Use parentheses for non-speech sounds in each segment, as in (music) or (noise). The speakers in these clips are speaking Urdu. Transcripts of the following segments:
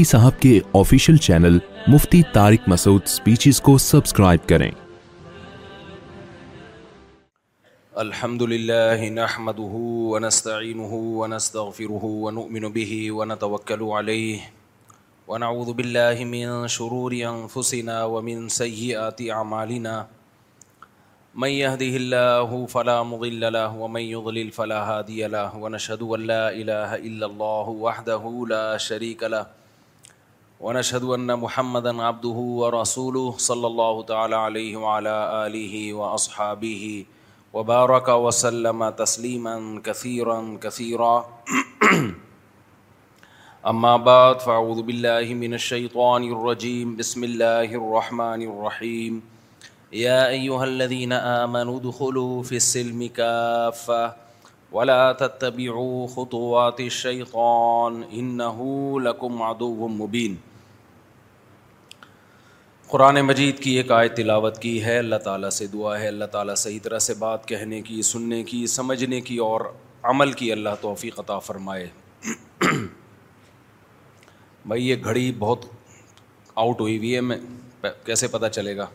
صاحب کے official channel Mufti Tariq Masood speeches کو سبسکرائب کریں۔ الحمد لله نحمده ونستعينه ونستغفره ونؤمن به ونتوكل عليه ونعوذ بالله من شرور أنفسنا ومن سيئات أعمالنا من يهده الله فلا مضل له ومن يضلل فلا هادي له ونشهد أن لا إله إلا الله وحده لا شريك له ونشهد أن محمدا عبده ورسوله صلى الله تعالى عليه وعلى آله وأصحابه وبارك وسلم تسليما كثيرا كثيرا. أما بعد، فأعوذ بالله من الشيطان الرجيم. بسم الله الرحمن الرحيم. يا أيها الذين آمنوا ادخلوا في السلم كافة. ولا تتبعوا خطوات الشيطان. إنه لكم عدو مبين. قرآن مجید کی ایک آیت تلاوت کی ہے۔ اللہ تعالیٰ سے دعا ہے۔ اللہ تعالیٰ صحیح طرح سے بات کہنے کی، سننے کی، سمجھنے کی اور عمل کی اللہ توفیق عطا فرمائے۔ (clears throat) بھائی، یہ گھڑی بہت آؤٹ ہوئی ہوئی ہے۔ میں کیسے پتہ چلے گا؟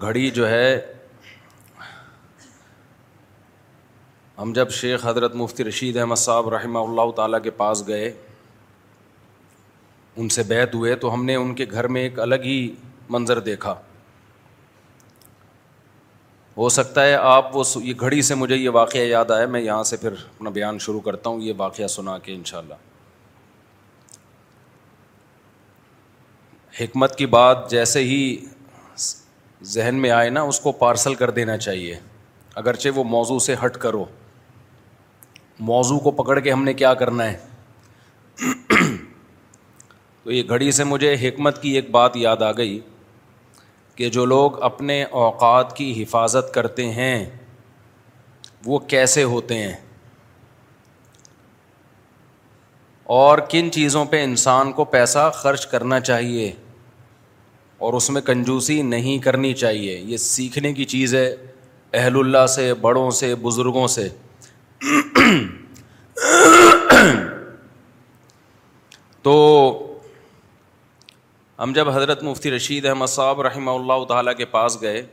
گھڑی جو ہے، ہم جب شیخ حضرت مفتی رشید احمد صاحب رحمہ اللہ تعالیٰ کے پاس گئے ان سے بیت ہوئے تو ہم نے ان کے گھر میں ایک الگ ہی منظر دیکھا۔ ہو سکتا ہے آپ وہ یہ گھڑی سے مجھے یہ واقعہ یاد آیا میں یہاں سے پھر اپنا بیان شروع کرتا ہوں، یہ واقعہ سنا کے انشاءاللہ۔ حکمت کی بات جیسے ہی ذہن میں آئے نا، اس کو پارسل کر دینا چاہیے۔ اگرچہ وہ موضوع سے ہٹ کرو۔ موضوع کو پکڑ کے ہم نے کیا کرنا ہے؟ تو یہ گھڑی سے مجھے حکمت کی ایک بات یاد آ گئی کہ جو لوگ اپنے اوقات کی حفاظت کرتے ہیں، وہ کیسے ہوتے ہیں؟ اور کن چیزوں پہ انسان کو پیسہ خرچ کرنا چاہیے اور اس میں کنجوسی نہیں کرنی چاہیے؟ یہ سیکھنے کی چیز ہے اہل اللہ سے، بڑوں سے، بزرگوں سے۔ تو ہم جب حضرت مفتی رشید احمد صاحب رحمہ اللہ تعالیٰ کے پاس گئے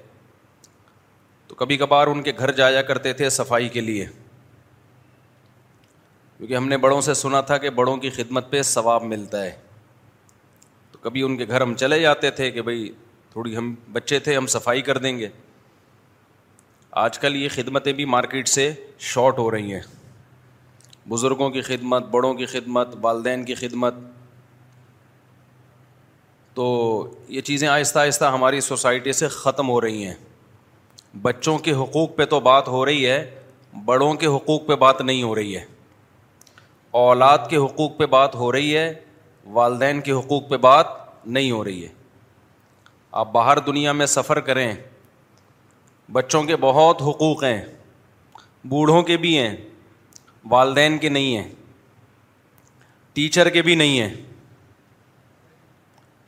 تو کبھی کبھار ان کے گھر جایا کرتے تھے صفائی کے لیے۔ کیونکہ ہم نے بڑوں سے سنا تھا کہ بڑوں کی خدمت پہ ثواب ملتا ہے۔ تو کبھی ان کے گھر ہم چلے جاتے تھے کہ بھائی تھوڑی ہم بچے تھے، ہم صفائی کر دیں گے۔ آج کل یہ خدمتیں بھی مارکیٹ سے شارٹ ہو رہی ہیں۔ بزرگوں کی خدمت، بڑوں کی خدمت، والدین کی خدمت تو یہ چیزیں آہستہ آہستہ ہماری سوسائٹی سے ختم ہو رہی ہیں۔ بچوں کے حقوق پہ تو بات ہو رہی ہے، بڑوں کے حقوق پہ بات نہیں ہو رہی ہے۔ اولاد کے حقوق پہ بات ہو رہی ہے، والدین کے حقوق پہ بات نہیں ہو رہی ہے۔ آپ باہر دنیا میں سفر کریں، بچوں کے بہت حقوق ہیں، بوڑھوں کے بھی ہیں، والدین کے نہیں ہیں، ٹیچر کے بھی نہیں ہیں۔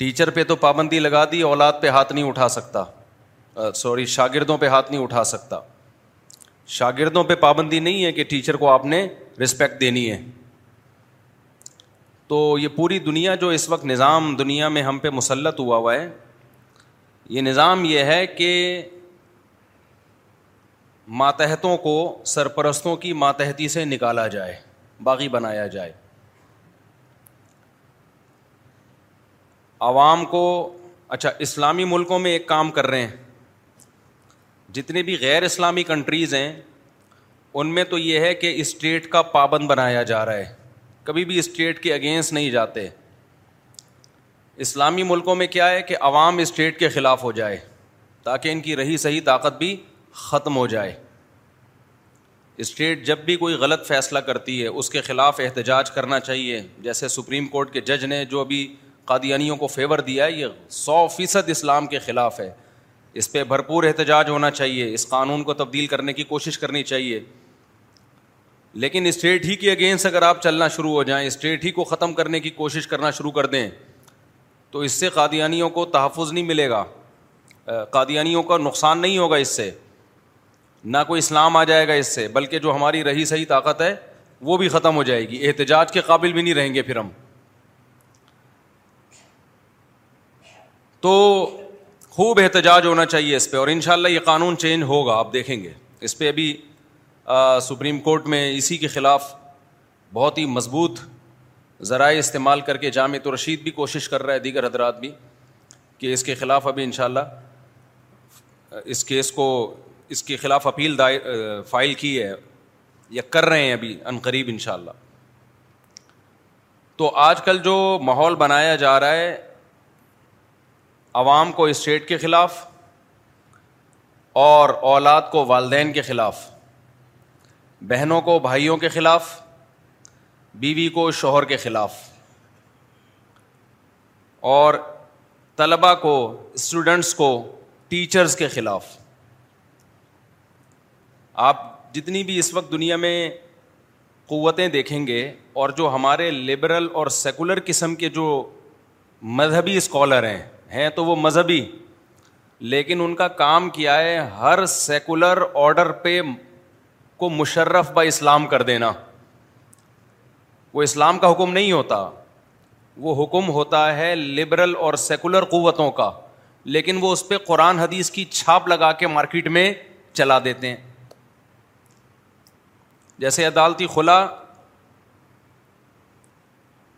ٹیچر پہ تو پابندی لگا دی، اولاد پہ ہاتھ نہیں اٹھا سکتا۔ سوری، شاگردوں پہ ہاتھ نہیں اٹھا سکتا۔ شاگردوں پہ پابندی نہیں ہے کہ ٹیچر کو آپ نے رسپیکٹ دینی ہے۔ تو یہ پوری دنیا جو اس وقت نظام دنیا میں ہم پہ مسلط ہوا ہوا ہے، یہ نظام یہ ہے کہ ماتحتوں کو سرپرستوں کی ماتحتی سے نکالا جائے، باغی بنایا جائے۔ عوام کو اچھا اسلامی ملکوں میں ایک کام کر رہے ہیں۔ جتنے بھی غیر اسلامی کنٹریز ہیں، ان میں تو یہ ہے کہ اسٹیٹ کا پابند بنایا جا رہا ہے۔ کبھی بھی اسٹیٹ کے اگینسٹ نہیں جاتے۔ اسلامی ملکوں میں کیا ہے کہ عوام اسٹیٹ کے خلاف ہو جائے، تاکہ ان کی رہی صحیح طاقت بھی ختم ہو جائے۔ اسٹیٹ جب بھی کوئی غلط فیصلہ کرتی ہے، اس کے خلاف احتجاج کرنا چاہیے۔ جیسے سپریم کورٹ کے جج نے جو ابھی قادیانیوں کو فیور دیا ہے، یہ سو فیصد اسلام کے خلاف ہے۔ اس پہ بھرپور احتجاج ہونا چاہیے، اس قانون کو تبدیل کرنے کی کوشش کرنی چاہیے۔ لیکن اسٹیٹ ہی کے اگینسٹ اگر آپ چلنا شروع ہو جائیں، اسٹیٹ ہی کو ختم کرنے کی کوشش کرنا شروع کر دیں، تو اس سے قادیانیوں کو تحفظ نہیں ملے گا۔ قادیانیوں کا نقصان نہیں ہوگا اس سے۔ نہ کوئی اسلام آ جائے گا اس سے، بلکہ جو ہماری رہی صحیح طاقت ہے، وہ بھی ختم ہو جائے گی۔ احتجاج کے قابل بھی نہیں رہیں گے پھر ہم۔ تو خوب احتجاج ہونا چاہیے اس پہ اور ان شاء اللہ یہ قانون چینج ہوگا، آپ دیکھیں گے۔ اس پہ ابھی سپریم کورٹ میں اسی کے خلاف بہت ہی مضبوط ذرائع استعمال کر کے جامع تو رشید بھی کوشش کر رہا ہے، دیگر حضرات بھی، کہ اس کے خلاف ابھی ان شاء اللہ اس کیس کو، اس کے خلاف اپیل فائل کی ہے یا کر رہے ہیں ابھی ان قریب ان شاء اللہ تو آج کل جو ماحول بنایا جا رہا ہے عوام کو اسٹیٹ کے خلاف اور اولاد کو والدین کے خلاف، بہنوں کو بھائیوں کے خلاف، بیوی کو شوہر کے خلاف۔ اور طلبا کو اسٹوڈنٹس کو ٹیچرس کے خلاف۔ آپ جتنی بھی اس وقت دنیا میں قوتیں دیکھیں گے اور جو ہمارے لبرل اور سیکولر قسم کے جو مذہبی اسکالر ہیں ہیں تو وہ مذہبی۔ لیکن ان کا کام کیا ہے ہر سیکولر آرڈر پہ کو مشرف با اسلام کر دینا۔ وہ اسلام کا حکم نہیں ہوتا۔ وہ حکم ہوتا ہے لبرل اور سیکولر قوتوں کا۔ لیکن وہ اس پہ قرآن حدیث کی چھاپ لگا کے مارکیٹ میں چلا دیتے ہیں۔ جیسے عدالتی خلا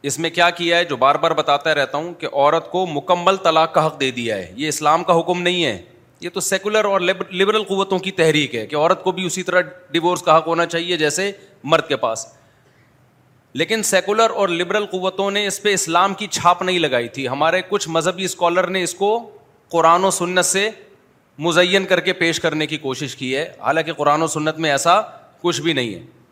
اس میں کیا کیا ہے جو بار بار بتاتا رہتا ہوں کہ عورت کو مکمل طلاق کا حق دے دیا ہے۔ یہ اسلام کا حکم نہیں ہے۔ یہ تو سیکولر اور لبرل قوتوں کی تحریک ہے کہ عورت کو بھی اسی طرح ڈیورس کا حق ہونا چاہیے جیسے مرد کے پاس۔ لیکن سیکولر اور لبرل قوتوں نے اس پہ اسلام کی چھاپ نہیں لگائی تھی۔ ہمارے کچھ مذہبی اسکالر نے اس کو قرآن و سنت سے مزین کر کے پیش کرنے کی کوشش کی ہے۔ حالانکہ قرآن و سنت میں ایسا کچھ بھی نہیں ہے۔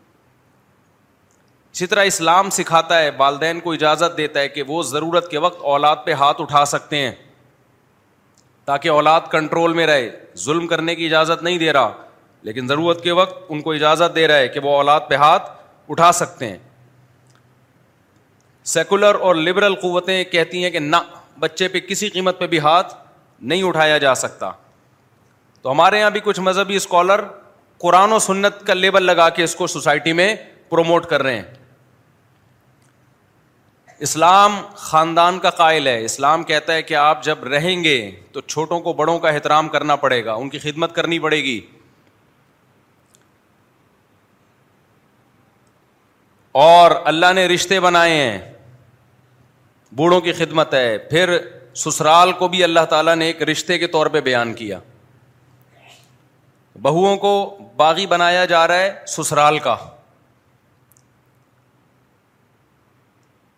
اسی طرح اسلام سکھاتا ہے، والدین کو اجازت دیتا ہے کہ وہ ضرورت کے وقت اولاد پہ ہاتھ اٹھا سکتے ہیں، تاکہ اولاد کنٹرول میں رہے۔ ظلم کرنے کی اجازت نہیں دے رہا، لیکن ضرورت کے وقت ان کو اجازت دے رہا ہے کہ وہ اولاد پہ ہاتھ اٹھا سکتے ہیں۔ سیکولر اور لبرل قوتیں کہتی ہیں کہ نہ، بچے پہ کسی قیمت پہ بھی ہاتھ نہیں اٹھایا جا سکتا۔ تو ہمارے یہاں بھی کچھ مذہبی اسکالر قرآن و سنت کا لیبل لگا کے اس کو سوسائٹی میں پروموٹ کر رہے ہیں۔ اسلام خاندان کا قائل ہے۔ اسلام کہتا ہے کہ آپ جب رہیں گے تو چھوٹوں کو بڑوں کا احترام کرنا پڑے گا، ان کی خدمت کرنی پڑے گی۔ اور اللہ نے رشتے بنائے ہیں، بوڑھوں کی خدمت ہے۔ پھر سسرال کو بھی اللہ تعالیٰ نے ایک رشتے کے طور پہ بیان کیا۔ بہوؤں کو باغی بنایا جا رہا ہے سسرال کا۔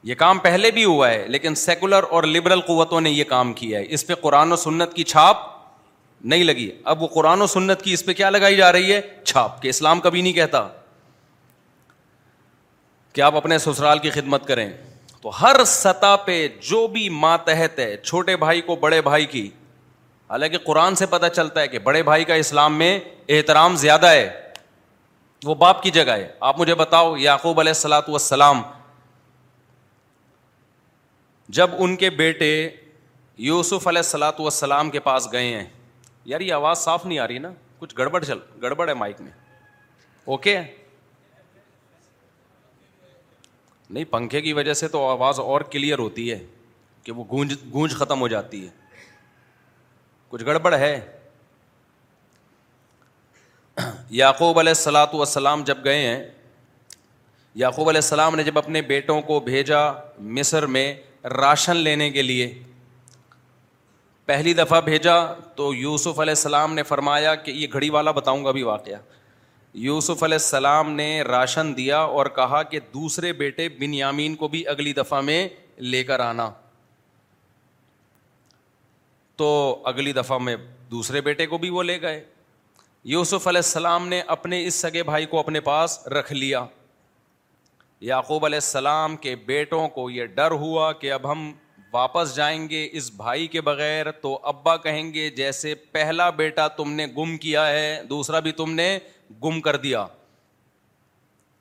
یہ کام پہلے بھی ہوا ہے، لیکن سیکولر اور لبرل قوتوں نے یہ کام کیا ہے۔ اس پہ قرآن و سنت کی چھاپ نہیں لگی۔ اب وہ قرآن و سنت کی اس پہ کیا لگائی جا رہی ہے؟ چھاپ، کہ اسلام کبھی نہیں کہتا۔ کہ آپ اپنے سسرال کی خدمت کریں۔ تو ہر سطح پہ جو بھی ماتحت ہے، چھوٹے بھائی کو بڑے بھائی کی، حالانکہ قرآن سے پتہ چلتا ہے کہ بڑے بھائی کا اسلام میں احترام زیادہ ہے۔ وہ باپ کی جگہ ہے۔ آپ مجھے بتاؤ، یعقوب علیہ السلاۃ والسلام جب ان کے بیٹے یوسف علیہ السلاۃ والسلام کے پاس گئے ہیں، یار یہ آواز صاف نہیں آ رہی نا؟ کچھ گڑبڑ چل، گڑبڑ ہے مائک میں۔ اوکے؟ نہیں، پنکھے کی وجہ سے تو آواز اور کلیئر ہوتی ہے کہ وہ گونج گونج ختم ہو جاتی ہے۔ کچھ گڑبڑ ہے؟ یعقوب علیہ السلاۃ والسلام جب گئے ہیں، یعقوب علیہ السلام نے جب اپنے بیٹوں کو بھیجا مصر میں راشن لینے کے لیے پہلی دفعہ بھیجا تو یوسف علیہ السلام نے فرمایا کہ یہ گھڑی والا بتاؤں گا ابھی واقعہ۔ یوسف علیہ السلام نے راشن دیا اور کہا کہ دوسرے بیٹے بن یامین کو بھی اگلی دفعہ میں لے کر آنا۔ تو اگلی دفعہ میں دوسرے بیٹے کو بھی وہ لے گئے۔ یوسف علیہ السلام نے اپنے اس سگے بھائی کو اپنے پاس رکھ لیا۔ یعقوب علیہ السلام کے بیٹوں کو یہ ڈر ہوا کہ اب ہم واپس جائیں گے اس بھائی کے بغیر، تو ابا کہیں گے، جیسے پہلا بیٹا تم نے گم کیا ہے، دوسرا بھی تم نے گم کر دیا۔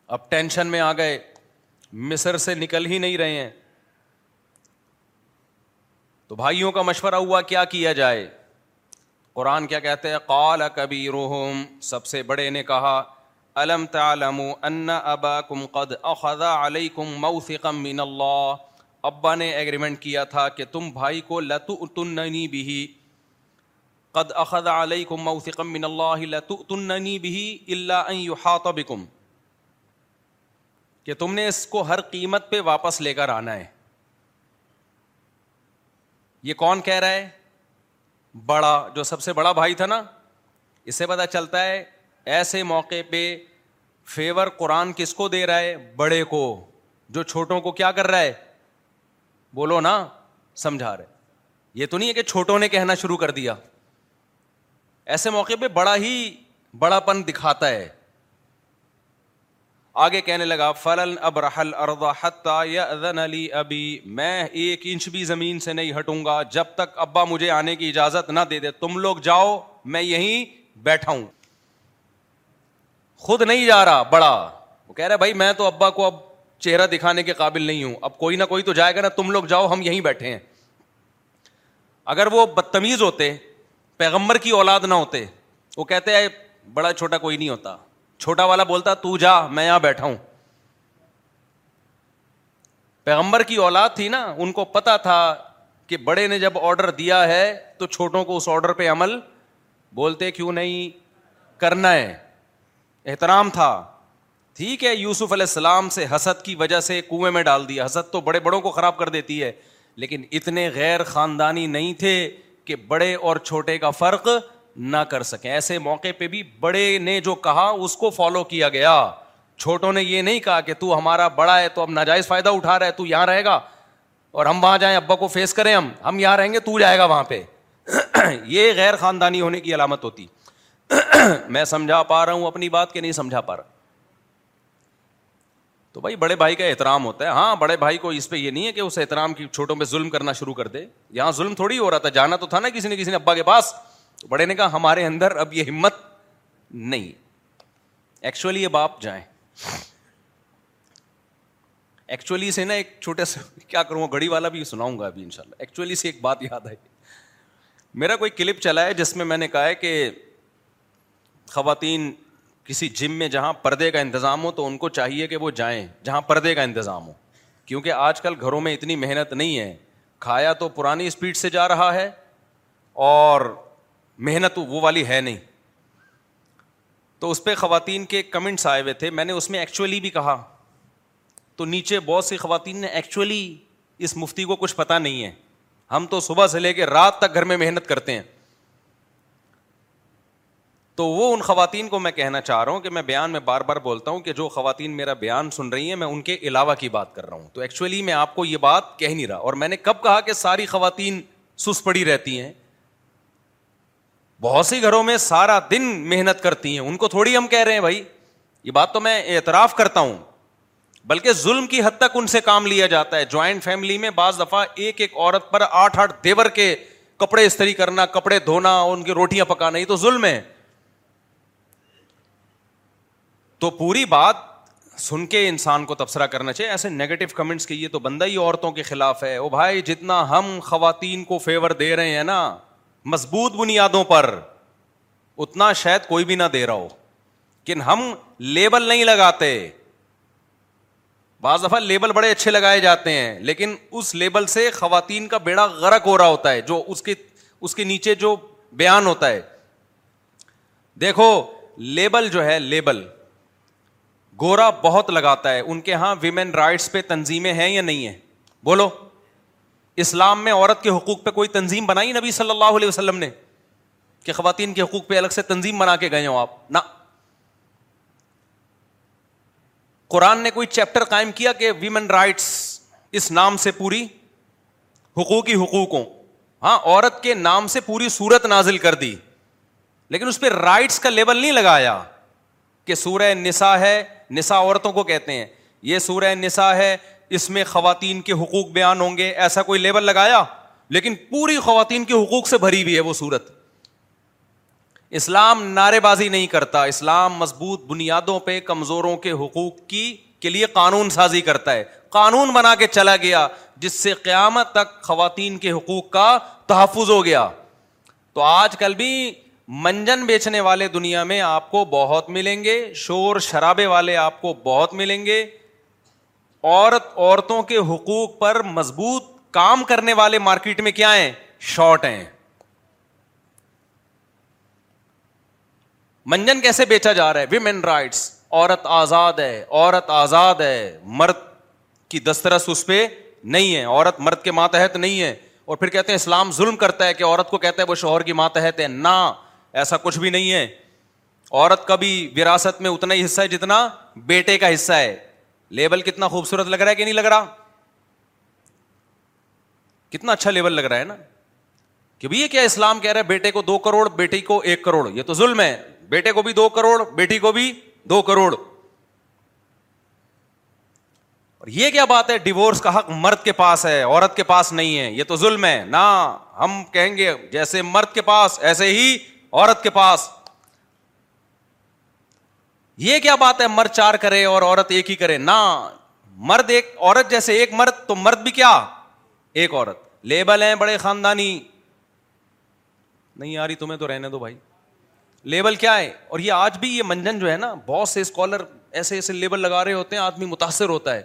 اب ٹینشن میں آ گئے۔ مصر سے نکل ہی نہیں رہے ہیں۔ تو بھائیوں کا مشورہ ہوا، کیا کیا جائے؟ قرآن کیا کہتے ہیں؟ قال کبھی سب سے بڑے نے کہا الم تعلم ان اباکم قد اخذ علیکم موثقا من اللہ ابا نے ایگریمنٹ کیا تھا کہ تم بھائی کو لتؤتننی به. قد اخذ علیکم موثقا من اللہ لتؤتننی به الا ان يحاط بكم. کہ تم نے اس کو ہر قیمت پہ واپس لے کر آنا ہے. یہ کون کہہ رہا ہے؟ بڑا، جو سب سے بڑا بھائی تھا نا، اس سے پتا چلتا ہے ایسے موقع پہ فیور قرآن کس کو دے رہا ہے؟ بڑے کو۔ جو چھوٹوں کو کیا کر رہا ہے؟ بولو نا، سمجھا رہے یہ تو نہیں ہے کہ چھوٹوں نے کہنا شروع کر دیا۔ ایسے موقع پہ بڑا ہی بڑا پن دکھاتا ہے۔ آگے کہنے لگا، فلن اب رحل علی ابھی میں ایک انچ بھی زمین سے نہیں ہٹوں گا۔ جب تک ابا مجھے آنے کی اجازت نہ دے دے، تم لوگ جاؤ، میں یہیں بیٹھا ہوں۔ خود نہیں جا رہا، بڑا۔ وہ کہہ رہا بھائی، میں تو ابا کو اب چہرہ دکھانے کے قابل نہیں ہوں۔ اب کوئی نہ کوئی تو جائے گا نا، تم لوگ جاؤ، ہم یہیں بیٹھے ہیں۔ اگر وہ بدتمیز ہوتے، پیغمبر کی اولاد نہ ہوتے، وہ کہتے ہیں بڑا چھوٹا کوئی نہیں ہوتا۔ چھوٹا والا بولتا، تو جا، میں یہاں بیٹھا ہوں۔ پیغمبر کی اولاد تھی نا، ان کو پتا تھا کہ بڑے نے جب آرڈر دیا ہے، تو چھوٹوں کو اس آرڈر پہ عمل بولتے، کیوں نہیں؟ کرنا ہے۔ احترام تھا۔ ٹھیک ہے، یوسف علیہ السلام سے حسد کی وجہ سے کنویں میں ڈال دیا۔ حسد تو بڑے بڑوں کو خراب کر دیتی ہے، لیکن اتنے غیر خاندانی نہیں تھے کہ بڑے اور چھوٹے کا فرق نہ کر سکیں۔ ایسے موقع پہ بھی بڑے نے جو کہا، اس کو فالو کیا گیا۔ چھوٹوں نے یہ نہیں کہا کہ تو ہمارا بڑا ہے، تو اب ناجائز فائدہ اٹھا رہا ہے، تو یہاں رہے گا۔ اور ہم وہاں جائیں، ابا کو فیس کریں ہم ہم یہاں رہیں گے، تو جائے گا وہاں پہ۔ (clears throat) یہ غیر خاندانی ہونے کی علامت ہوتی۔ میں سمجھا پا رہا ہوں، اپنی بات کہ نہیں سمجھا پا رہا۔ تو بھائی، بڑے بھائی کا احترام ہوتا ہے۔ ہاں بڑے بھائی کو اس پہ یہ نہیں ہے کہ اس احترام کی چھوٹوں پہ ظلم کرنا شروع کر دے۔ یہاں ظلم تھوڑی ہو رہا تھا، جانا تو تھا نا کسی نے کسی نے ابا کے پاس۔ بڑے نے کہا، ہمارے اندر اب یہ ہمت نہیں۔ ایکچولی یہ باپ جائیں۔ ایکچولی سے نا ایک چھوٹے سے، کیا کروں، گھڑی والا بھی سناؤں گا ابھی ان شاء اللہ ایکچولی سے ایک بات یاد آئی۔ میرا کوئی کلپ چلا ہے جس میں میں نے کہا ہے کہ خواتین کسی جم میں جہاں پردے کا انتظام ہو تو ان کو چاہیے کہ وہ جائیں جہاں پردے کا انتظام ہو۔ کیونکہ آج کل گھروں میں اتنی محنت نہیں ہے۔ کھایا تو پرانی اسپیڈ سے جا رہا ہے اور محنت وہ والی ہے نہیں۔ تو اس پہ خواتین کے کمنٹس آئے ہوئے تھے۔ میں نے اس میں ایکچولی بھی کہا۔ تو نیچے بہت سی خواتین نے ایکچولی اس مفتی کو کچھ پتا نہیں ہے۔ ہم تو صبح سے لے کے رات تک گھر میں محنت کرتے ہیں۔ تو وہ ان خواتین کو میں کہنا چاہ رہا ہوں کہ میں بیان میں بار بار بولتا ہوں کہ جو خواتین میرا بیان سن رہی ہیں، میں ان کے علاوہ کی بات کر رہا ہوں۔ تو ایکچولی میں آپ کو یہ بات کہہ نہیں رہا۔ اور میں نے کب کہا کہ ساری خواتین سس پڑی رہتی ہیں۔ بہت سی گھروں میں سارا دن محنت کرتی ہیں۔ ان کو تھوڑی ہم کہہ رہے ہیں بھائی۔ یہ بات تو میں اعتراف کرتا ہوں۔ بلکہ ظلم کی حد تک ان سے کام لیا جاتا ہے۔ جوائنٹ فیملی میں بعض دفعہ ایک ایک عورت پر آٹھ آٹھ دیور کے کپڑے استری کرنا، کپڑے دھونا، ان کی روٹیاں پکانا، یہ تو ظلم ہے۔ تو پوری بات سن کے انسان کو تبصرہ کرنا چاہیے۔ ایسے نیگیٹو کمنٹس کے یہ تو بندہ ہی عورتوں کے خلاف ہے۔ او بھائی، جتنا ہم خواتین کو فیور دے رہے ہیں نا، مضبوط بنیادوں پر، اتنا شاید کوئی بھی نہ دے رہا ہو۔ کہ ہم لیبل نہیں لگاتے۔ بعض دفعہ لیبل بڑے اچھے لگائے جاتے ہیں، لیکن اس لیبل سے خواتین کا بیڑا غرق ہو رہا ہوتا ہے، جو اس کے اس کے نیچے جو بیان ہوتا ہے۔ دیکھو لیبل جو ہے لیبل گورا بہت لگاتا ہے۔ ان کے ہاں ویمن رائٹس پہ تنظیمیں ہیں یا نہیں ہے بولو۔ اسلام میں عورت کے حقوق پہ کوئی تنظیم بنائی نبی صلی اللہ علیہ وسلم نے؟ کہ خواتین کے حقوق پہ الگ سے تنظیم بنا کے گئے ہو آپ؟ نہ۔ قرآن نے کوئی چیپٹر قائم کیا کہ ویمن رائٹس اس نام سے پوری حقوقی حقوق ہوں ہاں عورت کے نام سے پوری صورت نازل کر دی، لیکن اس پہ رائٹس کا لیبل نہیں لگایا۔ کہ سورہ نسا ہے نسا عورتوں کو کہتے ہیں۔ یہ سورہ نسا ہے، اس میں خواتین کے حقوق بیان ہوں گے۔ ایسا کوئی لیبل لگایا؟ لیکن پوری خواتین کے حقوق سے بھری ہوئی ہے وہ سورت اسلام نعرے بازی نہیں کرتا۔ اسلام مضبوط بنیادوں پہ کمزوروں کے حقوق کی، کے لیے قانون سازی کرتا ہے۔ قانون بنا کے چلا گیا، جس سے قیامت تک خواتین کے حقوق کا تحفظ ہو گیا۔ تو آج کل بھی منجن بیچنے والے دنیا میں آپ کو بہت ملیں گے، شور شرابے والے آپ کو بہت ملیں گے۔ عورت، عورتوں کے حقوق پر مضبوط کام کرنے والے مارکیٹ میں کیا ہیں؟ شارٹ ہیں۔ منجن کیسے بیچا جا رہا ہے؟ ویمن رائٹس عورت آزاد ہے، عورت آزاد ہے۔ مرد کی دسترس اس پہ نہیں ہے۔ عورت مرد کے ماتحت نہیں ہے۔ اور پھر کہتے ہیں اسلام ظلم کرتا ہے کہ عورت کو کہتا ہے وہ شوہر کی ماتحت ہے۔ نہ ایسا کچھ بھی نہیں ہے۔ عورت کا بھی وراثت میں اتنا ہی حصہ ہے جتنا بیٹے کا حصہ ہے۔ لیبل کتنا خوبصورت لگ رہا ہے کہ نہیں لگ رہا؟ کتنا اچھا لیبل لگ رہا ہے نا۔ کہ یہ کیا اسلام کہہ رہا ہے؟ بیٹے کو دو کروڑ، بیٹی کو ایک کروڑ۔ یہ تو ظلم ہے۔ بیٹے کو بھی دو کروڑ، بیٹی کو بھی دو کروڑ۔ اور یہ کیا بات ہے؟ ڈیوورس کا حق مرد کے پاس ہے، عورت کے پاس نہیں ہے۔ یہ تو ظلم ہے۔ نہ ہم کہیں گے جیسے مرد کے پاس، ایسے ہی عورت کے پاس۔ یہ کیا بات ہے؟ مرد چار کرے اور عورت ایک ہی کرے۔ نہ، مرد ایک، عورت جیسے ایک مرد، تو مرد بھی کیا؟ ایک عورت۔ لیبل ہیں بڑے خاندانی۔ نہیں آ رہی، تمہیں تو رہنے دو بھائی۔ لیبل کیا ہے؟ اور یہ آج بھی یہ منجن جو ہے نا، بہت سے اسکالر ایسے ایسے لیبل لگا رہے ہوتے ہیں، آدمی متاثر ہوتا ہے۔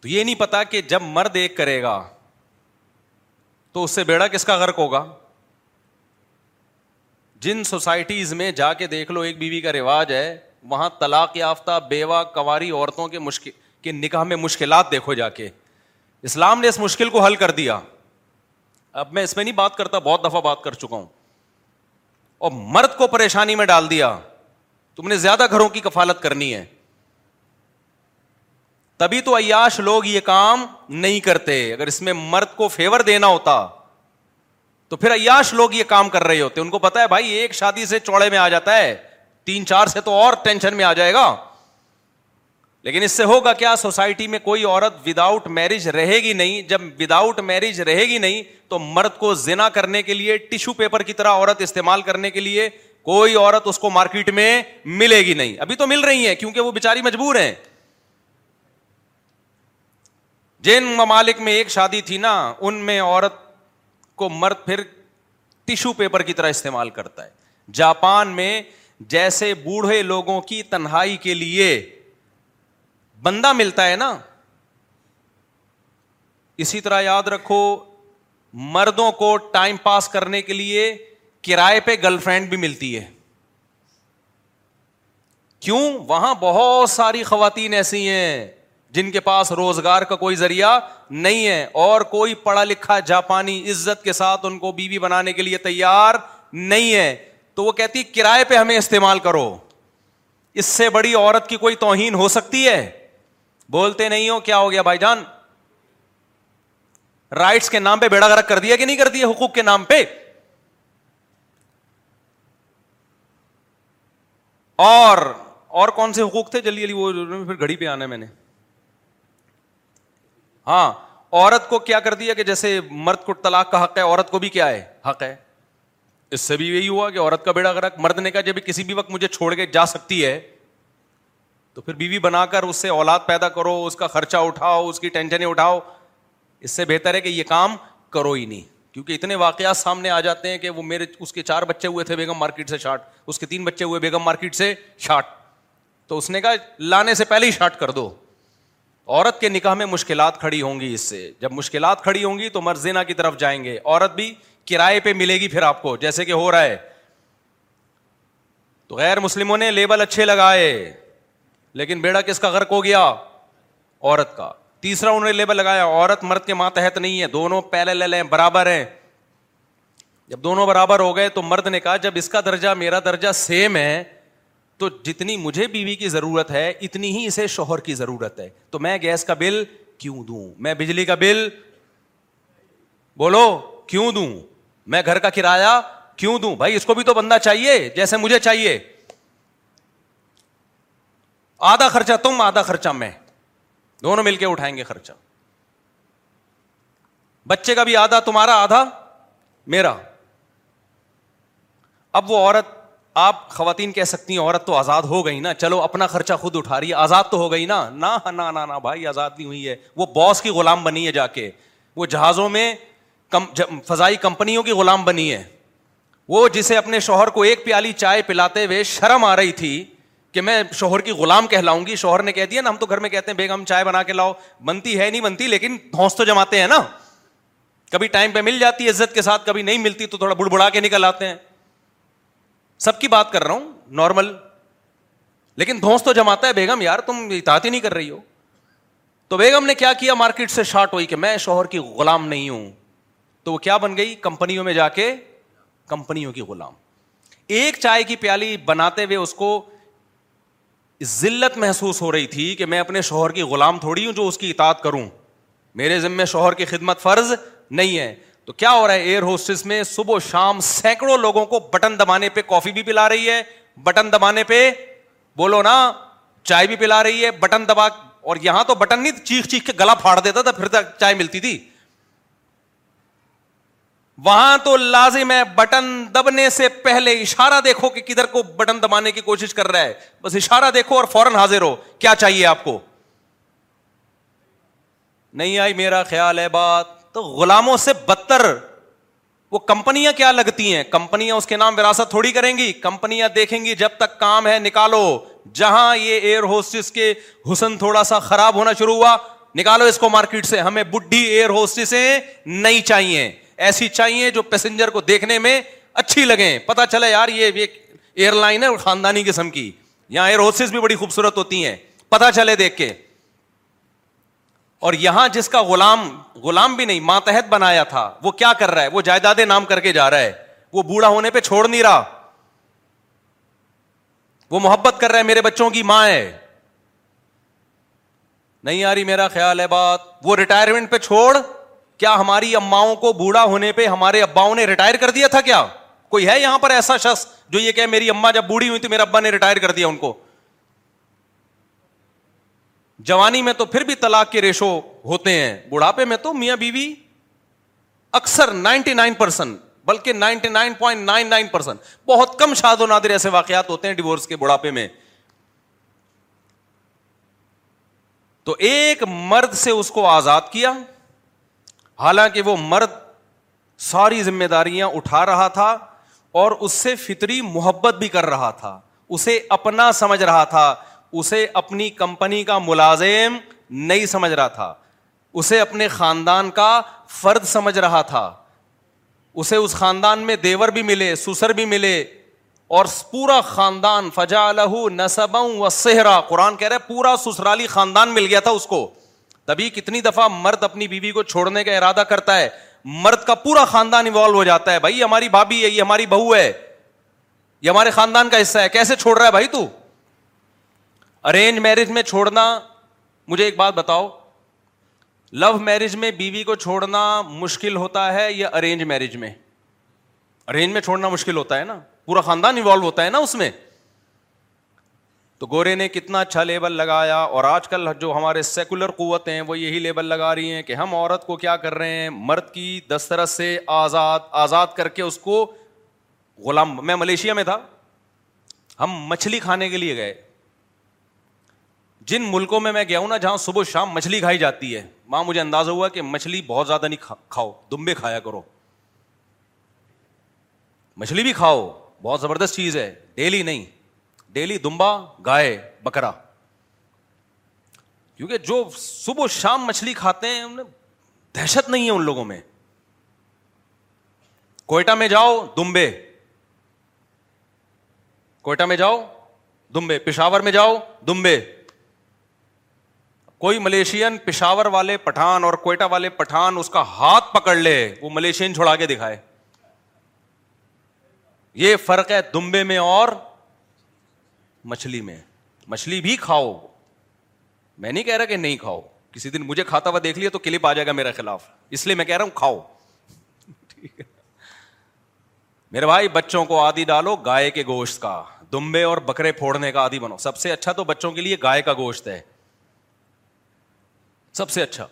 تو یہ نہیں پتا کہ جب مرد ایک کرے گا تو اس سے بیڑا کس کا غرق ہوگا؟ جن سوسائٹیز میں جا کے دیکھ لو، ایک بیوی کا رواج ہے، وہاں طلاق یافتہ، بیوہ، کواری عورتوں کے مشکل، کے نکاح میں مشکلات دیکھو جا کے۔ اسلام نے اس مشکل کو حل کر دیا۔ اب میں اس میں نہیں بات کرتا، بہت دفعہ بات کر چکا ہوں۔ اور مرد کو پریشانی میں ڈال دیا۔ تم نے زیادہ گھروں کی کفالت کرنی ہے۔ تبھی تو عیاش لوگ یہ کام نہیں کرتے۔ اگر اس میں مرد کو فیور دینا ہوتا، تو پھر عیاش لوگ یہ کام کر رہے ہوتے۔ ان کو پتا ہے، بھائی، ایک شادی سے چوڑے میں آ جاتا ہے، تین چار سے تو اور ٹینشن میں آ جائے گا۔ لیکن اس سے ہوگا کیا؟ سوسائٹی میں کوئی عورت وداؤٹ میرج رہے گی نہیں۔ جب وداؤٹ میرج رہے گی نہیں، تو مرد کو زنا کرنے کے لیے ٹیشو پیپر کی طرح عورت استعمال کرنے کے لیے کوئی عورت اس کو مارکیٹ میں ملے گی نہیں۔ ابھی تو مل رہی ہے کیونکہ وہ بےچاری مجبور ہیں۔ جن ممالک میں ایک شادی تھی نا، ان میں عورت کو مرد پھر ٹیشو پیپر کی طرح استعمال کرتا ہے۔ جاپان میں جیسے بوڑھے لوگوں کی تنہائی کے لیے بندہ ملتا ہے نا۔ اسی طرح یاد رکھو، مردوں کو ٹائم پاس کرنے کے لیے کرائے پہ گرل فرینڈ بھی ملتی ہے۔ کیوں؟ وہاں بہت ساری خواتین ایسی ہیں۔ جن کے پاس روزگار کا کوئی ذریعہ نہیں ہے اور کوئی پڑھا لکھا جاپانی عزت کے ساتھ ان کو بیوی بنانے کے لیے تیار نہیں ہے، تو وہ کہتی، کرائے پہ ہمیں استعمال کرو۔ اس سے بڑی عورت کی کوئی توہین ہو سکتی ہے؟ بولتے نہیں ہو، کیا ہو گیا بھائی جان؟ رائٹس کے نام پہ بیڑا گرک کر دیا کہ نہیں کر دیا؟ حقوق کے نام پہ۔ اور اور کون سے حقوق تھے؟ جلدی جلدی وہ پھر گھڑی پہ آنا ہے میں نے۔ ہاں عورت کو کیا کر دیا کہ جیسے مرد کو طلاق کا حق ہے، عورت کو بھی کیا ہے؟ حق ہے۔ اس سے بھی یہی ہوا کہ عورت کا بیڑا غرق، مرد نے کہا جب کسی بھی وقت مجھے چھوڑ کے جا سکتی ہے، تو پھر بیوی بنا کر اس سے اولاد پیدا کرو، اس کا خرچہ اٹھاؤ، اس کی ٹینشنیں اٹھاؤ۔ اس سے بہتر ہے کہ یہ کام کرو ہی نہیں۔ کیونکہ اتنے واقعات سامنے آ جاتے ہیں کہ وہ میرے، اس کے چار بچے ہوئے تھے بیگم مارکیٹ سے شارٹ، اس کے تین بچے ہوئے بیگم مارکیٹ سے شارٹ۔ تو اس نے کہا، لانے سے پہلے ہی شارٹ کر دو۔ عورت کے نکاح میں مشکلات کھڑی ہوں گی اس سے۔ جب مشکلات کھڑی ہوں گی تو مرزینا کی طرف جائیں گے۔ عورت بھی کرائے پہ ملے گی پھر آپ کو، جیسے کہ ہو رہا ہے۔ تو غیر مسلموں نے لیبل اچھے لگائے، لیکن بیڑا کس کا غرق ہو گیا؟ عورت کا۔ تیسرا انہوں نے لیبل لگایا، عورت مرد کے ماتحت نہیں ہے، دونوں پہلے لے لیں، برابر ہیں۔ جب دونوں برابر ہو گئے تو مرد نے کہا، جب اس کا درجہ میرا درجہ سیم ہے تو جتنی مجھے بیوی کی ضرورت ہے، اتنی ہی اسے شوہر کی ضرورت ہے۔ تو میں گیس کا بل کیوں دوں؟ میں بجلی کا بل بولو، کیوں دوں؟ میں گھر کا کرایہ کیوں دوں؟ بھائی، اس کو بھی تو بندہ چاہیے، جیسے مجھے چاہیے۔ آدھا خرچہ تم، آدھا خرچہ میں۔ دونوں مل کے اٹھائیں گے خرچہ۔ بچے کا بھی آدھا، تمہارا آدھا، میرا۔ اب وہ عورت آپ خواتین کہہ سکتی ہیں، عورت تو آزاد ہو گئی نا۔ چلو، اپنا خرچہ خود اٹھا رہی ہے۔ آزاد تو ہو گئی نا۔ نہ بھائی، آزاد نہیں ہوئی ہے۔ وہ باس کی غلام بنی ہے جا کے۔ وہ جہازوں میں فضائی کمپنیوں کی غلام بنی ہے۔ وہ جسے اپنے شوہر کو ایک پیالی چائے پلاتے ہوئے شرم آ رہی تھی کہ میں شوہر کی غلام کہلاؤں گی۔ شوہر نے کہہ دیا نا ہم تو گھر میں کہتے ہیں، بیگم، چائے بنا کے لاؤ۔ بنتی ہے نہیں بنتی، لیکن دھوس تو جماتے ہیں نا۔ کبھی ٹائم پہ مل جاتی ہے عزت کے ساتھ کبھی نہیں ملتی، تو تھوڑا بڑھ بڑھا کے نکل آتے ہیں۔ سب کی بات کر رہا ہوں نارمل لیکن دھوس تو جماتا ہے، بیگم یار، تم اطاعت ہی نہیں کر رہی ہو۔ تو بیگم نے کیا کیا؟ مارکیٹ سے شارٹ ہوئی کہ میں شوہر کی غلام نہیں ہوں۔ تو وہ کیا بن گئی؟ کمپنیوں میں جا کے کمپنیوں کی غلام۔ ایک چائے کی پیالی بناتے ہوئے اس کو ذلت محسوس ہو رہی تھی کہ میں اپنے شوہر کی غلام تھوڑی ہوں جو اس کی اطاعت کروں۔ میرے ذمے شوہر کی خدمت فرض نہیں ہے۔ تو کیا ہو رہا ہے ایئر ہوسٹس میں صبح شام سینکڑوں لوگوں کو بٹن دبانے پہ کافی بھی پلا رہی ہے؟ بٹن دبانے پہ بولو نا، چائے بھی پلا رہی ہے، بٹن دبا، اور یہاں تو بٹن نہیں، چیخ چیخ کے گلا پھاڑ دیتا تھا، پھر تک چائے ملتی تھی۔ وہاں تو لازم ہے بٹن دبنے سے پہلے اشارہ دیکھو کہ کدھر کو بٹن دبانے کی کوشش کر رہا ہے۔ بس اشارہ دیکھو اور فوراً حاضر ہو۔ کیا چاہیے آپ کو؟ نہیں آئی میرا خیال ہے بات۔ تو غلاموں سے بدتر وہ کمپنیاں کیا لگتی ہیں؟ کمپنیاں اس کے نام وراثت تھوڑی کریں گی، کمپنیاں دیکھیں گی، جب تک کام ہے نکالو۔ جہاں یہ ایئر ہوسٹس کے حسن تھوڑا سا خراب ہونا شروع ہوا، نکالو اس کو مارکیٹ سے۔ ہمیں بڈھی ایئر ہوسٹس نہیں چاہیے۔ ایسی چاہیے جو پیسنجر کو دیکھنے میں اچھی لگے پتا چلے یار، یہ ایئر لائن ہے خاندانی قسم کی۔ یہاں ایئر ہوسٹس بھی بڑی خوبصورت ہوتی ہیں۔ پتا چلے دیکھ کے۔ اور یہاں جس کا غلام غلام بھی نہیں، ماتحت بنایا تھا، وہ کیا کر رہا ہے؟ وہ جائیداد نام کر کے جا رہا ہے۔ وہ بوڑھا ہونے پہ چھوڑ نہیں رہا۔ وہ محبت کر رہا ہے، میرے بچوں کی ماں ہے۔ نہیں آ رہی، میرا خیال ہے بات۔ وہ ریٹائرمنٹ پہ چھوڑ۔ کیا ہماری اماؤں کو بوڑھا ہونے پہ ہمارے اباؤں نے ریٹائر کر دیا تھا کیا؟ کوئی ہے یہاں پر ایسا شخص جو یہ کہ میری اما جب بوڑھی ہوئی تھی میرے ابا نے ریٹائر کر دیا ان کو؟ جوانی میں تو پھر بھی طلاق کے ریشو ہوتے ہیں۔ بڑھاپے میں تو میاں بیوی اکثر نائنٹی نائن پرسینٹ بلکہ ninety nine point nine nine percent بہت کم شاد و نادر ایسے واقعات ہوتے ہیں ڈیورس کے بڑھاپے میں۔ تو ایک مرد سے اس کو آزاد کیا۔ حالانکہ وہ مرد ساری ذمہ داریاں اٹھا رہا تھا اور اس سے فطری محبت بھی کر رہا تھا۔ اسے اپنا سمجھ رہا تھا۔ اسے اپنی کمپنی کا ملازم نہیں سمجھ رہا تھا۔ اسے اپنے خاندان کا فرد سمجھ رہا تھا۔ اسے اس خاندان میں دیور بھی ملے سسر بھی ملے اور پورا خاندان فجا لہو نصب و سہرا قرآن کہہ رہے پورا سسرالی خاندان مل گیا تھا اس کو۔ تبھی کتنی دفعہ مرد اپنی بیوی کو چھوڑنے کا ارادہ کرتا ہے۔ مرد کا پورا خاندان انوالو ہو جاتا ہے۔ بھائی، ہماری بھابھی ہے، یہ ہماری بہو ہے۔ یہ ہمارے خاندان کا حصہ ہے۔ کیسے چھوڑ رہا ہے بھائی تو؟ ارینج میرج میں چھوڑنا، مجھے ایک بات بتاؤ۔ لو میرج میں بیوی کو چھوڑنا مشکل ہوتا ہے یا ارینج میرج میں؟ ارینج میں چھوڑنا مشکل ہوتا ہے نا۔ پورا خاندان انوالو ہوتا ہے نا اس میں۔ تو گورے نے کتنا اچھا لیبل لگایا اور آج کل جو ہمارے سیکولر قوت ہیں، وہ یہی لیبل لگا رہی ہیں کہ ہم عورت کو کیا کر رہے ہیں؟ مرد کی دسترس سے آزاد آزاد کر کے اس کو غلام، میں ملیشیا میں تھا۔ ہم مچھلی کھانے کے لیے گئے۔ جن ملکوں میں میں گیا ہوں نا جہاں صبح شام مچھلی کھائی جاتی ہے، وہاں مجھے اندازہ ہوا کہ مچھلی بہت زیادہ نہیں کھاؤ، دمبے کھایا کرو۔ مچھلی بھی کھاؤ، بہت زبردست چیز ہے، ڈیلی نہیں۔ ڈیلی دمبا، گائے، بکرا۔ کیونکہ جو صبح شام مچھلی کھاتے ہیں دہشت نہیں ہے ان لوگوں میں۔ کوئٹہ میں جاؤ، دمبے۔ کوئٹہ میں جاؤ، دمبے۔ پشاور میں جاؤ، دمبے۔ کوئی ملیشین پشاور والے پٹھان اور کوئٹہ والے پٹھان اس کا ہاتھ پکڑ لے وہ ملیشین چھوڑا کے دکھائے۔ یہ فرق ہے دمبے میں اور مچھلی میں۔ مچھلی بھی کھاؤ۔ میں نہیں کہہ رہا کہ نہیں کھاؤ۔ کسی دن مجھے کھاتا ہوا دیکھ لیا تو کلپ آ جائے گا میرے خلاف۔ اس لیے میں کہہ رہا ہوں کھاؤ۔ میرے بھائی بچوں کو آدھی ڈالو گائے کے گوشت کا۔ دمبے اور بکرے پھوڑنے کا آدھی بنو سب سے اچھا تو بچوں کے لیے گائے کا گوشت ہے۔ سب سے اچھا۔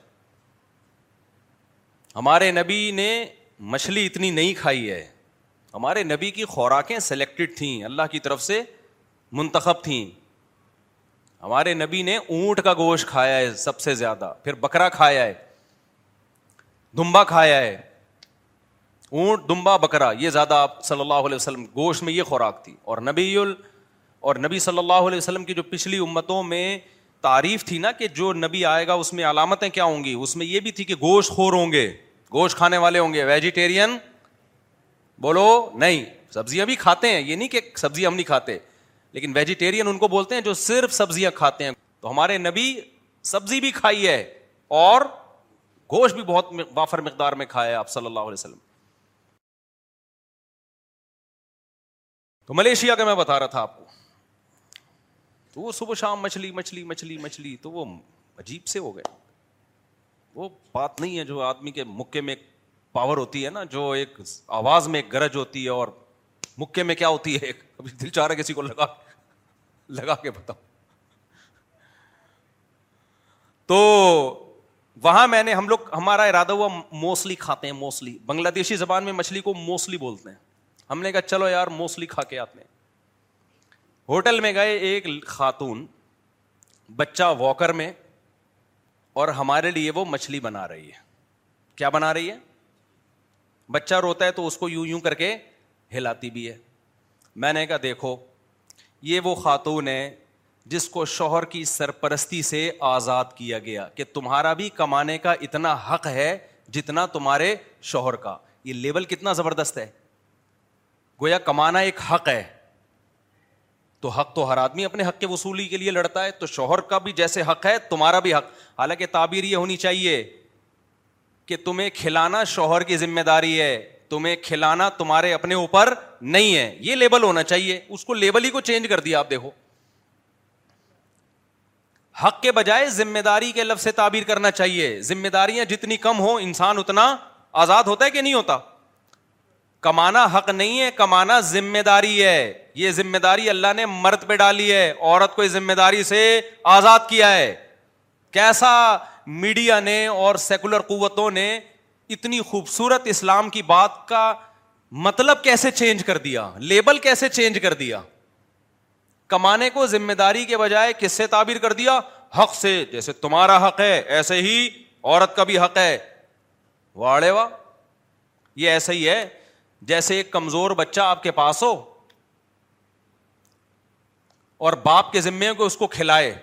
ہمارے نبی نے مچھلی اتنی نہیں کھائی ہے۔ ہمارے نبی کی خوراکیں سلیکٹڈ تھیں، اللہ کی طرف سے منتخب تھیں۔ ہمارے نبی نے اونٹ کا گوشت کھایا ہے سب سے زیادہ، پھر بکرا کھایا ہے، دمبا کھایا ہے۔ اونٹ، دمبا، بکرا، یہ زیادہ آپ صلی اللہ علیہ وسلم گوشت میں یہ خوراک تھی۔ اور نبی اور نبی صلی اللہ علیہ وسلم کی جو پچھلی امتوں میں تعریف تھی نا کہ جو نبی آئے گا اس میں علامتیں کیا ہوں گی؟ اس میں یہ بھی تھی کہ گوشت خور ہوں گے، گوشت کھانے والے ہوں گے۔ ویجیٹیرین بولو، نہیں۔ سبزیاں بھی کھاتے ہیں، یہ نہیں کہ سبزیاں ہم نہیں کھاتے۔ لیکن ویجیٹیرین ان کو بولتے ہیں جو صرف سبزیاں کھاتے ہیں۔ تو ہمارے نبی سبزی بھی کھائی ہے اور گوشت بھی بہت وافر مقدار میں کھایا ہے آپ صلی اللہ علیہ وسلم۔ تو ملیشیا کا میں بتا رہا تھا آپ کو۔ تو وہ صبح شام مچھلی مچھلی مچھلی مچھلی، تو وہ عجیب سے ہو گئے۔ وہ بات نہیں ہے جو آدمی کے مکے میں پاور ہوتی ہے نا، جو ایک آواز میں ایک گرج ہوتی ہے اور مکے میں کیا ہوتی ہے، ایک ابھی دل چاہ رہا کسی کو لگا لگا کے بتاؤ تو وہاں میں نے ہم لوگ، ہمارا ارادہ ہوا موسلی کھاتے ہیں، موسلی۔ بنگلہ دیشی زبان میں مچھلی کو موسلی بولتے ہیں۔ ہم نے کہا، چلو یار، موسلی کھا کے آتے ہیں۔ ہوٹل میں گئے ایک خاتون، بچہ واکر میں، اور ہمارے لیے وہ مچھلی بنا رہی ہے۔ کیا بنا رہی ہے؟ بچہ روتا ہے تو اس کو یوں یوں کر کے ہلاتی بھی ہے۔ میں نے کہا، دیکھو، یہ وہ خاتون ہے جس کو شوہر کی سرپرستی سے آزاد کیا گیا کہ تمہارا بھی کمانے کا اتنا حق ہے جتنا تمہارے شوہر کا۔ یہ لیول کتنا زبردست ہے۔ گویا کمانا ایک حق ہے۔ تو حق تو ہر آدمی اپنے حق کے وصولی کے لیے لڑتا ہے، تو شوہر کا بھی جیسے حق ہے، تمہارا بھی حق۔ حالانکہ تعبیر یہ ہونی چاہیے کہ تمہیں کھلانا شوہر کی ذمہ داری ہے، تمہیں کھلانا تمہارے اپنے اوپر نہیں ہے۔ یہ لیبل ہونا چاہیے۔ اس کو لیبل ہی کو چینج کر دیا آپ دیکھو۔ حق کے بجائے ذمہ داری کے لفظ سے تعبیر کرنا چاہیے۔ ذمہ داریاں جتنی کم ہو انسان اتنا آزاد ہوتا ہے کہ نہیں ہوتا۔ کمانا حق نہیں ہے، کمانا ذمہ داری ہے۔ یہ ذمہ داری اللہ نے مرد پہ ڈالی ہے عورت کو اس ذمہ داری سے آزاد کیا ہے کیسا میڈیا نے اور سیکولر قوتوں نے اتنی خوبصورت اسلام کی بات کا مطلب کیسے چینج کر دیا لیبل کیسے چینج کر دیا کمانے کو ذمہ داری کے بجائے کس سے تعبیر کر دیا حق سے جیسے تمہارا حق ہے ایسے ہی عورت کا بھی حق ہے واڑے وا یہ ایسا ہی ہے جیسے ایک کمزور بچہ آپ کے پاس ہو اور باپ کے ذمے کو اس کو کھلائے۔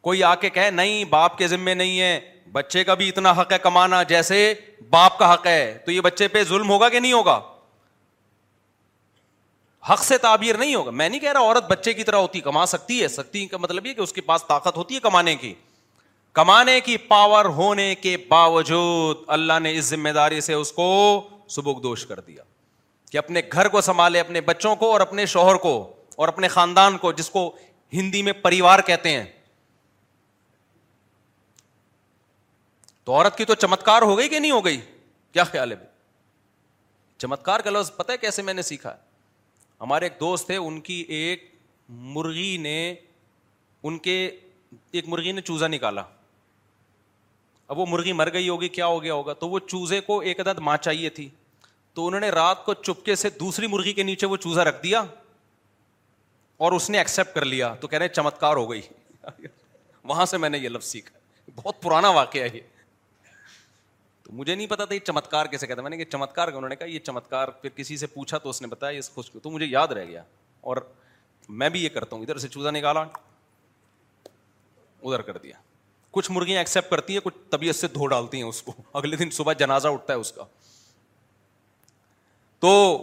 کوئی آ کے کہ نہیں، باپ کے ذمے نہیں ہے۔ بچے کا بھی اتنا حق ہے کمانا جیسے باپ کا حق ہے۔ تو یہ بچے پہ ظلم ہوگا کہ نہیں ہوگا؟ حق سے تعبیر نہیں ہوگا۔ میں نہیں کہہ رہا عورت بچے کی طرح ہوتی، کما سکتی ہے۔ سکتی کا مطلب یہ کہ اس کے پاس طاقت ہوتی ہے کمانے کی۔ کمانے کی پاور ہونے کے باوجود اللہ نے اس ذمہ داری سے اس کو سبک دوش کر دیا کہ اپنے گھر کو سنبھالے، اپنے بچوں کو اور اپنے شوہر کو۔ اور اپنے خاندان کو جس کو ہندی میں پریوار کہتے ہیں۔ تو عورت کی تو چمتکار ہو گئی کہ نہیں ہو گئی؟ کیا خیال ہے چمتکار کا لفظ پتہ ہے کیسے میں نے سیکھا؟ ہمارے ایک دوست تھے، ان کی ایک مرغی نے، ان کے ایک مرغی نے چوزا نکالا۔ اب وہ مرغی مر گئی ہوگی، کیا ہو گیا ہوگا؟ تو وہ چوزے کو ایک عدد ماں چاہیے تھی۔ تو انہوں نے رات کو چپکے سے دوسری مرغی کے نیچے وہ چوزا رکھ دیا۔ اور اس نے ایکسپٹ کر لیا تو کہہ رہے چمتکار ہو گئی۔ (laughs) وہاں سے میں نے یہ لفظ سیکھا۔ بہت پرانا واقعہ ہے یہ۔ تو مجھے نہیں پتا تھا یہ چمتکار کیسے کہتا میں نے کہ چمتکار انہوں نے کہا یہ چمتکار۔ پھر کسی سے پوچھا تو اس نے بتایا اس خوش تو مجھے یاد رہ گیا۔ اور میں بھی یہ کرتا ہوں۔ ادھر سے چوزا نکالا۔ ادھر کر دیا۔ کچھ مرغیاں ایکسپٹ کرتی ہیں، کچھ طبیعت سے دھو ڈالتی ہیں اس کو۔ (laughs) اگلے دن صبح جنازہ اٹھتا ہے اس کا۔ تو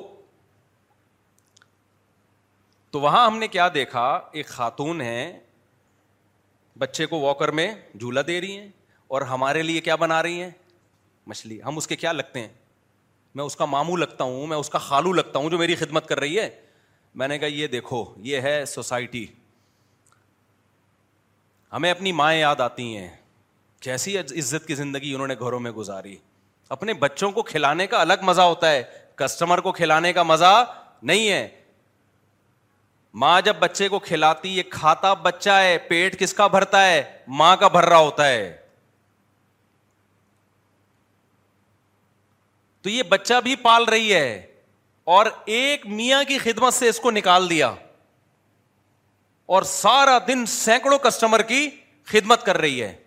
تو وہاں ہم نے کیا دیکھا؟ ایک خاتون ہے، بچے کو واکر میں جھولا دے رہی ہیں اور ہمارے لیے کیا بنا رہی ہیں؟ مچھلی۔ ہم اس کے کیا لگتے ہیں؟ میں اس کا ماموں لگتا ہوں، میں اس کا خالو لگتا ہوں جو میری خدمت کر رہی ہے۔ میں نے کہا، یہ دیکھو، یہ ہے سوسائٹی۔ ہمیں اپنی مائیں یاد آتی ہیں۔ کیسی عزت کی زندگی انہوں نے گھروں میں گزاری۔ اپنے بچوں کو کھلانے کا الگ مزہ ہوتا ہے، کسٹمر کو کھلانے کا مزہ نہیں ہے۔ ماں جب بچے کو کھلاتی یہ کھاتا بچہ ہے، پیٹ کس کا بھرتا ہے؟ ماں کا بھر رہا ہوتا ہے۔ تو یہ بچہ بھی پال رہی ہے اور ایک میاں کی خدمت سے اس کو نکال دیا۔ اور سارا دن سینکڑوں کسٹمر کی خدمت کر رہی ہے۔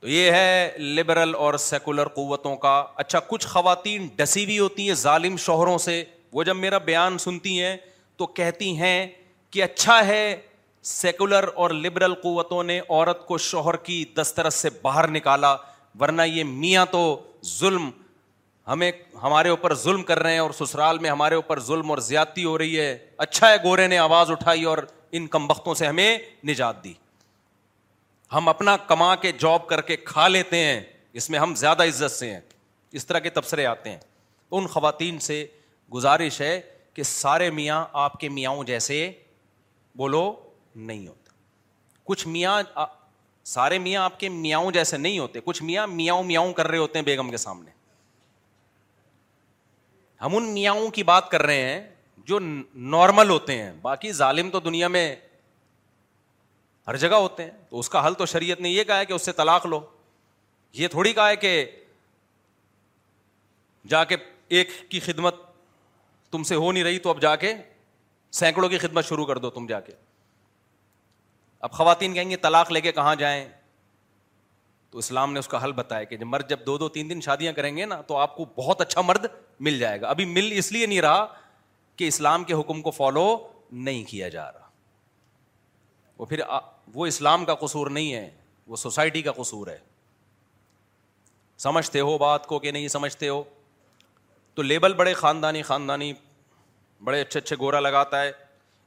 تو یہ ہے لبرل اور سیکولر قوتوں کا۔ اچھا کچھ خواتین ڈسی ہوئی ہوتی ہیں ظالم شوہروں سے۔ وہ جب میرا بیان سنتی ہیں تو کہتی ہیں کہ اچھا ہے، سیکولر اور لبرل قوتوں نے عورت کو شوہر کی دسترس سے باہر نکالا، ورنہ یہ میاں تو ظلم، ہمیں، ہمارے اوپر ظلم کر رہے ہیں اور سسرال میں ہمارے اوپر ظلم اور زیادتی ہو رہی ہے۔ اچھا ہے، گورے نے آواز اٹھائی اور ان کم بختوں سے ہمیں نجات دی۔ ہم اپنا کما کے جاب کر کے کھا لیتے ہیں، اس میں ہم زیادہ عزت سے ہیں۔ اس طرح کے تبصرے آتے ہیں۔ ان خواتین سے گزارش ہے کہ سارے میاں آپ کے میاں جیسے بولو نہیں ہوتے۔ کچھ میاں، سارے میاں آپ کے میاں جیسے نہیں ہوتے۔ کچھ میاں میاں میاں کر رہے ہوتے ہیں بیگم کے سامنے۔ ہم ان میاں کی بات کر رہے ہیں جو نارمل ہوتے ہیں۔ باقی ظالم تو دنیا میں ہر جگہ ہوتے ہیں۔ تو اس کا حل تو شریعت نے یہ کہا ہے کہ اس سے طلاق لو۔ یہ تھوڑی کہا ہے کہ جا کے ایک کی خدمت تم سے ہو نہیں رہی تو اب جا کے سینکڑوں کی خدمت شروع کر دو تم جا کے۔ اب خواتین کہیں گے طلاق لے کے کہاں جائیں؟ تو اسلام نے اس کا حل بتایا کہ جب مرد جب دو دو تین دن شادیاں کریں گے نا، تو آپ کو بہت اچھا مرد مل جائے گا۔ ابھی مل اس لیے نہیں رہا کہ اسلام کے حکم کو فالو نہیں کیا جا رہا۔ وہ پھر وہ اسلام کا قصور نہیں ہے، وہ سوسائٹی کا قصور ہے۔ سمجھتے ہو بات کو کہ نہیں سمجھتے ہو؟ تو لیبل بڑے خاندانی خاندانی بڑے اچھے اچھے گورا لگاتا ہے۔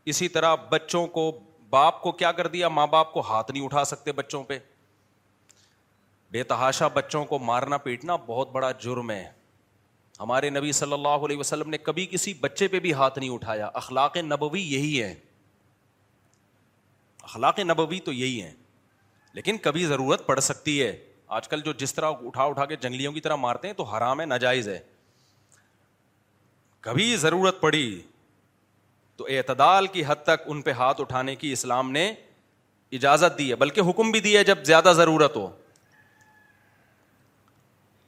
اسی طرح بچوں کو باپ کو کیا کر دیا؟ ماں باپ کو ہاتھ نہیں اٹھا سکتے بچوں پہ۔ بے تحاشا بچوں کو مارنا پیٹنا بہت بڑا جرم ہے۔ ہمارے نبی صلی اللہ علیہ وسلم نے کبھی کسی بچے پہ بھی ہاتھ نہیں اٹھایا۔ اخلاق نبوی یہی ہے اخلاق نبوی تو یہی ہے لیکن کبھی ضرورت پڑ سکتی ہے۔ آج کل جو جس طرح اٹھا اٹھا کے جنگلیوں کی طرح مارتے ہیں تو حرام ہے، ناجائز ہے۔ کبھی ضرورت پڑی تو اعتدال کی حد تک ان پہ ہاتھ اٹھانے کی اسلام نے اجازت دی ہے، بلکہ حکم بھی دیا جب زیادہ ضرورت ہو۔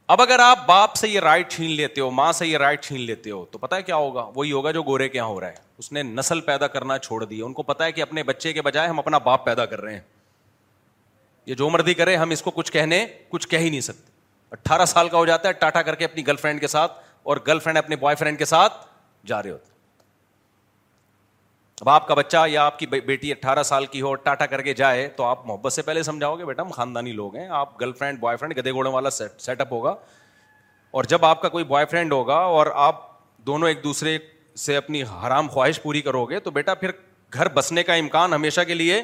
اب اگر آپ باپ سے یہ رائٹ چھین لیتے ہو، ماں سے یہ رائٹ چھین لیتے ہو، تو پتا ہے کیا ہوگا؟ وہی ہوگا جو گورے کے یہاں ہو رہا ہے۔ اس نے نسل پیدا کرنا چھوڑ دی ان کو پتا ہے کہ اپنے بچے کے بجائے ہم اپنا باپ پیدا کر رہے ہیں۔ یہ جو مرضی کرے، ہم اس کو کچھ کہنے، کچھ کہہ ہی نہیں سکتے۔ اٹھارہ سال کا ہو جاتا ہے، ٹاٹا کر کے اپنی گرل فرینڈ کے ساتھ اور گرل فرینڈ اپنے بوائے فرینڈ کے ساتھ جا رہے ہوتے۔ اب آپ کا بچہ یا آپ کی بیٹی اٹھارہ سال کی ہو، ٹاٹا کر کے جائے، تو آپ محبت سے پہلے سمجھاؤ گے بیٹا ہم خاندانی لوگ ہیں، آپ گرل فرینڈ بوائے فرینڈ گدے گھوڑوں والا سیٹ اپ ہوگا۔ اور جب آپ کا کوئی بوائے فرینڈ ہوگا اور آپ دونوں ایک دوسرے سے اپنی حرام خواہش پوری کرو گے تو بیٹا پھر گھر بسنے کا امکان ہمیشہ کے لیے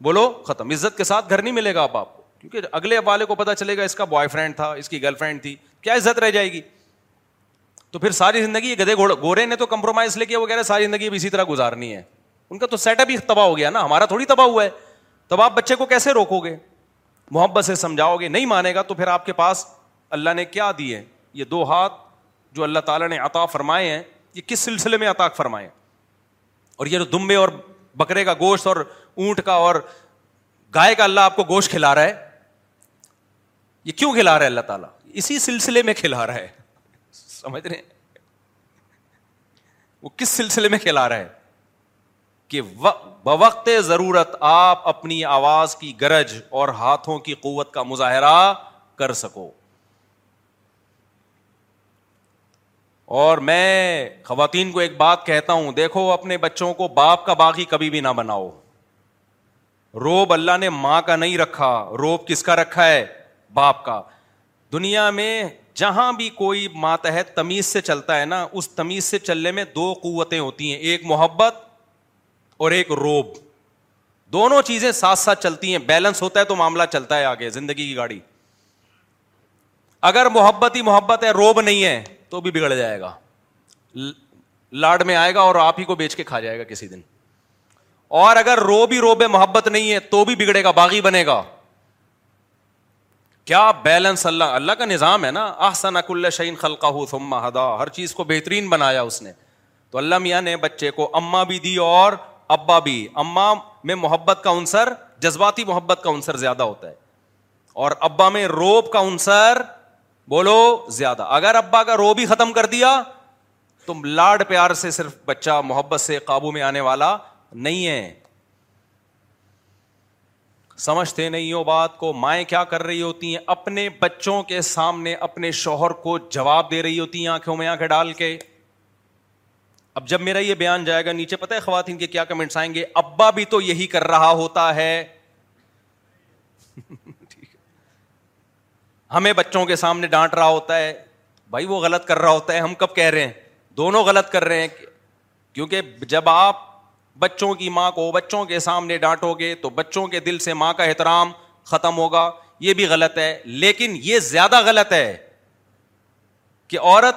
بولو ختم۔ عزت کے ساتھ گھر نہیں ملے گا آپ آپ کو، کیونکہ اگلے والے کو پتا چلے گا اس کا بوائے فرینڈ تھا، اس کی گرل فرینڈ تھی، کیا عزت رہ جائے گی؟ تو پھر ساری زندگی گدے گورے نے تو کمپرومائز لے کے وہ کہہ رہے ساری زندگی اب اسی طرح گزارنی ہے۔ ان کا تو سیٹ اپ ہی تباہ ہو گیا نا، ہمارا تھوڑی تباہ ہوا ہے۔ تب آپ بچے کو کیسے روکو گے؟ محبت سے سمجھاؤ گے، نہیں مانے گا تو پھر آپ کے پاس اللہ نے کیا دیے یہ دو ہاتھ جو اللہ تعالیٰ نے عطا فرمائے ہیں، یہ کس سلسلے میں عطا فرمائے؟ اور یہ جو دمبے اور بکرے کا گوشت اور اونٹ کا اور گائے کا اللہ آپ کو گوشت کھلا رہا ہے، یہ کیوں کھلا رہا ہے اللہ تعالیٰ؟ اسی سلسلے میں کھلا رہا ہے۔ سمجھ رہے وہ کس سلسلے میں کھلا رہا ہے؟ کہ بوقت ضرورت آپ اپنی آواز کی گرج اور ہاتھوں کی قوت کا مظاہرہ کر سکو۔ اور میں خواتین کو ایک بات کہتا ہوں، دیکھو اپنے بچوں کو باپ کا باغی کبھی بھی نہ بناؤ۔ روب اللہ نے ماں کا نہیں رکھا، روب کس کا رکھا ہے؟ باپ کا۔ دنیا میں جہاں بھی کوئی ماتحت تمیز سے چلتا ہے نا، اس تمیز سے چلنے میں دو قوتیں ہوتی ہیں، ایک محبت اور ایک روب۔ دونوں چیزیں ساتھ ساتھ چلتی ہیں، بیلنس ہوتا ہے تو معاملہ چلتا ہے آگے، زندگی کی گاڑی۔ اگر محبت ہی محبت ہے، روب نہیں ہے، تو بھی بگڑ جائے گا۔ لاڈ میں آئے گا اور آپ ہی کو بیچ کے کھا جائے گا کسی دن۔ اور اگر رو بھی روب محبت نہیں ہے، تو بھی بگڑے گا، باغی بنے گا۔ کیا بیلنس اللہ اللہ کا نظام ہے نا؟ آسن اک شعین خلقہ ہدا۔ ہر چیز کو بہترین بنایا اس نے۔ تو اللہ میاں نے بچے کو اما بھی دی اور ابا بھی۔ اما میں محبت کا عنصر، جذباتی محبت کا عنصر زیادہ ہوتا ہے۔ اور ابا میں روب کا عنصر، بولو، زیادہ۔ اگر ابا کا رو بھی ختم کر دیا تو لاڈ پیار سے صرف بچہ، محبت سے قابو میں آنے والا نہیں ہے۔ سمجھتے نہیں ہو بات کو، مائیں کیا کر رہی ہوتی ہیں؟ اپنے بچوں کے سامنے، اپنے شوہر کو جواب دے رہی ہوتی ہیں آنکھوں میں، آنکھیں ڈال کے۔ اب جب میرا یہ بیان جائے گا، نیچے پتا ہے خواتین کے کیا کمنٹس آئیں گے؟ ابا بھی تو یہی کر رہا ہوتا ہے۔ ہمیں بچوں کے سامنے ڈانٹ رہا ہوتا ہے۔ بھائی وہ غلط کر رہا ہوتا ہے، ہم کب کہہ رہے ہیں؟ دونوں غلط کر رہے ہیں۔ کیونکہ جب آپ بچوں کی ماں کو بچوں کے سامنے ڈانٹو گے تو بچوں کے دل سے ماں کا احترام ختم ہوگا۔ یہ بھی غلط ہے، لیکن یہ زیادہ غلط ہے کہ عورت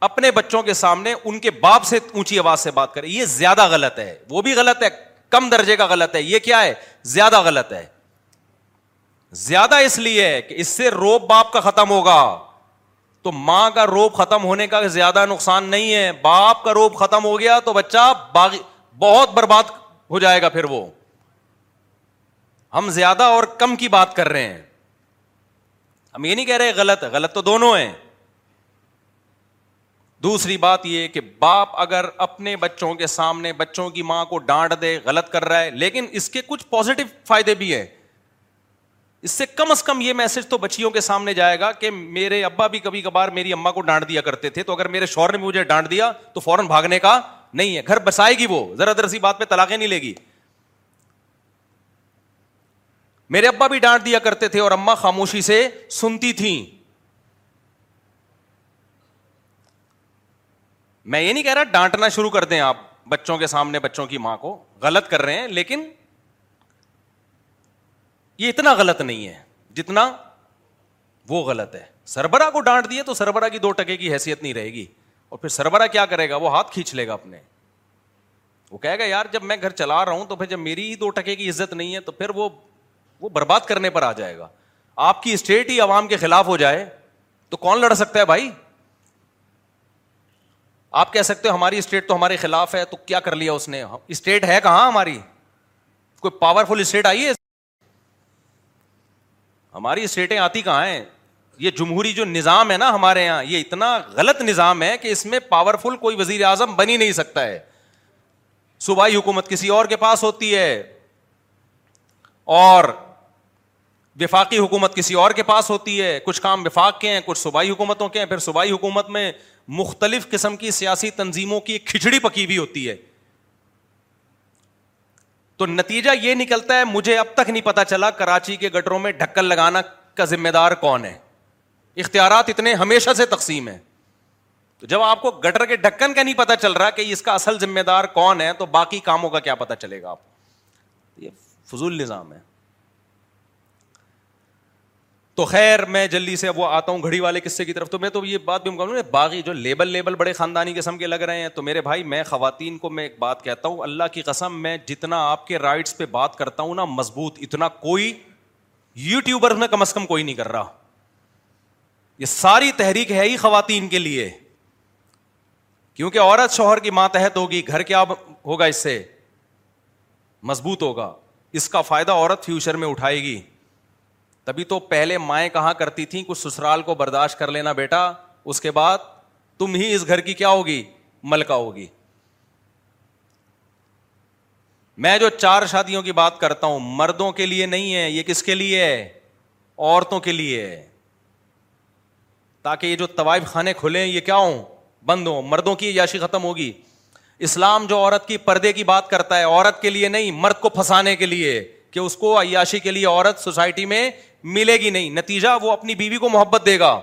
اپنے بچوں کے سامنے ان کے باپ سے اونچی آواز سے بات کرے۔ یہ زیادہ غلط ہے۔ وہ بھی غلط ہے، کم درجے کا غلط ہے۔ یہ کیا ہے؟ زیادہ غلط ہے۔ زیادہ اس لیے کہ اس سے روب باپ کا ختم ہوگا۔ تو ماں کا روب ختم ہونے کا زیادہ نقصان نہیں ہے۔ باپ کا روب ختم ہو گیا تو بچہ باغی، بہت برباد ہو جائے گا پھر وہ۔ ہم زیادہ اور کم کی بات کر رہے ہیں۔ ہم یہ نہیں کہہ رہے غلط ہے، غلط تو دونوں ہیں۔ دوسری بات یہ کہ باپ اگر اپنے بچوں کے سامنے بچوں کی ماں کو ڈانٹ دے، غلط کر رہا ہے، لیکن اس کے کچھ پازیٹو فائدے بھی ہیں۔ اس سے کم از کم یہ میسج تو بچیوں کے سامنے جائے گا کہ میرے ابا بھی کبھی کبھار میری اما کو ڈانٹ دیا کرتے تھے، تو اگر میرے شور نے مجھے ڈانٹ دیا تو فوراً بھاگنے کا نہیں ہے۔ گھر بسائے گی وہ، ذرا در سی بات پہ طلاقیں نہیں لے گی۔ میرے ابا بھی ڈانٹ دیا کرتے تھے اور اما خاموشی سے سنتی تھیں۔ میں یہ نہیں کہہ رہا ڈانٹنا شروع کر دیں آپ بچوں کے سامنے بچوں کی ماں کو، غلط کر رہے ہیں، لیکن یہ اتنا غلط نہیں ہے جتنا وہ غلط ہے۔ سربراہ کو ڈانٹ دیے تو سربراہ کی دو ٹکے کی حیثیت نہیں رہے گی۔ اور پھر سربراہ کیا کرے گا؟ وہ ہاتھ کھینچ لے گا اپنے۔ وہ کہے گا، یار، جب میں گھر چلا رہا ہوں تو پھر جب میری ہی دو ٹکے کی عزت نہیں ہے تو پھر وہ وہ برباد کرنے پر آ جائے گا۔ آپ کی اسٹیٹ ہی عوام کے خلاف ہو جائے۔ تو کون لڑ سکتا ہے بھائی؟ آپ کہہ سکتے ہو، ہماری اسٹیٹ تو ہمارے خلاف ہے، تو کیا کر لیا اس نے؟ اسٹیٹ ہے کہاں ہماری؟ کوئی پاورفل اسٹیٹ آئی ہے؟ ہماری اسٹیٹیں آتی کہاں ہیں؟ یہ جمہوری جو نظام ہے نا ہمارے یہاں، یہ اتنا غلط نظام ہے کہ اس میں پاورفل کوئی وزیر اعظم بن ہی نہیں سکتا ہے۔ صوبائی حکومت کسی اور کے پاس ہوتی ہے۔ اور وفاقی حکومت کسی اور کے پاس ہوتی ہے۔ کچھ کام وفاق کے ہیں، کچھ صوبائی حکومتوں کے ہیں۔ پھر صوبائی حکومت میں مختلف قسم کی سیاسی تنظیموں کی ایک کھچڑی پکی ہوئی ہوتی ہے۔ تو نتیجہ یہ نکلتا ہے، مجھے اب تک نہیں پتا چلا کراچی کے گٹروں میں ڈھکن لگانا کا ذمہ دار کون ہے۔ اختیارات اتنے ہمیشہ سے تقسیم ہے تو جب آپ کو گٹر کے ڈھکن کا نہیں پتا چل رہا کہ اس کا اصل ذمہ دار کون ہے، تو باقی کاموں کا کیا پتا چلے گا آپ یہ فضول نظام ہے۔ تو خیر میں جلدی سے وہ آتا ہوں گھڑی والے قصے کی طرف. تو میں تو یہ بات بھی مکمل باغی جو لیبل لیبل بڑے خاندانی قسم کے لگ رہے ہیں. تو میرے بھائی، میں خواتین کو میں ایک بات کہتا ہوں، اللہ کی قسم میں جتنا آپ کے رائٹس پہ بات کرتا ہوں نا، مضبوط، اتنا کوئی یو ٹیوبر میں کم از کم کوئی نہیں کر رہا. یہ ساری تحریک ہے ہی خواتین کے لیے. کیونکہ عورت شوہر کی ماتحت ہوگی، گھر کیا ہوگا اس سے؟ مضبوط ہوگا. اس کا فائدہ عورت فیوچر میں اٹھائے گی. تبھی تو پہلے مائیں کہاں کرتی تھیں کچھ سسرال کو برداشت کر لینا بیٹا؟ اس کے بعد تم ہی اس گھر کی کیا ہوگی؟ ملکہ ہوگی۔ میں جو چار شادیوں کی بات کرتا ہوں، مردوں کے لیے نہیں ہے، یہ کس کے لیے ہے؟ عورتوں کے لیے ہے۔ تاکہ یہ جو طوائف خانے کھلے، یہ کیا ہوں؟ بند ہوں۔ مردوں کی یاشی ختم ہوگی۔ اسلام جو عورت کی پردے کی بات کرتا ہے، عورت کے لیے نہیں، مرد کو پھنسانے کے لیے۔ کہ اس کو عیاشی کے لیے عورت سوسائٹی میں ملے گی نہیں۔ نتیجہ وہ اپنی بیوی کو محبت دے گا،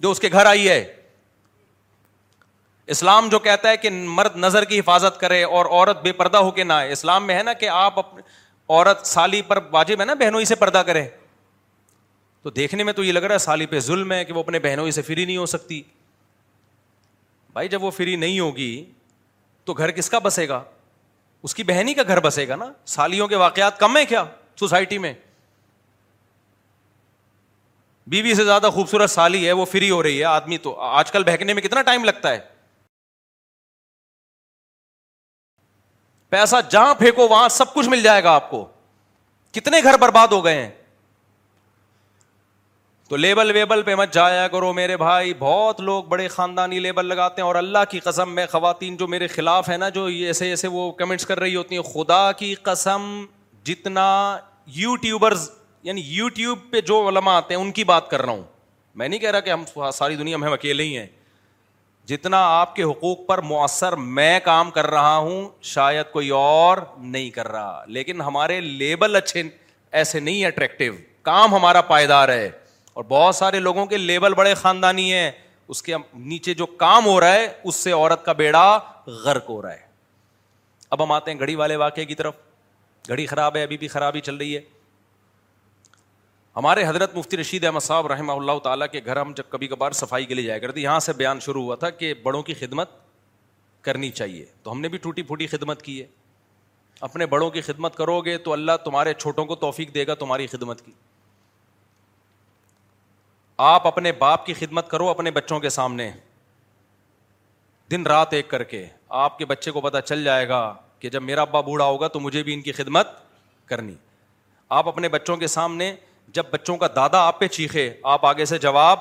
جو اس کے گھر آئی ہے۔ اسلام جو کہتا ہے کہ مرد نظر کی حفاظت کرے اور عورت بے پردہ ہو کے نہ آئے۔ اسلام میں ہے نا کہ آپ عورت سالی پر واجب ہے نا بہنوں ہی سے پردہ کرے۔ تو دیکھنے میں تو یہ لگ رہا ہے سالی پہ ظلم ہے کہ وہ اپنے بہنوں ہی سے فری نہیں ہو سکتی۔ بھائی جب وہ فری نہیں ہوگی تو گھر کس کا بسے گا؟ اس کی بہن ہی کا گھر بسے گا نا؟ سالیوں کے واقعات کم ہے کیا سوسائٹی میں؟ بیوی سے زیادہ خوبصورت سالی ہے، وہ فری ہو رہی ہے، آدمی تو۔ آج کل بہکنے میں کتنا ٹائم لگتا ہے؟ پیسہ جہاں پھینکو، وہاں سب کچھ مل جائے گا آپ کو۔ کتنے گھر برباد ہو گئے ہیں؟ تو لیبل ویبل پہ مت جایا کرو میرے بھائی۔ بہت لوگ بڑے خاندانی لیبل لگاتے ہیں اور اللہ کی قسم میں خواتین جو میرے خلاف ہے نا، جو ایسے ایسے وہ کمنٹس کر رہی ہوتی ہیں، خدا کی قسم جتنا یو ٹیوبرز یعنی یو ٹیوب پہ جو علما آتے ہیں، ان کی بات کر رہا ہوں۔ میں نہیں کہہ رہا کہ ہم ساری دنیا میں ہم اکیلے ہی ہیں۔ جتنا آپ کے حقوق پر مؤثر میں کام کر رہا ہوں، شاید کوئی اور نہیں کر رہا۔ لیکن ہمارے لیبل اچھے، ایسے نہیں اٹریکٹیو کام ہمارا پائیدار ہے۔ اور بہت سارے لوگوں کے لیبل بڑے خاندانی ہیں، اس کے نیچے جو کام ہو رہا ہے، اس سے عورت کا بیڑا غرق ہو رہا ہے۔ اب ہم آتے ہیں گھڑی والے واقعے کی طرف۔ گھڑی خراب ہے، ابھی بھی خرابی چل رہی ہے۔ ہمارے حضرت مفتی رشید احمد صاحب رحمہ اللہ تعالیٰ کے گھر، ہم جب کبھی کبھار صفائی کے لیے جایا کرتے، یہاں سے بیان شروع ہوا تھا کہ بڑوں کی خدمت کرنی چاہیے۔ تو ہم نے بھی ٹوٹی پھوٹی خدمت کی ہے۔ اپنے بڑوں کی خدمت کرو گے تو اللہ تمہارے چھوٹوں کو توفیق دے گا تمہاری خدمت کی۔ آپ اپنے باپ کی خدمت کرو اپنے بچوں کے سامنے۔ دن رات ایک کر کے آپ کے بچے کو پتا چل جائے گا کہ جب میرا ابا بوڑھا ہوگا تو مجھے بھی ان کی خدمت کرنی۔ آپ اپنے بچوں کے سامنے جب بچوں کا دادا آپ پہ چیخے، آپ آگے سے جواب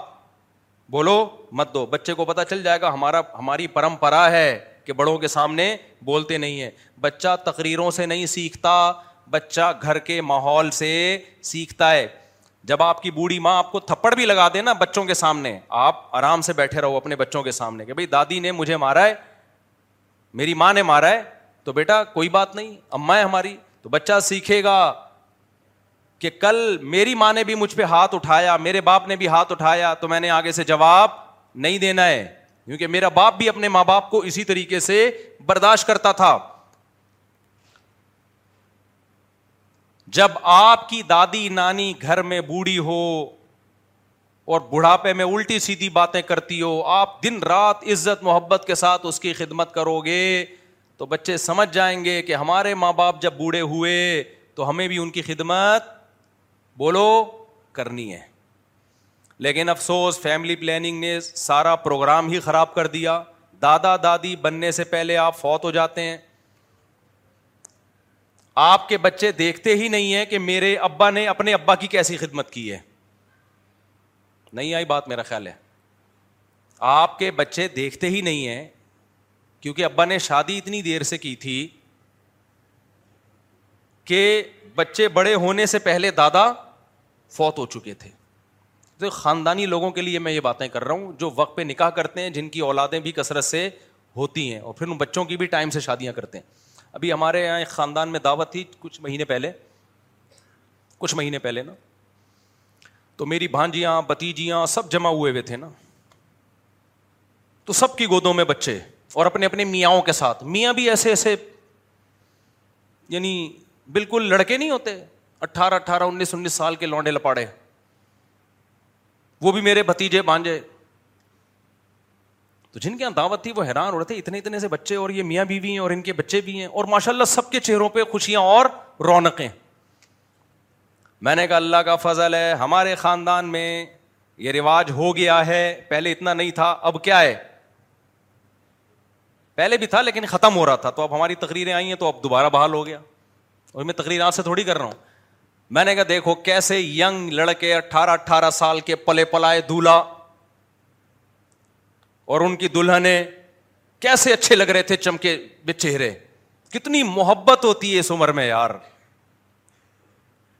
بولو، مت دو۔ بچے کو پتا چل جائے گا ہمارا، ہماری پرمپرا ہے کہ بڑوں کے سامنے بولتے نہیں ہے بچہ تقریروں سے نہیں سیکھتا، بچہ گھر کے ماحول سے سیکھتا ہے۔ جب آپ کی بوڑھی ماں آپ کو تھپڑ بھی لگا دے نا بچوں کے سامنے، آپ آرام سے بیٹھے رہو اپنے بچوں کے سامنے کہ بھائی دادی نے مجھے مارا ہے، میری ماں نے مارا ہے، تو بیٹا کوئی بات نہیں اما ہے ہماری، تو بچہ سیکھے گا کہ کل میری ماں نے بھی مجھ پہ ہاتھ اٹھایا، میرے باپ نے بھی ہاتھ اٹھایا، تو میں نے آگے سے جواب نہیں دینا ہے۔ کیونکہ میرا باپ بھی اپنے ماں باپ کو اسی طریقے سے برداشت کرتا تھا۔ جب آپ کی دادی نانی گھر میں بوڑھی ہو اور بڑھاپے میں الٹی سیدھی باتیں کرتی ہو، آپ دن رات عزت، محبت کے ساتھ اس کی خدمت کرو گے تو بچے سمجھ جائیں گے کہ ہمارے ماں باپ جب بوڑھے ہوئے تو ہمیں بھی ان کی خدمت بولو کرنی ہے۔ لیکن افسوس فیملی پلاننگ نے سارا پروگرام ہی خراب کر دیا۔ دادا دادی بننے سے پہلے آپ فوت ہو جاتے ہیں۔ آپ کے بچے دیکھتے ہی نہیں ہے کہ میرے ابا نے اپنے ابا کی کیسی خدمت کی ہے۔ نہیں آئی بات، میرا خیال ہے۔ آپ کے بچے دیکھتے ہی نہیں ہے کیونکہ ابا نے شادی اتنی دیر سے کی تھی کہ بچے بڑے ہونے سے پہلے دادا فوت ہو چکے تھے۔ تو خاندانی لوگوں کے لیے میں یہ باتیں کر رہا ہوں، جو وقت پہ نکاح کرتے ہیں، جن کی اولادیں بھی کثرت سے ہوتی ہیں اور پھر ان بچوں کی بھی ٹائم سے شادیاں کرتے ہیں۔ ابھی ہمارے یہاں ایک خاندان میں دعوت تھی کچھ مہینے پہلے، کچھ مہینے پہلے نا۔ تو میری بھانجیاں بتیجیاں سب جمع ہوئے ہوئے تھے نا۔ تو سب کی گودوں میں بچے اور اپنے اپنے میاں کے ساتھ۔ میاں بھی ایسے ایسے یعنی بالکل لڑکے نہیں ہوتے۔ اٹھارہ اٹھارہ، انیس انیس سال کے لونڈے لپاڑے۔ وہ بھی میرے بھتیجے بانجے تو جن کے یہاں دعوت تھی وہ حیران ہو رہے تھے، اتنے اتنے سے بچے اور یہ میاں بیوی ہیں اور ان کے بچے بھی ہیں اور ماشاء اللہ سب کے چہروں پہ خوشیاں اور رونقیں۔ میں نے کہا، اللہ کا فضل ہے، ہمارے خاندان میں یہ رواج ہو گیا ہے، پہلے اتنا نہیں تھا، اب کیا ہے؟ پہلے بھی تھا لیکن ختم ہو رہا تھا، تو اب ہماری تقریریں آئی ہیں تو اب دوبارہ بحال ہو گیا۔ اور میں تقریر آپ سے تھوڑی کر رہا ہوں۔ میں نے کہا، دیکھو کیسے ینگ لڑکے، اٹھارہ اٹھارہ سال کے پلے پلائے دولہا اور ان کی دلہنیں کیسے اچھے لگ رہے تھے چمکے بے چہرے۔ کتنی محبت ہوتی ہے اس عمر میں یار۔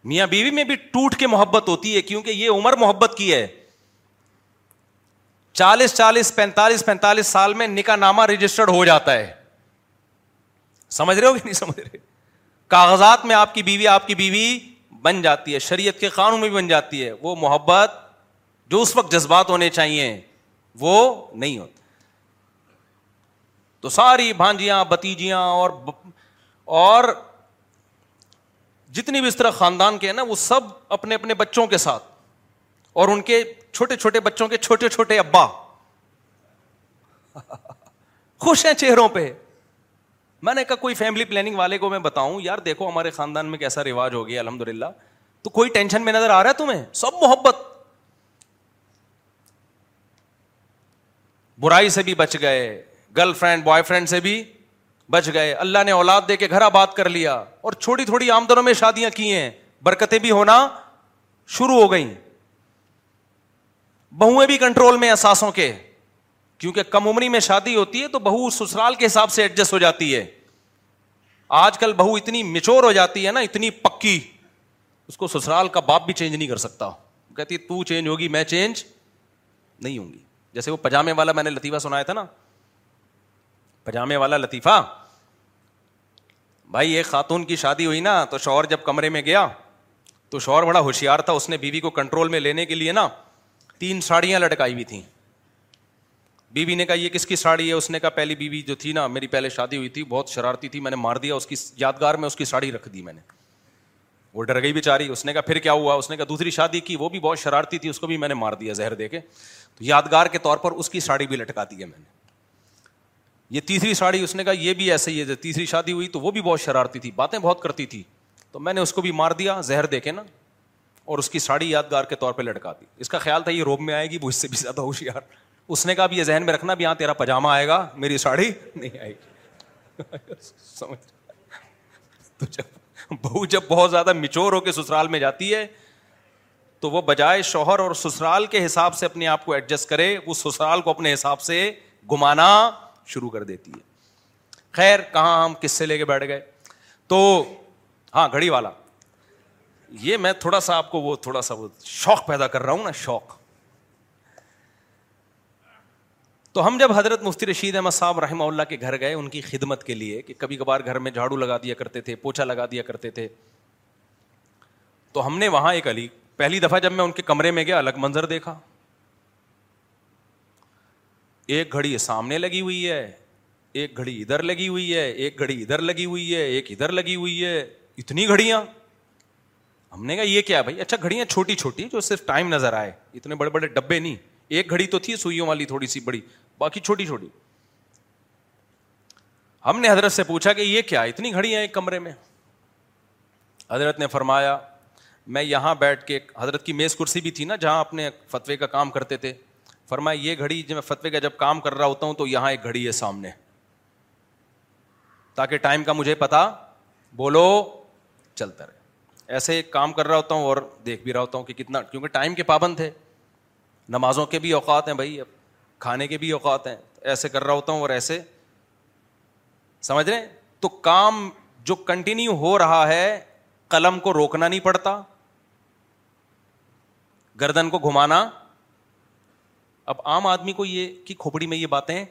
میاں بیوی میں بھی ٹوٹ کے محبت ہوتی ہے کیونکہ یہ عمر محبت کی ہے۔ چالیس چالیس پینتالیس پینتالیس سال میں نکاح نامہ رجسٹرڈ ہو جاتا ہے۔ سمجھ رہے ہو کہ نہیں سمجھ رہے؟ کاغذات میں آپ کی بیوی آپ کی بیوی بن جاتی ہے، شریعت کے قانون میں بھی بن جاتی ہے۔ وہ محبت جو اس وقت جذبات ہونے چاہیے وہ نہیں ہوتا تو ساری بھانجیاں، بتیجیاں اور اور جتنی بھی اس طرح خاندان کے ہیں نا، وہ سب اپنے اپنے بچوں کے ساتھ۔ اور ان کے چھوٹے چھوٹے بچوں کے چھوٹے چھوٹے ابا۔ (laughs) خوش ہیں چہروں پہ۔ میں نے کہا، کوئی فیملی پلاننگ والے کو میں بتاؤں، یار دیکھو ہمارے خاندان میں کیسا رواج ہو گیا الحمد للہ تو کوئی ٹینشن میں نظر آ رہا ہے تمہیں؟ سب محبت۔ برائی سے بھی بچ گئے گرل فرینڈ بوائے فرینڈ سے بھی بچ گئے۔ اللہ نے اولاد دے کے گھر آباد کر لیا اور چھوٹی تھوڑی آمدنوں میں شادیاں کی ہیں۔ برکتیں بھی ہونا شروع ہو گئی بہویں بھی کنٹرول میں احساسوں کے۔ کیونکہ کم عمری میں شادی ہوتی ہے تو بہو سسرال کے حساب سے ایڈجسٹ ہو جاتی ہے۔ آج کل بہو اتنی میچور ہو جاتی ہے نا، اتنی پکی۔ اس کو سسرال کا باپ بھی چینج نہیں کر سکتا۔ کہتی تو چینج ہوگی، میں چینج نہیں ہوں گی۔ جیسے وہ پجامے والا میں نے لطیفہ سنایا تھا نا، پجامے والا لطیفہ، بھائی ایک خاتون کی شادی ہوئی نا، تو شوہر جب کمرے میں گیا، تو شوہر بڑا ہوشیار تھا، اس نے بیوی کو کنٹرول میں لینے کے لیے نا تین ساڑیاں لٹکائی ہوئی تھیں۔ بیوی نے کہا، یہ کس کی ساڑی ہے؟ اس نے کہا، پہلی بیوی جو تھی نا، میری پہلے شادی ہوئی تھی، بہت شرارتی تھی، میں نے مار دیا، اس کی یادگار میں اس کی ساڑی رکھ دی میں نے۔ وہ ڈر گئی بیچاری، اس نے کہا، پھر کیا ہوا؟ اس نے کہا، دوسری شادی کی، وہ بھی بہت شرارتی تھی، اس کو بھی میں نے مار دیا زہر دے کے۔ یادگار کے طور پر اس کی ساڑی بھی لٹکا دی ہے میں نے۔ یہ تیسری ساڑی اس نے کہا، یہ بھی ایسے ہی ہے تیسری شادی ہوئی تو وہ بھی بہت شرارتی تھی، باتیں بہت کرتی تھی۔ تو میں نے اس کو بھی مار دیا، زہر دے کے نا، اور اس کی ساڑی یادگار کے طور پہ لٹکا دی۔ اس کا خیال تھا یہ روب میں آئے گی، وہ اس سے بھی زیادہ ہوشیار۔ اس نے کہا بھی یہ ذہن میں رکھنا بھی ہاں تیرا پاجامہ آئے گا، میری ساڑی نہیں آئے گی۔ (laughs) سمجھ۔ تو جب بہو جب بہت زیادہ مچور ہو کے سسرال میں جاتی ہے تو وہ بجائے شوہر اور سسرال کے حساب سے اپنے آپ کو ایڈجسٹ کرے، وہ سسرال کو اپنے حساب سے گمانا شروع کر دیتی ہے۔ خیر، کہاں ہم کس سے لے کے بیٹھ گئے؟ تو ہاں گھڑی والا۔ یہ میں تھوڑا سا آپ کو وہ تھوڑا سا وہ شوق پیدا کر رہا ہوں نا، شوق۔ تو ہم جب حضرت مفتی رشید احمد صاحب رحمہ اللہ کے گھر گئے، ان کی خدمت کے لیے کہ کبھی کبھار گھر میں جھاڑو لگا دیا کرتے تھے، پوچھا لگا دیا کرتے تھے، تو ہم نے وہاں ایک علی پہلی دفعہ جب میں ان کے کمرے میں گیا، الگ منظر دیکھا۔ ایک گھڑی سامنے لگی ہوئی ہے، ایک گھڑی ادھر لگی ہوئی ہے، ایک گھڑی ادھر لگی ہوئی ہے، ایک ادھر لگی ہوئی ہے۔ اتنی گھڑیاں۔ ہم نے کہا، یہ کیا بھائی؟ اچھا گھڑیاں چھوٹی چھوٹی جو صرف ٹائم نظر آئے۔ اتنے بڑے بڑے ڈبے نہیں۔ ایک گھڑی تو تھی سوئیوں والی، تھوڑی سی بڑی، باقی چھوٹی چھوٹی۔ ہم نے حضرت سے پوچھا کہ یہ کیا اتنی گھڑی ہیں ایک کمرے میں۔ حضرت نے فرمایا میں یہاں بیٹھ کے حضرت کی میز کرسی بھی تھی نا جہاں اپنے فتوے کا کام کرتے تھے۔ فرمایا یہ گھڑی جب میں فتوے کا جب کام کر رہا ہوتا ہوں تو یہاں ایک گھڑی ہے سامنے۔ تاکہ ٹائم کا مجھے پتا، بولو، چلتا رہے۔ ایسے کام کر رہا ہوتا ہوں اور دیکھ بھی رہا ہوتا ہوں کہ کتنا، کیونکہ ٹائم کے پابند تھے۔ نمازوں کے بھی اوقات ہیں بھائی، اب کھانے کے بھی اوقات ہیں۔ ایسے کر رہا ہوتا ہوں اور ایسے۔ سمجھ رہے تو کام جو کنٹینیو ہو رہا ہے قلم کو روکنا نہیں پڑتا، گردن کو گھمانا۔ اب عام آدمی کو یہ کہ کھوپڑی میں یہ باتیں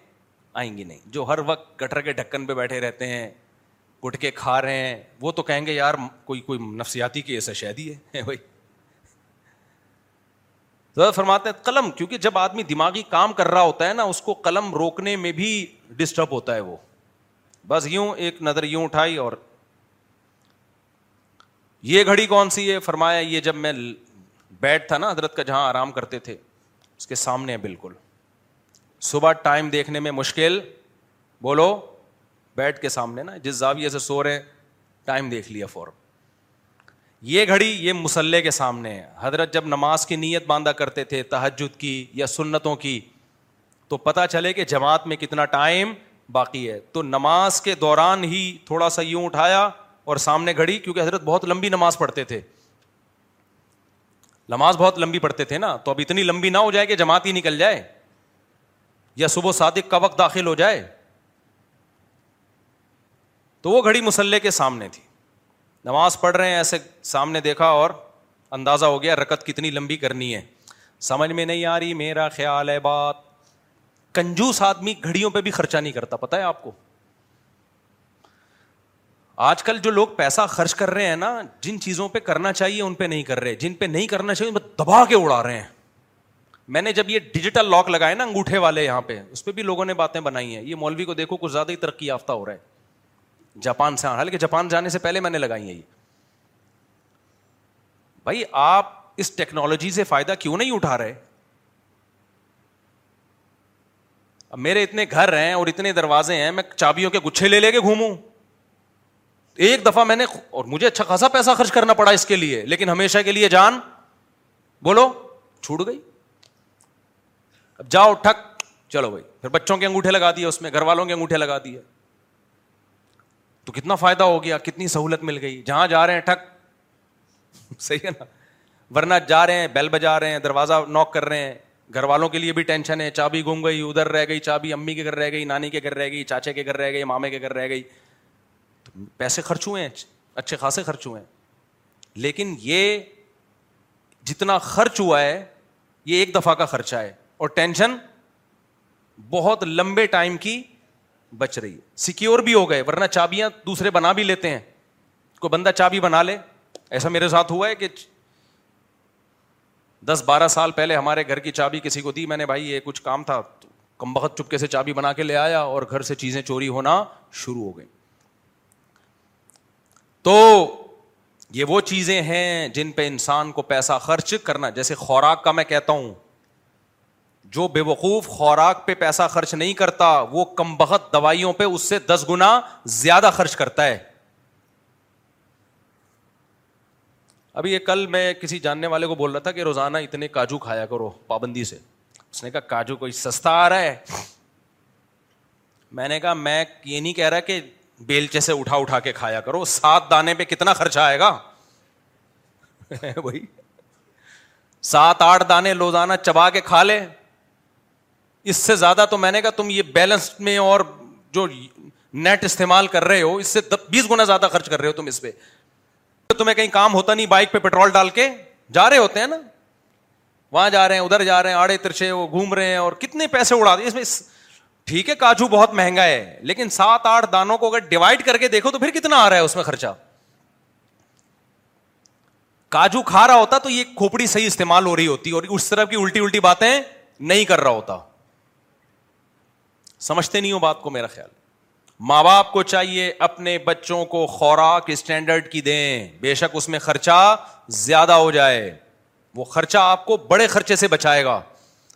آئیں گی نہیں، جو ہر وقت گٹر کے ڈھکن پہ بیٹھے رہتے ہیں گٹکے کھا رہے ہیں، وہ تو کہیں گے یار کوئی کوئی نفسیاتی کی ایسا شہدی ہے؟ (laughs) بھائی فرماتے ہیں، قلم، کیونکہ جب آدمی دماغی کام کر رہا ہوتا ہے نا، اس کو قلم روکنے میں بھی ڈسٹرب ہوتا ہے وہ۔ بس یوں ایک نظر یوں اٹھائی اور یہ گھڑی کون سی ہے؟ فرمایا یہ جب میں بیٹھ تھا نا حضرت کا جہاں آرام کرتے تھے، اس کے سامنے ہے بالکل۔ صبح ٹائم دیکھنے میں مشکل۔ بولو، بیٹھ کے سامنے نا، جس زاویے سے سو رہے ٹائم دیکھ لیا فور یہ گھڑی یہ مسلح کے سامنے ہے۔ حضرت جب نماز کی نیت باندھا کرتے تھے تحجد کی یا سنتوں کی، تو پتا چلے کہ جماعت میں کتنا ٹائم باقی ہے۔ تو نماز کے دوران ہی تھوڑا سا یوں اٹھایا اور سامنے گھڑی کیونکہ حضرت بہت لمبی نماز پڑھتے تھے۔ نماز بہت لمبی پڑھتے تھے نا، تو اب اتنی لمبی نہ ہو جائے کہ جماعت ہی نکل جائے یا صبح صادق کا وقت داخل ہو جائے۔ تو وہ گھڑی مسلح کے سامنے تھی۔ نماز پڑھ رہے ہیں ایسے سامنے دیکھا اور اندازہ ہو گیا رکت کتنی لمبی کرنی ہے۔ سمجھ میں نہیں آ رہی، میرا خیال ہے بات۔ کنجوس آدمی گھڑیوں پہ بھی خرچہ نہیں کرتا پتا ہے آپ کو؟ آج کل جو لوگ پیسہ خرچ کر رہے ہیں نا، جن چیزوں پہ کرنا چاہیے، ان پہ نہیں کر رہے۔ جن پہ نہیں کرنا چاہیے، ان پہ دبا کے اڑا رہے ہیں۔ میں نے جب یہ ڈیجیٹل لاک لگائے نا انگوٹھے والے یہاں پہ، اس پہ بھی لوگوں نے باتیں بنائی ہیں۔ یہ مولوی کو دیکھو، کچھ زیادہ ہی ترقی یافتہ ہو رہا ہے۔ جاپان سے، حالانکہ جاپان جانے سے پہلے میں نے لگائی ہیں یہ۔ بھائی، آپ اس ٹیکنالوجی سے فائدہ کیوں نہیں اٹھا رہے؟ میرے اتنے گھر ہیں اور اتنے دروازے ہیں، میں چابیوں کے گچھے لے لے کے گھوموں۔ ایک دفعہ میں نے اور مجھے اچھا خاصا پیسہ خرچ کرنا پڑا اس کے لیے، لیکن ہمیشہ کے لیے جان، بولو، چھوٹ گئی۔ اب جاؤ، ٹھک، چلو بھائی، پھر بچوں کے انگوٹھے لگا دیے، اس میں گھر والوں کے انگوٹھے لگا دیے۔ تو کتنا فائدہ ہو گیا، کتنی سہولت مل گئی۔ جہاں جا رہے ہیں، ٹھک۔ (laughs) صحیح ہے نا؟ ورنہ جا رہے ہیں، بیل بجا رہے ہیں، دروازہ نوک کر رہے ہیں۔ گھر والوں کے لیے بھی ٹینشن ہے، چابی گم گئی، ادھر رہ گئی، چابی امی کے گھر رہ گئی، نانی کے گھر رہ گئی، چاچے کے گھر رہ گئی، مامے کے گھر رہ گئی۔ پیسے خرچ ہوئے ہیں، اچھے خاصے خرچ ہوئے ہیں۔ لیکن یہ جتنا خرچ ہوا ہے، یہ ایک دفعہ کا خرچہ ہے۔ اور ٹینشن بہت لمبے ٹائم کی بچ رہی ہے۔ سیکیور بھی ہو گئے، ورنہ چابیاں دوسرے بنا بھی لیتے ہیں۔ کوئی بندہ چابی بنا لے۔ ایسا میرے ساتھ ہوا ہے کہ دس بارہ سال پہلے ہمارے گھر کی چابی کسی کو دی، میں نے بھائی یہ کچھ کام تھا کم بخت چپکے سے چابی بنا کے لے آیا اور گھر سے چیزیں چوری ہونا شروع ہو گئی تو یہ وہ چیزیں ہیں جن پہ انسان کو پیسہ خرچ کرنا، جیسے خوراک کا میں کہتا ہوں، جو بے وقوف خوراک پہ پیسہ خرچ نہیں کرتا، وہ کم بخت دوائیوں پہ اس سے دس گنا زیادہ خرچ کرتا ہے۔ ابھی یہ کل میں کسی جاننے والے کو بول رہا تھا کہ روزانہ اتنے کاجو کھایا کرو پابندی سے۔ اس نے کہا، کاجو کوئی سستا آ رہا ہے؟ میں نے کہا، میں یہ نہیں کہہ رہا کہ بیلچے سے اٹھا اٹھا کے کھایا کرو، سات دانے پہ کتنا خرچہ آئے گا؟ (laughs) بھائی سات آٹھ دانے روزانہ چبا کے کھا لے۔ اس سے زیادہ تو میں نے کہا تم یہ بیلنس میں اور جو نیٹ استعمال کر رہے ہو، اس سے بیس گنا زیادہ خرچ کر رہے ہو تم اس پہ۔ تمہیں کہیں کام ہوتا نہیں بائک پہ پیٹرول ڈال کے؟ جا رہے ہوتے ہیں نا۔ وہاں جا رہے ہیں، ادھر جا رہے ہیں، آڑے ترچے وہ گھوم رہے ہیں اور کتنے پیسے اڑا دے اس میں ٹھیک ہے، کاجو بہت مہنگا ہے، لیکن سات آٹھ دانوں کو اگر ڈیوائڈ کر کے دیکھو تو پھر کتنا آ رہا ہے اس میں خرچہ؟ کاجو کھا رہا ہوتا تو یہ کھوپڑی صحیح استعمال ہو رہی ہوتی اور اس طرح کی الٹی الٹی باتیں نہیں کر رہا ہوتا۔ سمجھتے نہیں ہو بات کو میرا خیال؟ ماں باپ کو چاہیے اپنے بچوں کو خوراک اسٹینڈرڈ کی دیں۔ بے شک اس میں خرچہ زیادہ ہو جائے۔ وہ خرچہ آپ کو بڑے خرچے سے بچائے گا۔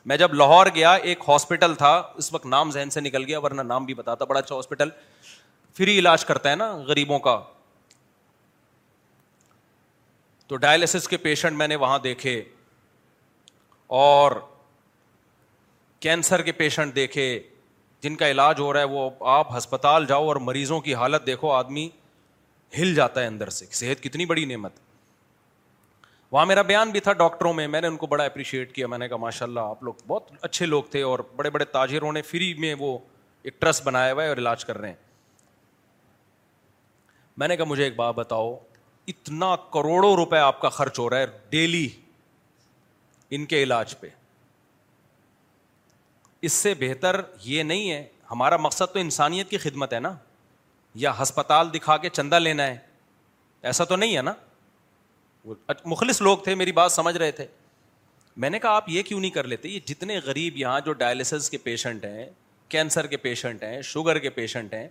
میں جب لاہور گیا، ایک ہاسپٹل تھا، اس وقت نام ذہن سے نکل گیا، ورنہ نام بھی بتاتا، بڑا اچھا ہاسپٹل۔ فری علاج کرتا ہے نا غریبوں کا۔ تو ڈائلسس کے پیشنٹ میں نے وہاں دیکھے اور کینسر کے پیشنٹ دیکھے۔ جن کا علاج ہو رہا ہے، وہ آپ ہسپتال جاؤ اور مریضوں کی حالت دیکھو، آدمی ہل جاتا ہے اندر سے۔ صحت کتنی بڑی نعمت۔ وہاں میرا بیان بھی تھا ڈاکٹروں میں میں نے ان کو بڑا اپریشیٹ کیا، میں نے کہا ماشاء اللہ آپ لوگ بہت اچھے لوگ تھے اور بڑے بڑے تاجروں نے فری میں وہ ایک ٹرسٹ بنایا ہوا ہے اور علاج کر رہے ہیں۔ میں نے کہا مجھے ایک بات بتاؤ، اتنا کروڑوں روپے آپ کا خرچ ہو رہا ہے ڈیلی ان کے علاج پہ۔ اس سے بہتر یہ نہیں ہے، ہمارا مقصد تو انسانیت کی خدمت ہے نا۔ یا ہسپتال دکھا کے چندہ لینا ہے۔ ایسا تو نہیں ہے نا۔ مخلص لوگ تھے، میری بات سمجھ رہے تھے۔ میں نے کہا، آپ یہ کیوں نہیں کر لیتے؟ یہ جتنے غریب یہاں جو ڈائلسس کے پیشنٹ ہیں کینسر کے پیشنٹ ہیں شوگر کے پیشنٹ ہیں،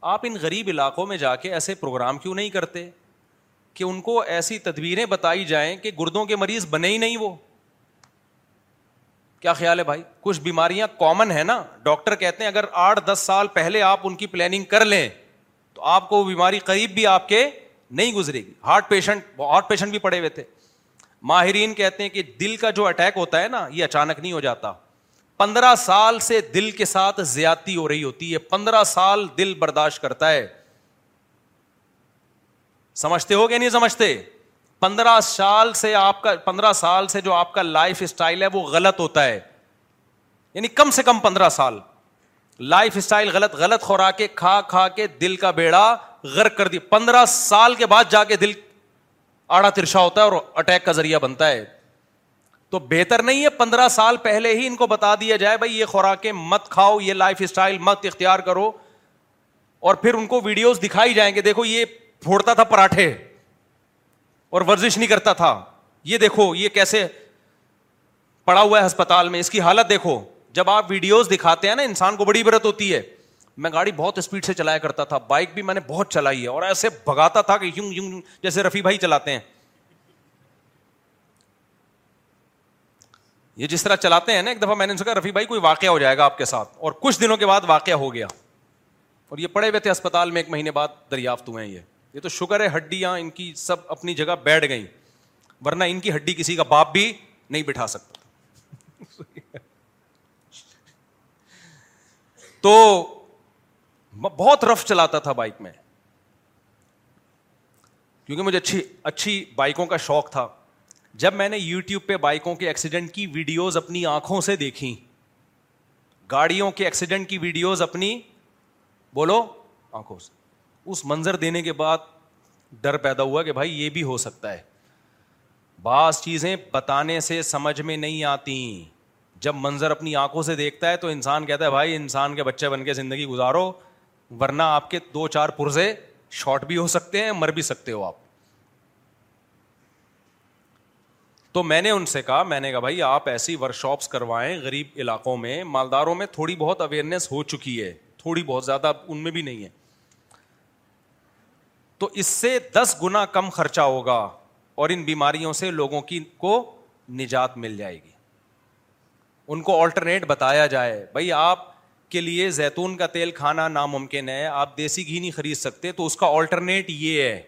آپ ان غریب علاقوں میں جا کے ایسے پروگرام کیوں نہیں کرتے؟ کہ ان کو ایسی تدبیریں بتائی جائیں کہ گردوں کے مریض بنے ہی نہیں وہ۔ کیا خیال ہے بھائی؟ کچھ بیماریاں کامن ہے نا؟ ڈاکٹر کہتے ہیں، اگر آٹھ دس سال پہلے آپ ان کی پلاننگ کر لیں، تو آپ کو وہ بیماری قریب بھی آپ کے نہیں گزرے گی۔ ہارٹ پیشنٹ ہارٹ پیشنٹ بھی پڑے ہوئے تھے۔ ماہرین کہتے ہیں کہ دل کا جو اٹیک ہوتا ہے نا، یہ اچانک نہیں ہو جاتا۔ پندرہ سال سے دل کے ساتھ زیادتی ہو رہی ہوتی ہے۔ پندرہ سال دل برداشت کرتا ہے۔ سمجھتے ہو کہ نہیں سمجھتے؟ پندرہ سال سے آپ کا پندرہ سال سے جو آپ کا لائف اسٹائل ہے وہ غلط ہوتا ہے۔ یعنی کم سے کم پندرہ سال۔ لائف اسٹائل غلط غلط خوراک کھا کھا کے دل کا بیڑا غرق کر دی۔ پندرہ سال کے بعد جا کے دل آڑا ترشا ہوتا ہے اور اٹیک کا ذریعہ بنتا ہے۔ تو بہتر نہیں ہے پندرہ سال پہلے ہی ان کو بتا دیا جائے، بھائی یہ خوراکیں مت کھاؤ، یہ لائف اسٹائل مت اختیار کرو۔ اور پھر ان کو ویڈیوز دکھائی جائیں گے۔ دیکھو، یہ پھوڑتا تھا پراٹھے اور ورزش نہیں کرتا تھا۔ یہ دیکھو، یہ کیسے پڑا ہوا ہے ہسپتال میں۔ اس کی حالت دیکھو۔ جب آپ ویڈیوز دکھاتے ہیں نا، انسان کو بڑی برت ہوتی ہے۔ میں گاڑی بہت اسپیڈ سے چلایا کرتا تھا بائک بھی میں نے بہت چلائی ہے اور ایسے بھگاتا تھا کہ یوں یوں جیسے رفی بھائی چلاتے ہیں۔ یہ جس طرح چلاتے ہیں نا، ایک دفعہ میں نے کہا رفی بھائی، کوئی واقعہ ہو جائے گا آپ کے ساتھ۔ اور کچھ دنوں کے بعد واقعہ ہو گیا۔ اور یہ پڑے ہوئے تھے اسپتال میں، ایک مہینے بعد دریافت ہوئے ہیں یہ۔ یہ تو شکر ہے، ہڈیاں، ان کی سب اپنی جگہ بیٹھ گئی ورنہ ان کی ہڈی کسی کا باپ بھی نہیں بٹھا سکتا۔ (laughs) تو بہت رف چلاتا تھا بائک میں۔ کیونکہ مجھے اچھی اچھی بائکوں کا شوق تھا۔ جب میں نے یو ٹیوب پہ بائکوں کے ایکسیڈنٹ کی ویڈیوز اپنی آنکھوں سے دیکھی گاڑیوں کے ایکسیڈنٹ کی ویڈیوز اپنی، بولو، آنکھوں سے۔ اس منظر دینے کے بعد ڈر پیدا ہوا کہ بھائی یہ بھی ہو سکتا ہے۔ بعض چیزیں بتانے سے سمجھ میں نہیں آتی جب منظر اپنی آنکھوں سے دیکھتا ہے تو انسان کہتا ہے، بھائی، انسان کے بچے بن کے زندگی گزارو، ورنہ آپ کے دو چار پرزے شارٹ بھی ہو سکتے ہیں، مر بھی سکتے ہو آپ۔ تو میں نے ان سے کہا، میں نے کہا، بھائی، آپ ایسی ورک شاپس کروائیں غریب علاقوں میں، مالداروں میں تھوڑی بہت اویئرنیس ہو چکی ہے، تھوڑی بہت زیادہ ان میں بھی نہیں ہے۔ تو اس سے دس گنا کم خرچہ ہوگا اور ان بیماریوں سے لوگوں کی کو نجات مل جائے گی۔ ان کو آلٹرنیٹ بتایا جائے۔ بھائی آپ کے لیے زیتون کا تیل کھانا ناممکن ہے، آپ دیسی گھی نہیں خرید سکتے، تو اس کا آلٹرنیٹ یہ ہے۔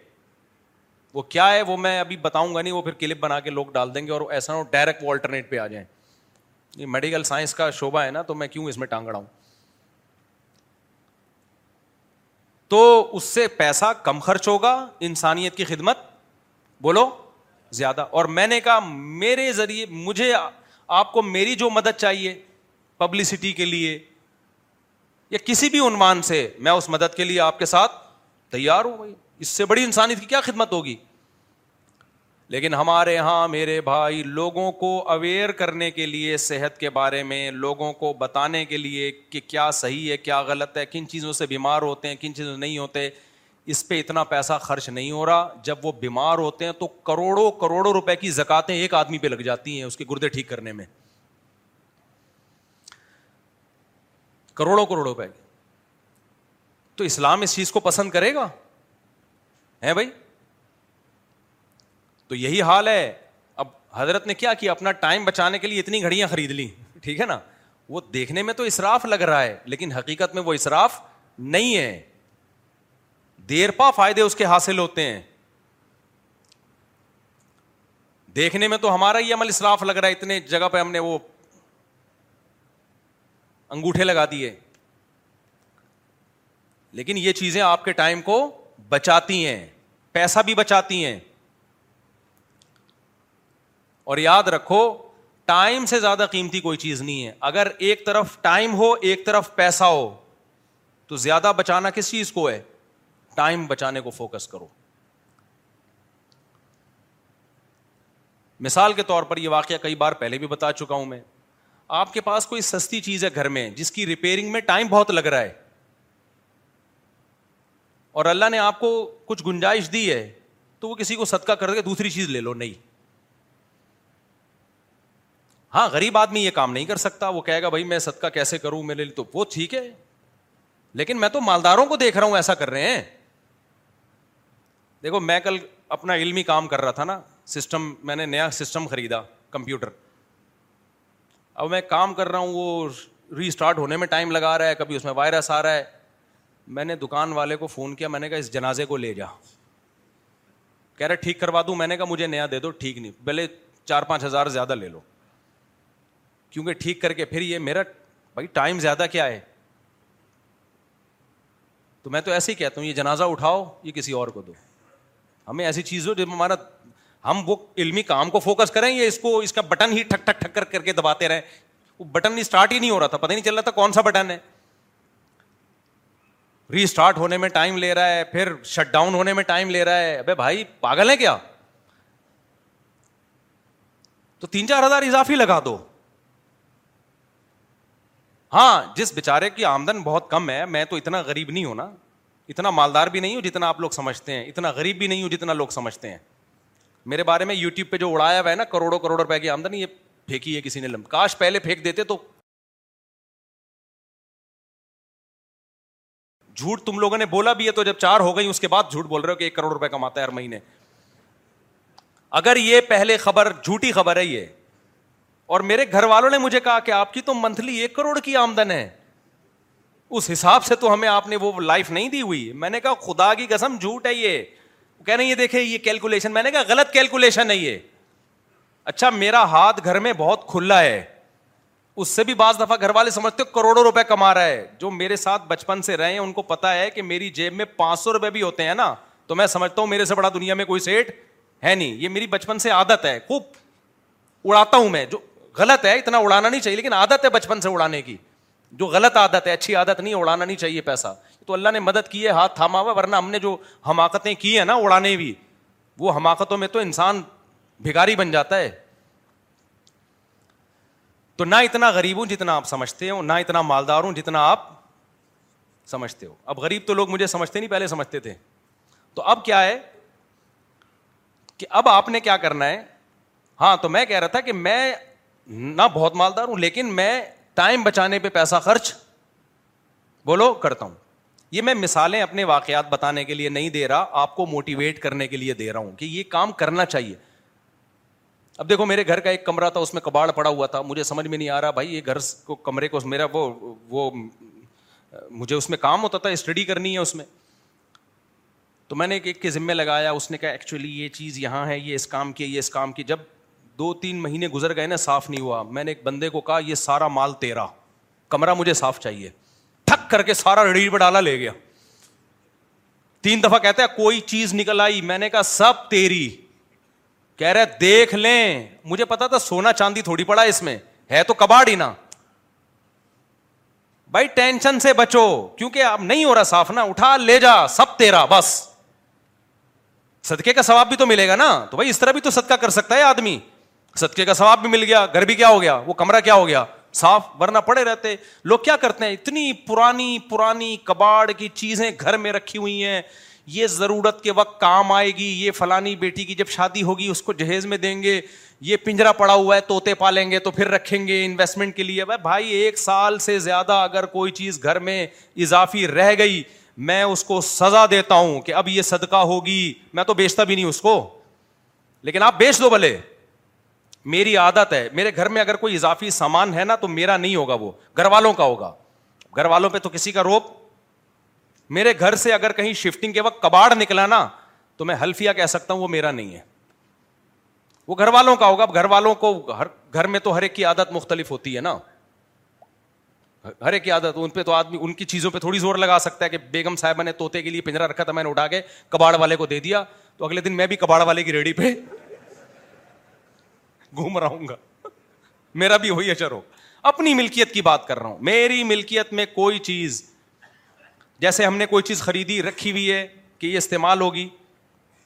وہ کیا ہے؟ وہ میں ابھی بتاؤں گا نہیں، وہ پھر کلپ بنا کے لوگ ڈال دیں گے اور ایسا نہ ڈائریکٹ وہ آلٹرنیٹ پہ آ جائیں۔ یہ میڈیکل سائنس کا شعبہ ہے نا، تو میں کیوں اس میں ٹانگ ہوں؟ تو اس سے پیسہ کم خرچ ہوگا، انسانیت کی خدمت، بولو، زیادہ۔ اور میں نے کہا، میرے ذریعے مجھے آپ کو میری جو مدد چاہیے پبلسٹی کے لیے یا کسی بھی عنوان سے میں اس مدد کے لیے آپ کے ساتھ تیار ہوں بھائی۔ اس سے بڑی انسانیت کی کیا خدمت ہوگی؟ لیکن ہمارے یہاں میرے بھائی، لوگوں کو اویئر کرنے کے لیے، صحت کے بارے میں، لوگوں کو بتانے کے لیے کہ کیا صحیح ہے، کیا غلط ہے، کن چیزوں سے بیمار ہوتے ہیں، کن چیزوں سے نہیں ہوتے اس پہ اتنا پیسہ خرچ نہیں ہو رہا۔ جب وہ بیمار ہوتے ہیں تو کروڑوں کروڑوں روپے کی زکاتیں ایک آدمی پہ لگ جاتی ہیں اس کے گردے ٹھیک کرنے میں۔ کروڑوں کروڑوں روپے تو اسلام اس چیز کو پسند کرے گا؟ ہے بھائی؟ تو یہی حال ہے۔ اب حضرت نے کیا کیا؟ اپنا ٹائم بچانے کے لیے اتنی گھڑیاں خرید لی ٹھیک ہے نا؟ وہ دیکھنے میں تو اصراف لگ رہا ہے، لیکن حقیقت میں وہ اصراف نہیں ہے۔ دیر پا فائدے اس کے حاصل ہوتے ہیں۔ دیکھنے میں تو ہمارا ہی عمل اصراف لگ رہا ہے، اتنے جگہ پہ ہم نے وہ انگوٹھے لگا دیے۔ لیکن یہ چیزیں آپ کے ٹائم کو بچاتی ہیں، پیسہ بھی بچاتی ہیں۔ اور یاد رکھو، ٹائم سے زیادہ قیمتی کوئی چیز نہیں ہے۔ اگر ایک طرف ٹائم ہو، ایک طرف پیسہ ہو، تو زیادہ بچانا کس چیز کو ہے؟ ٹائم بچانے کو فوکس کرو۔ مثال کے طور پر یہ واقعہ کئی بار پہلے بھی بتا چکا ہوں میں۔ آپ کے پاس کوئی سستی چیز ہے گھر میں جس کی ریپیئرنگ میں ٹائم بہت لگ رہا ہے۔ اور اللہ نے آپ کو کچھ گنجائش دی ہے تو وہ کسی کو صدقہ کر کے دوسری چیز لے لو، نہیں۔ ہاں غریب آدمی یہ کام نہیں کر سکتا، وہ کہے گا بھائی میں صدقہ کیسے کروں، میرے لیے تو وہ ٹھیک ہے۔ لیکن میں تو مالداروں کو دیکھ رہا ہوں، ایسا کر رہے ہیں۔ دیکھو، میں کل اپنا علمی کام کر رہا تھا نا، سسٹم، میں نے نیا سسٹم خریدا، کمپیوٹر۔ اب میں کام کر رہا ہوں، وہ ری اسٹارٹ ہونے میں ٹائم لگا رہا ہے، کبھی اس میں وائرس آ رہا ہے۔ میں نے دکان والے کو فون کیا، میں نے کہا، اس جنازے کو لے جا۔ کہہ رہے ٹھیک کروا دوں۔ میں نے کہا، مجھے نیا دے دو، ٹھیک نہیں۔ پہلے چار پانچ ہزار زیادہ لے لو۔ کیونکہ ٹھیک کر کے پھر یہ میرا، بھائی، ٹائم زیادہ کیا ہے؟ تو میں تو ایسے ہی کہتا ہوں، یہ جنازہ اٹھاؤ، یہ کسی اور کو دو۔ ہمیں ایسی چیز ہو جب ہمارا ہم وہ علمی کام کو فوکس کریں یا اس کو اس کا بٹن ہی ٹھک ٹھک ٹھک کر کر کے دباتے رہیں۔ وہ بٹن اسٹارٹ ہی نہیں ہو رہا تھا، پتہ نہیں چل رہا تھا کون سا بٹن ہے۔ ری اسٹارٹ ہونے میں ٹائم لے رہا ہے، پھر شٹ ڈاؤن ہونے میں ٹائم لے رہا ہے۔ ابے بھائی، پاگل ہے کیا؟ تو تین چار ہزار اضافی لگا دو۔ ہاں جس بےچارے کی آمدن بہت کم ہے، میں تو اتنا غریب نہیں ہوں نا۔ اتنا مالدار بھی نہیں ہوں جتنا آپ لوگ سمجھتے ہیں، اتنا غریب بھی نہیں ہوں جتنا لوگ سمجھتے ہیں۔ میرے بارے میں یو ٹیوب پہ جو اڑایا ہوا ہے نا، کروڑوں کروڑ روپے کی آمدنی، یہ پھینکی ہے کسی نے لم، کاش پہلے پھینک دیتے تو۔ جھوٹ تم لوگوں نے بولا بھی ہے تو جب چار ہو گئی، اس کے بعد جھوٹ بول رہے ہو کہ ایک کروڑ روپے کماتا ہے ہر مہینے۔ اگر یہ پہلے خبر جھوٹی خبر ہے یہ، اور میرے گھر والوں نے مجھے کہا کہ آپ کی تو منتھلی ایک کروڑ کی آمدن ہے۔ اس حساب سے تو ہمیں آپ نے وہ لائف نہیں دی ہوئی۔ میں نے کہا، خدا کی قسم جھوٹ ہے یہ۔ کہہ رہے یہ دیکھے یہ کیلکولیشن میں نے کہا، غلط کیلکولیشن ہے یہ۔ اچھا میرا ہاتھ گھر میں بہت کھلا ہے۔ اس سے بھی بعض دفعہ گھر والے سمجھتے کروڑوں روپے کما رہا ہے۔ جو میرے ساتھ بچپن سے رہے ہیں، ان کو پتا ہے کہ میری جیب میں پانچ سو روپے بھی ہوتے ہیں نا۔ تو میں سمجھتا ہوں، میرے سے بڑا دنیا میں کوئی سیٹ ہے نہیں۔ یہ میری بچپن سے عادت ہے۔ خوب اڑاتا ہوں میں۔ جو غلط ہے، اتنا اڑانا نہیں چاہیے، لیکن عادت ہے بچپن سے اڑانے کی۔ جو غلط عادت ہے، اچھی عادت نہیں، اڑانا نہیں چاہیے پیسہ۔ تو اللہ نے مدد کی ہے، ہاتھ تھاما ہوا، ورنہ ہم نے جو حماقتیں کی ہیں نا، اڑانے بھی، وہ حماقتوں میں تو انسان بھگاری بن جاتا ہے۔ تو نہ اتنا غریب ہوں جتنا آپ سمجھتے ہو نہ اتنا مالدار ہوں جتنا آپ سمجھتے ہو۔ اب غریب تو لوگ مجھے سمجھتے نہیں، پہلے سمجھتے تھے۔ تو اب کیا ہے کہ اب آپ نے کیا کرنا ہے؟ ہاں تو میں کہہ رہا تھا کہ میں نہ بہت مالدار ہوں، لیکن میں ٹائم بچانے پہ پیسہ خرچ بولو کرتا ہوں۔ یہ میں مثالیں اپنے واقعات بتانے کے لیے نہیں دے رہا، آپ کو موٹیویٹ کرنے کے لیے دے رہا ہوں کہ یہ کام کرنا چاہیے۔ اب دیکھو، میرے گھر کا ایک کمرہ تھا، اس میں کباڑ پڑا ہوا تھا، مجھے سمجھ میں نہیں آ رہا، بھائی، یہ گھر کو، کمرے کو، میرا وہ وہ، مجھے اس میں کام ہوتا تھا اسٹڈی کرنی ہے اس میں۔ تو میں نے ایک کے ذمے لگایا، اس نے کہا ایکچولی یہ چیز یہاں ہے، یہ اس کام کی یہ اس کام کی جب دو تین مہینے گزر گئے نا، صاف نہیں ہوا۔ میں نے ایک بندے کو کہا، یہ سارا مال تیرا، کمرہ مجھے صاف چاہیے۔ تھک کر کے سارا ریڑھی پہ ڈالا، لے گیا۔ تین دفعہ کہتا ہے، کوئی چیز نکل آئی۔ میں نے کہا، سب تیری۔ کہہ رہے دیکھ لیں۔ مجھے پتا تھا، سونا چاندی تھوڑی پڑا اس میں۔ ہے تو کباڑ ہی نا۔ بھائی، ٹینشن سے بچو، کیونکہ اب نہیں ہو رہا صاف نا۔ اٹھا، لے جا، سب تیرا، بس۔ صدقے کا ثواب بھی تو ملے گا نا۔ تو بھائی، اس طرح بھی تو صدقہ کر سکتا ہے آدمی۔ صدقے کا ثواب بھی مل گیا، گھر بھی کیا ہو گیا، وہ کمرہ کیا ہو گیا؟ صاف ورنہ پڑے رہتے۔ لوگ کیا کرتے ہیں؟ اتنی پرانی پرانی کباڑ کی چیزیں گھر میں رکھی ہوئی ہیں۔ یہ ضرورت کے وقت کام آئے گی، یہ فلانی بیٹی کی جب شادی ہوگی، اس کو جہیز میں دیں گے، یہ پنجرا پڑا ہوا ہے توتے پالیں گے تو پھر رکھیں گے انویسٹمنٹ کے لیے۔ بھائی، ایک سال سے زیادہ اگر کوئی چیز گھر میں اضافی رہ گئی، میں اس کو سزا دیتا ہوں کہ اب یہ صدقہ ہوگی، میں تو بیچتا بھی نہیں اس کو۔ لیکن آپ بیچ دو بھلے۔ میری عادت ہے، میرے گھر میں اگر کوئی اضافی سامان ہے نا تو میرا نہیں ہوگا وہ، گھر والوں کا ہوگا۔ گھر والوں پہ تو کسی کا روپ میرے گھر سے اگر کہیں شفٹنگ کے وقت کباڑ نکلا نا، تو میں حلفیہ کہہ سکتا ہوں وہ میرا نہیں ہے۔ وہ گھر والوں کا ہوگا گھر والوں کو گھر میں تو ہر ایک کی عادت مختلف ہوتی ہے نا۔ ہر ایک کی عادت، ان پہ تو آدمی ان کی چیزوں پہ تھوڑی زور لگا سکتا ہے کہ بیگم صاحبہ نے توتے کے لیے پنجرا رکھا تھا، میں نے اٹھا کے کباڑ والے کو دے دیا۔ تو اگلے دن میں بھی کباڑ والے کی ریڈی پہ گھوم رہا ہوں گا۔ میرا بھی وہی اچر ہو۔ اپنی ملکیت کی بات کر رہا ہوں۔ میری ملکیت میں کوئی چیز، جیسے ہم نے کوئی چیز خریدی، رکھی ہوئی ہے کہ یہ استعمال ہوگی،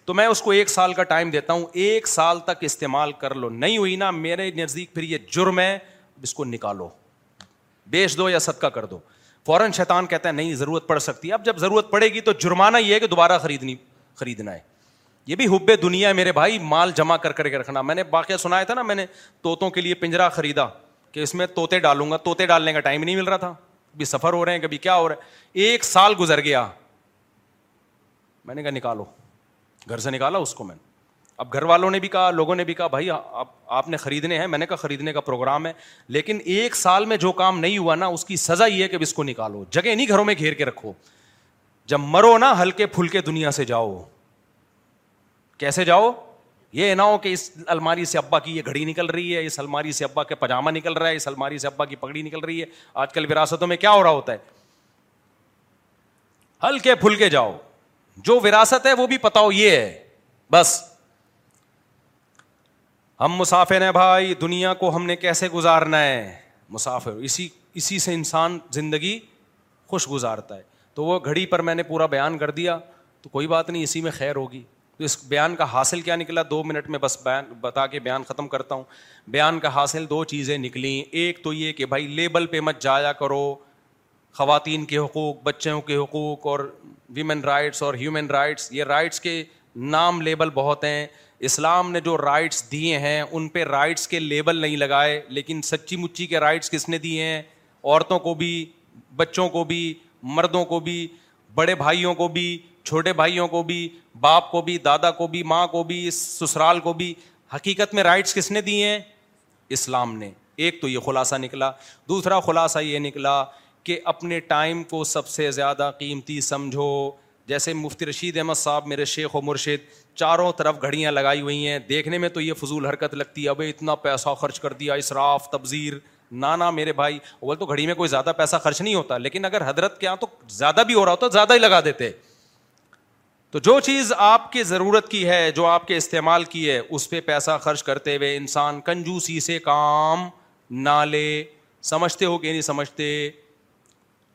تو میں اس کو ایک سال کا ٹائم دیتا ہوں۔ ایک سال تک استعمال کر لو۔ نہیں ہوئی نا، میرے نزدیک پھر یہ جرم ہے۔ اس کو نکالو۔ بیچ دو یا صدقہ کر دو۔ فوراً شیطان کہتا ہے، نہیں، ضرورت پڑ سکتی۔ ہے اب جب ضرورت پڑے گی تو جرمانہ یہ ہے کہ دوبارہ خریدنی، خریدنا ہے۔ یہ بھی حب دنیا ہے میرے بھائی، مال جمع کر کر کے رکھنا۔ میں نے باقیہ سنایا تھا نا، میں نے طوطوں کے لیے پنجرا خریدا کہ اس میں طوطے ڈالوں گا۔ طوطے ڈالنے کا ٹائم نہیں مل رہا تھا۔ کبھی سفر ہو رہے ہیں، کبھی کیا ہو رہا ہے۔ ایک سال گزر گیا۔ میں نے کہا نکالو۔ گھر سے نکالا اس کو میں نے۔ اب گھر والوں نے بھی کہا، لوگوں نے بھی کہا، بھائی، آپ نے خریدنے ہیں۔ میں نے کہا خریدنے کا پروگرام ہے۔ لیکن ایک سال میں جو کام نہیں ہوا نا، اس کی سزا یہ ہے کہ اس کو نکالو۔ جگہ نہیں گھروں میں گھیر کے رکھو۔ جب مرو نا، ہلکے پھلکے دنیا سے جاؤ۔ کیسے جاؤ؟ یہ نہ ہو کہ اس الماری سے ابا کی یہ گھڑی نکل رہی ہے، اس الماری سے ابا کے پاجامہ نکل رہا ہے، اس الماری سے ابا کی پگڑی نکل رہی ہے۔ آج کل وراثتوں میں کیا ہو رہا ہوتا ہے؟ ہلکے پھلکے جاؤ۔ جو وراثت ہے وہ بھی پتا ہو، یہ ہے۔ بس۔ ہم مسافر ہیں بھائی، دنیا کو ہم نے کیسے گزارنا ہے؟ مسافر، اسی اسی سے انسان زندگی خوش گزارتا ہے۔ تو وہ گھڑی پر میں نے پورا بیان کر دیا، تو کوئی بات نہیں، اسی میں خیر ہوگی۔ تو اس بیان کا حاصل کیا نکلا؟ دو منٹ میں بس بیان بتا کے بیان ختم کرتا ہوں۔ بیان کا حاصل دو چیزیں نکلیں۔ ایک تو یہ کہ بھائی لیبل پہ مت جایا کرو۔ خواتین کے حقوق، بچوں کے حقوق اور ویمن رائٹس اور ہیومن رائٹس یہ رائٹس کے نام لیبل بہت ہیں۔ اسلام نے جو رائٹس دیے ہیں، ان پہ رائٹس کے لیبل نہیں لگائے۔ لیکن سچی مچی کے رائٹس کس نے دیے ہیں؟ عورتوں کو بھی، بچوں کو بھی، مردوں کو بھی، بڑے بھائیوں کو بھی۔ چھوٹے بھائیوں کو بھی، باپ کو بھی، دادا کو بھی، ماں کو بھی، سسرال کو بھی حقیقت میں رائٹس کس نے دیے ہیں؟ اسلام نے۔ ایک تو یہ خلاصہ نکلا، دوسرا خلاصہ یہ نکلا کہ اپنے ٹائم کو سب سے زیادہ قیمتی سمجھو۔ جیسے مفتی رشید احمد صاحب میرے شیخ و مرشد، چاروں طرف گھڑیاں لگائی ہوئی ہیں۔ دیکھنے میں تو یہ فضول حرکت لگتی ہے ابھی اتنا پیسہ خرچ کر دیا، اسراف تبزیر نانا میرے بھائی بول تو گھڑی میں کوئی زیادہ پیسہ خرچ نہیں ہوتا، لیکن اگر حضرت کے یہاں تو زیادہ بھی ہو رہا ہوتا، زیادہ ہی لگا دیتے۔ تو جو چیز آپ کی ضرورت کی ہے، جو آپ کے استعمال کی ہے، اس پہ پیسہ خرچ کرتے ہوئے انسان کنجوسی سے کام نہ لے۔ سمجھتے ہو کہ نہیں سمجھتے؟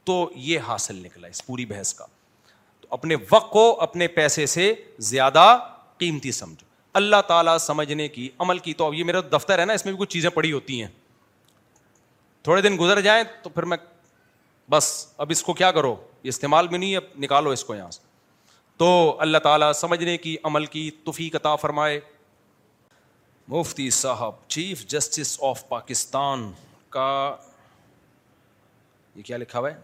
تو یہ حاصل نکلا اس پوری بحث کا۔ تو اپنے وقت کو اپنے پیسے سے زیادہ قیمتی سمجھو۔ اللہ تعالیٰ سمجھنے کی، عمل کی تو اب یہ میرا دفتر ہے نا، اس میں بھی کچھ چیزیں پڑی ہوتی ہیں۔ تھوڑے دن گزر جائیں تو پھر میں بس، اب اس کو کیا کرو؟ استعمال بھی نہیں اب نکالو اس کو یہاں سے۔ تو اللہ تعالیٰ سمجھنے کی عمل کی توفیق عطا فرمائے۔ مفتی صاحب، چیف جسٹس آف پاکستان کا یہ کیا لکھا ہوا ہے؟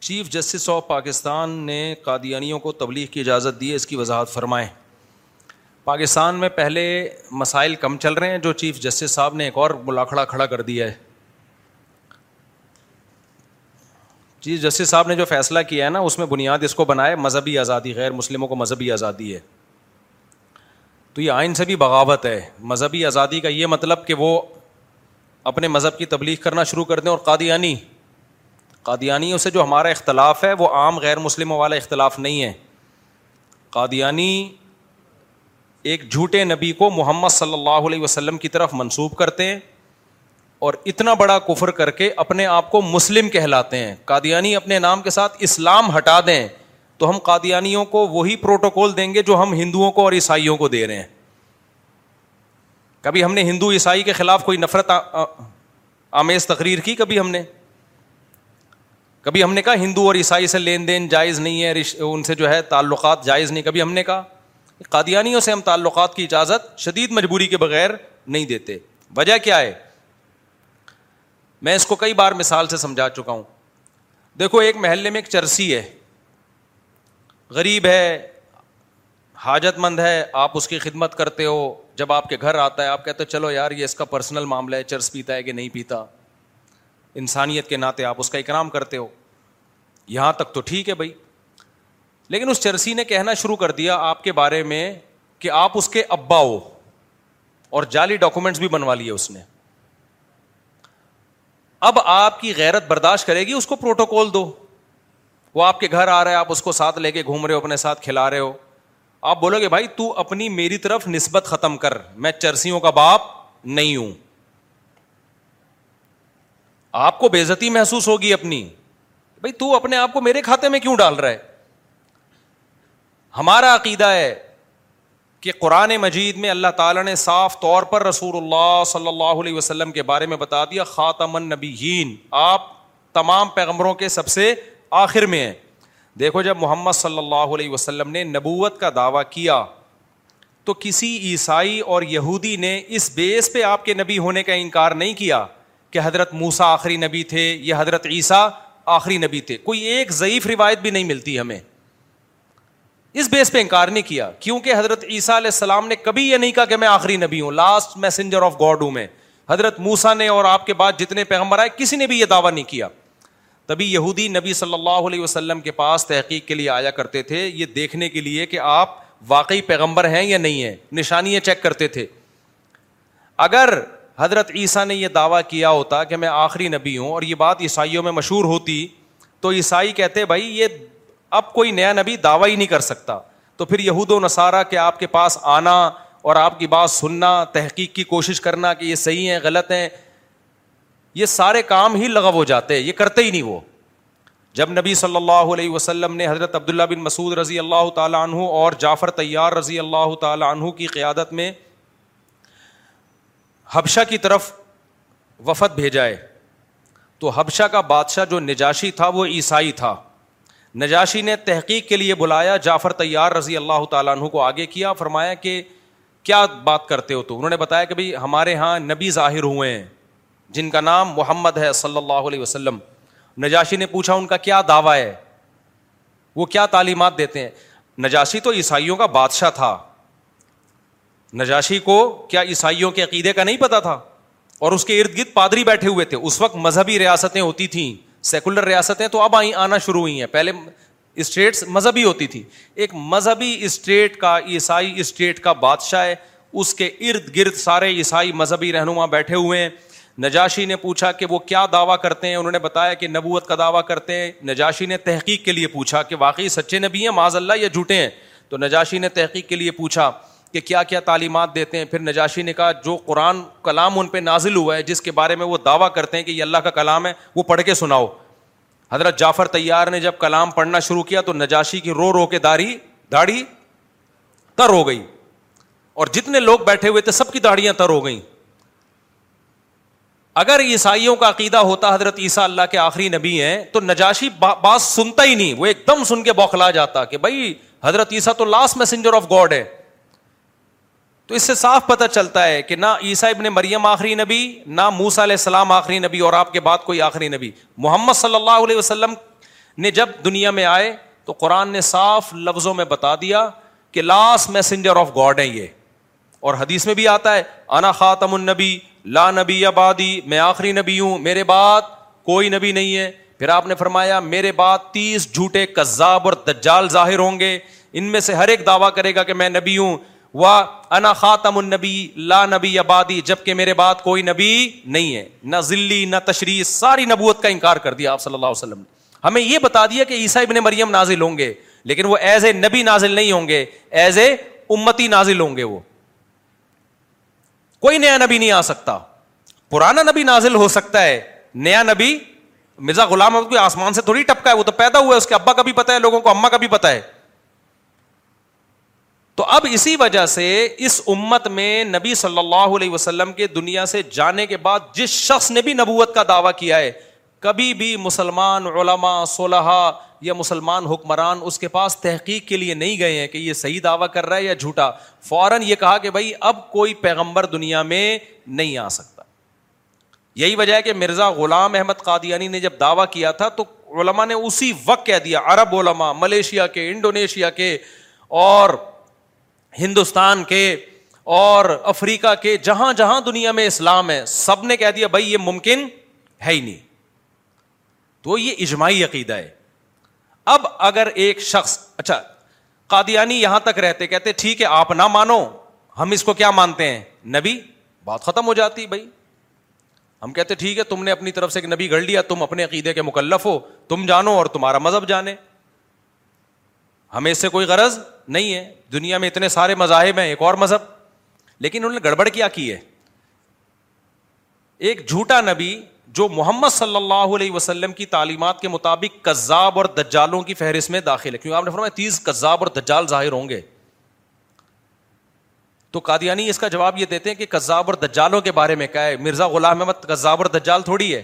چیف جسٹس آف پاکستان نے قادیانیوں کو تبلیغ کی اجازت دی ہے اس کی وضاحت فرمائیں۔ پاکستان میں پہلے مسائل کم چل رہے ہیں، جو چیف جسٹس صاحب نے ایک اور ملاکھڑا کھڑا کر دیا ہے۔ چیف جسٹس صاحب نے جو فیصلہ کیا ہے نا، اس میں بنیاد اس کو بنائے، مذہبی آزادی، غیر مسلموں کو مذہبی آزادی ہے۔ تو یہ آئین سے بھی بغاوت ہے۔ مذہبی آزادی کا یہ مطلب کہ وہ اپنے مذہب کی تبلیغ کرنا شروع کر دیں اور قادیانی۔ قادیانیوں سے جو ہمارا اختلاف ہے، وہ عام غیر مسلموں والا اختلاف نہیں ہے۔ قادیانی ایک جھوٹے نبی کو محمد صلی اللہ علیہ وسلم کی طرف منسوب کرتے ہیں۔ اور اتنا بڑا کفر کر کے اپنے آپ کو مسلم کہلاتے ہیں۔ قادیانی اپنے نام کے ساتھ اسلام ہٹا دیں تو ہم قادیانیوں کو وہی پروٹوکول دیں گے جو ہم ہندوؤں کو اور عیسائیوں کو دے رہے ہیں۔ کبھی ہم نے ہندو عیسائی کے خلاف کوئی نفرت آمیز تقریر کی کبھی ہم نے؟ کبھی ہم نے کہا ہندو اور عیسائی سے لین دین جائز نہیں ہے ان سے جو ہے تعلقات جائز نہیں، کبھی ہم نے کہا؟ قادیانیوں سے ہم تعلقات کی اجازت شدید مجبوری کے بغیر نہیں دیتے۔ وجہ کیا ہے؟ میں اس کو کئی بار مثال سے سمجھا چکا ہوں۔ دیکھو، ایک محلے میں ایک چرسی ہے۔ غریب ہے، حاجت مند ہے، آپ اس کی خدمت کرتے ہو۔ جب آپ کے گھر آتا ہے، آپ کہتے ہو، چلو یار، یہ اس کا پرسنل معاملہ ہے، چرس پیتا ہے کہ نہیں پیتا۔ انسانیت کے ناطے آپ اس کا اکرام کرتے ہو۔ یہاں تک تو ٹھیک ہے بھائی۔ لیکن اس چرسی نے کہنا شروع کر دیا آپ کے بارے میں کہ آپ اس کے ابا ہو اور جعلی ڈاکومینٹس بھی بنوا لیے اس نے۔ اب آپ کی غیرت برداشت کرے گی، اس کو پروٹوکول دو۔ وہ آپ کے گھر آ رہا ہے، آپ اس کو ساتھ لے کے گھوم رہے ہو، اپنے ساتھ کھلا رہے ہو۔ آپ بولو گے بھائی، تو اپنی میری طرف نسبت ختم کر۔ میں چرسیوں کا باپ نہیں ہوں۔ آپ کو بےزتی محسوس ہوگی اپنی۔ بھائی، تو اپنے آپ کو میرے کھاتے میں کیوں ڈال رہا ہے؟ ہمارا عقیدہ ہے کہ قرآن مجید میں اللہ تعالیٰ نے صاف طور پر رسول اللہ صلی اللہ علیہ وسلم کے بارے میں بتا دیا، خاتم النبیین۔ آپ تمام پیغمبروں کے سب سے آخر میں ہیں۔ دیکھو، جب محمد صلی اللہ علیہ وسلم نے نبوت کا دعویٰ کیا، تو کسی عیسائی اور یہودی نے اس بیس پہ آپ کے نبی ہونے کا انکار نہیں کیا کہ حضرت موسا آخری نبی تھے یا حضرت عیسیٰ آخری نبی تھے۔ کوئی ایک ضعیف روایت بھی نہیں ملتی ہمیں۔ اس بیس پہ انکار نہیں کیا، کیونکہ حضرت عیسیٰ علیہ السلام نے کبھی یہ نہیں کہا کہ میں آخری نبی ہوں لاسٹ میسنجر آف گاڈ ہوں میں۔ حضرت موسا نے اور آپ کے بعد جتنے پیغمبر آئے، کسی نے بھی یہ دعویٰ نہیں کیا۔ تبھی یہودی نبی صلی اللہ علیہ وسلم کے پاس تحقیق کے لیے آیا کرتے تھے، یہ دیکھنے کے لیے کہ آپ واقعی پیغمبر ہیں یا نہیں ہے نشانیاں چیک کرتے تھے۔ اگر حضرت عیسیٰ نے یہ دعویٰ کیا ہوتا کہ میں آخری نبی ہوں اور یہ بات عیسائیوں میں مشہور ہوتی، تو عیسائی کہتے، بھائی، یہ اب کوئی نیا نبی دعویٰ ہی نہیں کر سکتا۔ تو پھر یہود و نصارہ کے آپ کے پاس آنا اور آپ کی بات سننا، تحقیق کی کوشش کرنا کہ یہ صحیح ہیں، غلط ہیں، یہ سارے کام ہی لغو ہو جاتے، یہ کرتے ہی نہیں وہ۔ جب نبی صلی اللہ علیہ وسلم نے حضرت عبداللہ بن مسعود رضی اللہ تعالیٰ عنہ اور جعفر طیار رضی اللہ تعالیٰ عنہ کی قیادت میں حبشہ کی طرف وفد بھیجائے۔ تو حبشہ کا بادشاہ جو نجاشی تھا، وہ عیسائی تھا۔ نجاشی نے تحقیق کے لیے بلایا، جعفر طیار رضی اللہ تعالیٰ عنہ کو آگے کیا، فرمایا کہ کیا بات کرتے ہو تو؟ انہوں نے بتایا کہ بھائی ہمارے یہاں نبی ظاہر ہوئے ہیں، جن کا نام محمد ہے صلی اللہ علیہ وسلم۔ نجاشی نے پوچھا ان کا کیا دعویٰ ہے؟ وہ کیا تعلیمات دیتے ہیں؟ نجاشی تو عیسائیوں کا بادشاہ تھا۔ نجاشی کو کیا عیسائیوں کے عقیدے کا نہیں پتا تھا؟ اور اس کے ارد گرد پادری بیٹھے ہوئے تھے۔ اس وقت مذہبی ریاستیں ہوتی تھیں۔ سیکولر ریاستیں تو اب آئی آنا شروع ہوئی ہیں۔ پہلے اسٹیٹس مذہبی ہوتی تھی۔ ایک مذہبی اسٹیٹ کا، عیسائی اسٹیٹ کا بادشاہ ہے۔ اس کے ارد گرد سارے عیسائی مذہبی رہنما بیٹھے ہوئے ہیں۔ نجاشی نے پوچھا کہ وہ کیا دعویٰ کرتے ہیں؟ انہوں نے بتایا کہ نبوت کا دعویٰ کرتے ہیں۔ نجاشی نے تحقیق کے لیے پوچھا کہ واقعی سچے نبی ہیں؟ معاذ اللہ یا جھوٹے ہیں؟ تو نجاشی نے تحقیق کے لیے پوچھا کہ کیا کیا تعلیمات دیتے ہیں، پھر نجاشی نے کہا، جو قرآن کلام ان پہ نازل ہوا ہے، جس کے بارے میں وہ دعویٰ کرتے ہیں کہ یہ اللہ کا کلام ہے، وہ پڑھ کے سناؤ۔ حضرت جعفر تیار نے جب کلام پڑھنا شروع کیا تو نجاشی کی رو رو کے داڑھی داڑھی تر ہو گئی۔ اور جتنے لوگ بیٹھے ہوئے تھے، سب کی داڑیاں تر ہو گئیں۔ اگر عیسائیوں کا عقیدہ ہوتا، حضرت عیسیٰ اللہ کے آخری نبی ہیں، تو نجاشی بات سنتا ہی نہیں، وہ ایک دم سن کے بوکھلا جاتا کہ بھائی، حضرت عیسیٰ تو لاسٹ میسنجر آف گاڈ ہے۔ تو اس سے صاف پتہ چلتا ہے کہ نہ عیسیٰ ابن مریم آخری نبی، نہ موسا علیہ السلام آخری نبی اور آپ کے بعد کوئی آخری نبی۔ محمد صلی اللہ علیہ وسلم نے جب دنیا میں آئے تو قرآن نے صاف لفظوں میں بتا دیا کہ لاسٹ میسنجر آف گاڈ ہے یہ۔ اور حدیث میں بھی آتا ہے، انا خاتم النبی، لا نبی آبادی میں آخری نبی ہوں، میرے بعد کوئی نبی نہیں ہے۔ پھر آپ نے فرمایا، میرے بعد تیس جھوٹے کذاب اور دجال ظاہر ہوں گے۔ ان میں سے ہر ایک دعویٰ کرے گا کہ میں نبی ہوں۔ وہ انا خاتم النبی، لا نبی آبادی جبکہ میرے بعد کوئی نبی نہیں ہے۔ نہ ذلی، نہ تشریح، ساری نبوت کا انکار کر دیا آپ صلی اللہ علیہ وسلم نے۔ ہمیں یہ بتا دیا کہ عیسائی ابن مریم نازل ہوں گے، لیکن وہ ایز اے نبی نازل نہیں ہوں گے، ایز اے امتی نازل ہوں گے وہ۔ کوئی نیا نبی نہیں آ سکتا۔ پرانا نبی نازل ہو سکتا ہے، نیا نبی، مرزا غلام کوئی آسمان سے تھوڑی ٹپکا ہے، وہ تو پیدا ہوا ہے، اس کے ابا کا بھی پتا ہے، لوگوں کو اما کا بھی پتا ہے۔ تو اب اسی وجہ سے اس امت میں نبی صلی اللہ علیہ وسلم کے دنیا سے جانے کے بعد جس شخص نے بھی نبوت کا دعویٰ کیا ہے، کبھی بھی مسلمان، علماء صلحہ یا مسلمان حکمران اس کے پاس تحقیق کے لیے نہیں گئے ہیں کہ یہ صحیح دعویٰ کر رہا ہے یا جھوٹا، فوراً یہ کہا کہ بھائی اب کوئی پیغمبر دنیا میں نہیں آ سکتا۔ یہی وجہ ہے کہ مرزا غلام احمد قادیانی نے جب دعویٰ کیا تھا تو علماء نے اسی وقت کہہ دیا، عرب علماء، ملیشیا کے، انڈونیشیا کے، اور ہندوستان کے اور افریقہ کے جہاں جہاں دنیا میں اسلام ہے، سب نے کہہ دیا بھائی یہ ممکن ہے ہی نہیں۔ تو یہ اجماعی عقیدہ ہے۔ اب اگر ایک شخص اچھا قادیانی یہاں تک رہتے، کہتے ٹھیک ہے، آپ نہ مانو، ہم اس کو کیا مانتے ہیں؟ نبی، بات ختم ہو جاتی بھائی۔ ہم کہتے ٹھیک ہے، تم نے اپنی طرف سے ایک نبی گڑ لیا، تم اپنے عقیدے کے مکلف ہو، تم جانو اور تمہارا مذہب جانے۔ ہمیں اس سے کوئی غرض نہیں ہے۔ دنیا میں اتنے سارے مذاہب ہیں، ایک اور مذہب۔ لیکن انہوں نے گڑبڑ کیا کی ہے؟ ایک جھوٹا نبی جو محمد صلی اللہ علیہ وسلم کی تعلیمات کے مطابق کذاب اور دجالوں کی فہرست میں داخل ہے۔ کیونکہ آپ نے فرمایا تیس کذاب اور دجال ظاہر ہوں گے۔ تو قادیانی اس کا جواب یہ دیتے ہیں کہ کذاب اور دجالوں کے بارے میں کیا ہے؟ مرزا غلام احمد کذاب اور دجال تھوڑی ہے۔